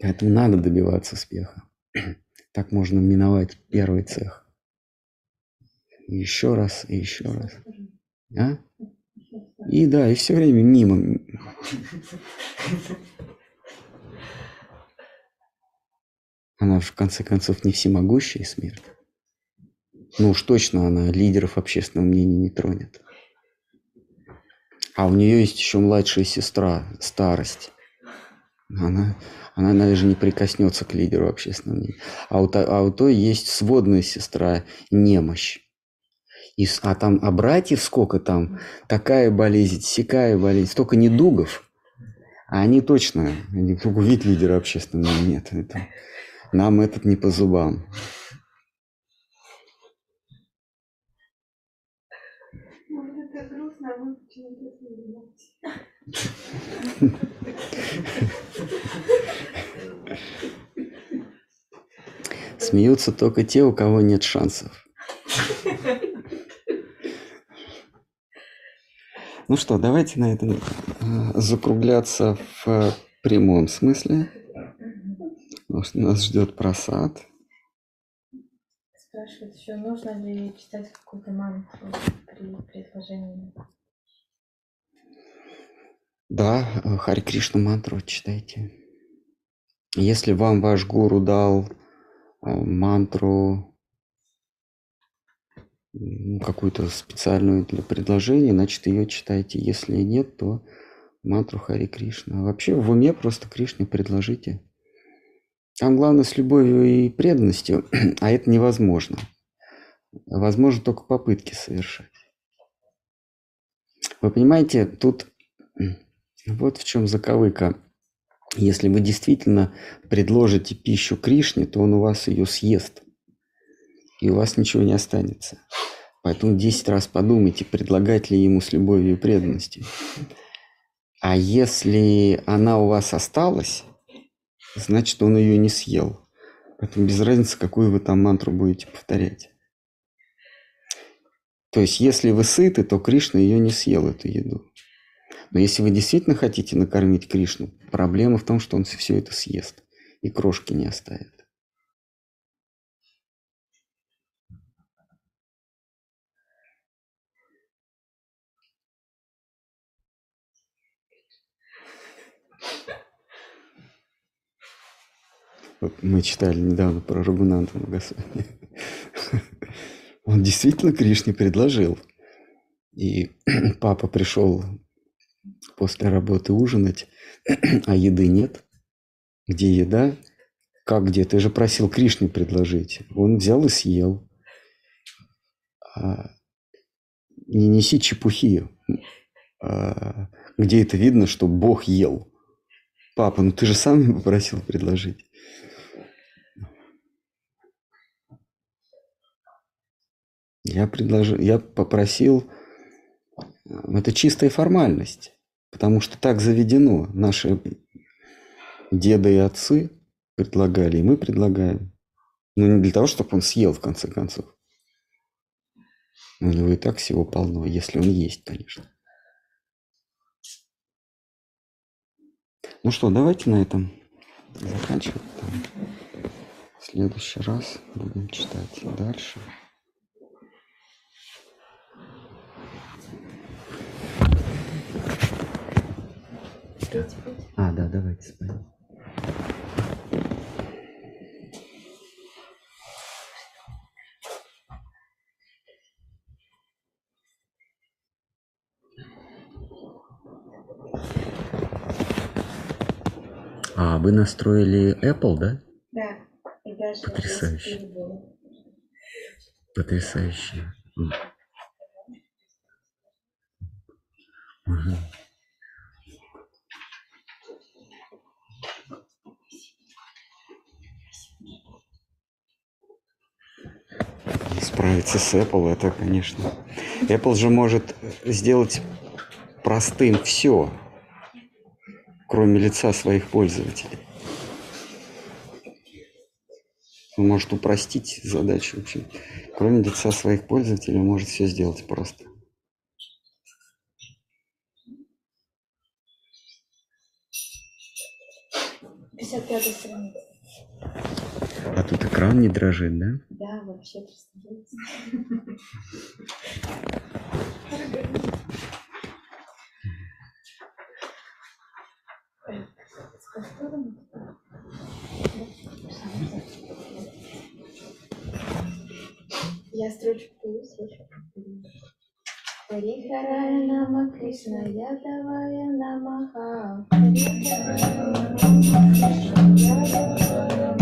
Поэтому надо добиваться успеха. Так можно миновать первый цех. Еще раз, и еще раз. А? И да, и все время мимо. Она в конце концов не всемогущая смерть. Ну уж точно она лидеров общественного мнения не тронет. А у нее есть еще младшая сестра, старость. Она, она даже не прикоснется к лидеру общественного мнения. А у, а у той есть сводная сестра, немощь. И, а там, а братьев сколько там? Такая болезнь, сякая болезнь, столько недугов. А они точно, они только вид лидера общественного нет. Это, нам этот не по зубам. А Смеются только те, у кого нет шансов. Ну что, давайте на этом э, закругляться в прямом смысле. Нас ждет просад. Спрашивают еще, нужно ли читать какую-то мантру при предложении? Да, э, Хари Кришна мантру читайте. Если вам ваш гуру дал э, какую-то специальную для предложения, значит, ее читайте. Если нет, то мантру Хари Кришна. вообще в уме просто Кришне предложите. Там главное с любовью и преданностью, а это невозможно. Возможно только попытки совершать. Вы понимаете, тут вот в чем заковыка. Если вы действительно предложите пищу Кришне, то он у вас ее съест и у вас ничего не останется. Поэтому 10 раз подумайте, предлагать ли ему с любовью и преданностью. А если она у вас осталась, значит, он ее не съел. Поэтому без разницы, какую вы там мантру будете повторять. То есть, если вы сыты, то Кришна ее не съел, эту еду. Но если вы действительно хотите накормить Кришну, проблема в том, что он все это съест и крошки не оставит. Мы читали недавно про Рагунанта Магасвами. Он действительно Кришне предложил. И папа пришел после работы ужинать, а еды нет. Где еда? Как где? Ты же просил Кришне предложить. Он взял и съел. А, не неси чепухи. А, где это видно, что Бог ел? Папа, ну ты же сам его просил предложить. Я предложил, я попросил, это чистая формальность, потому что так заведено. Наши деды и отцы предлагали, и мы предлагаем. Но не для того, чтобы он съел, в конце концов. У него и так всего полно, если он есть, конечно. Ну что, давайте на этом заканчивать. В следующий раз будем читать дальше. А, да, давайте спать. А вы настроили Apple, да? Да. И даже Потрясающе. Потрясающе. Угу. Справиться с Apple, это, конечно. Apple же может сделать простым все кроме лица своих пользователей. Он может упростить задачу. В общем, кроме лица своих пользователей, он может все сделать просто. страница. А тут экран не дрожит, да? Да, вообще, просто. Я строчку строчку. Харихарая нама Кришна, я давая намаха. Харихарая нама Кришна, я давая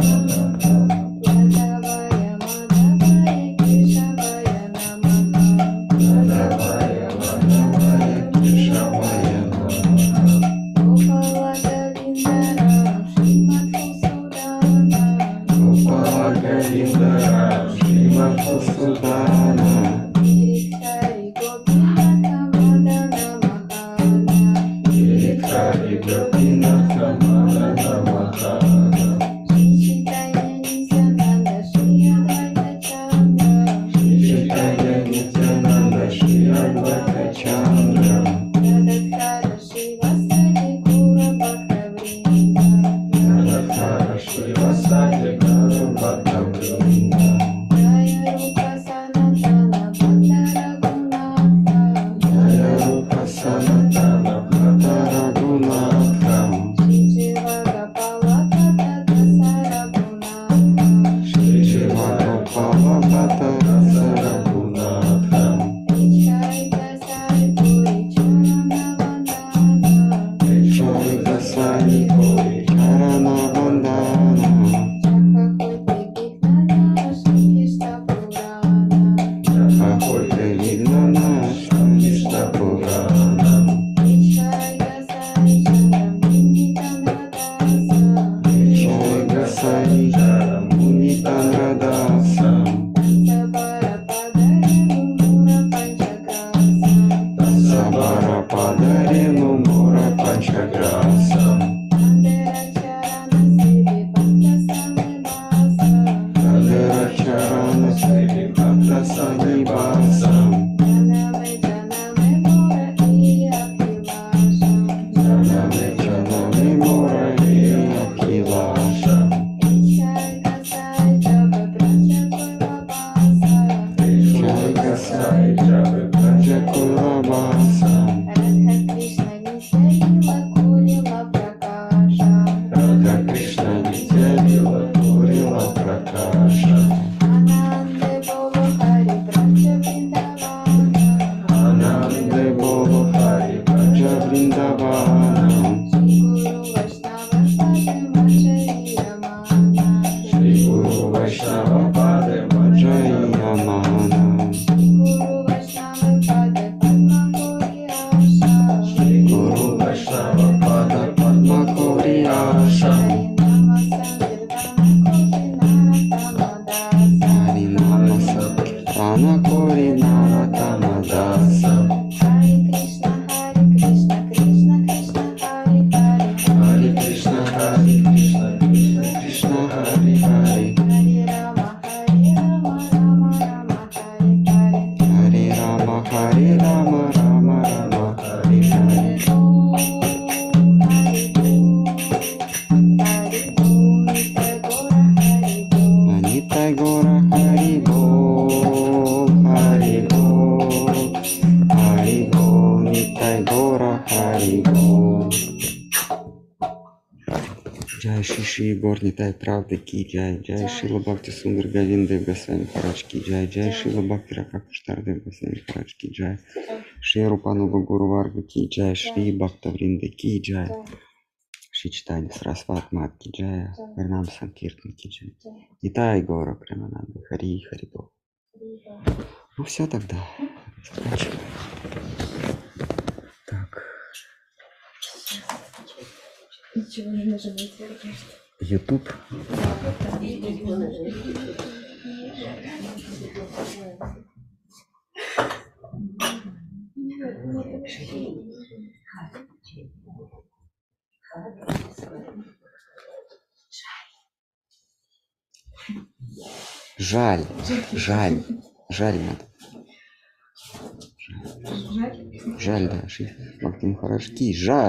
угнетай правды, ки джай, джай, шила бхакти сундр гавин дев гасвами парачки, джай, джай, шила бхакти ракакуштар дев гасвами парачки, джай, шри рупануба гуру варгу ки джай, шри бакта вринде ки джай, ши читани с мат ки джай, а вернам санкиртан ки джай, итай гора премананда, хари хари бог. Ну все тогда, заканчиваем. Так. Ничего не нажимайте, ребята. YouTube. Жаль, жаль, жаль надо. Жаль, да, Шри Бхакти Махарадж Ки, жаль.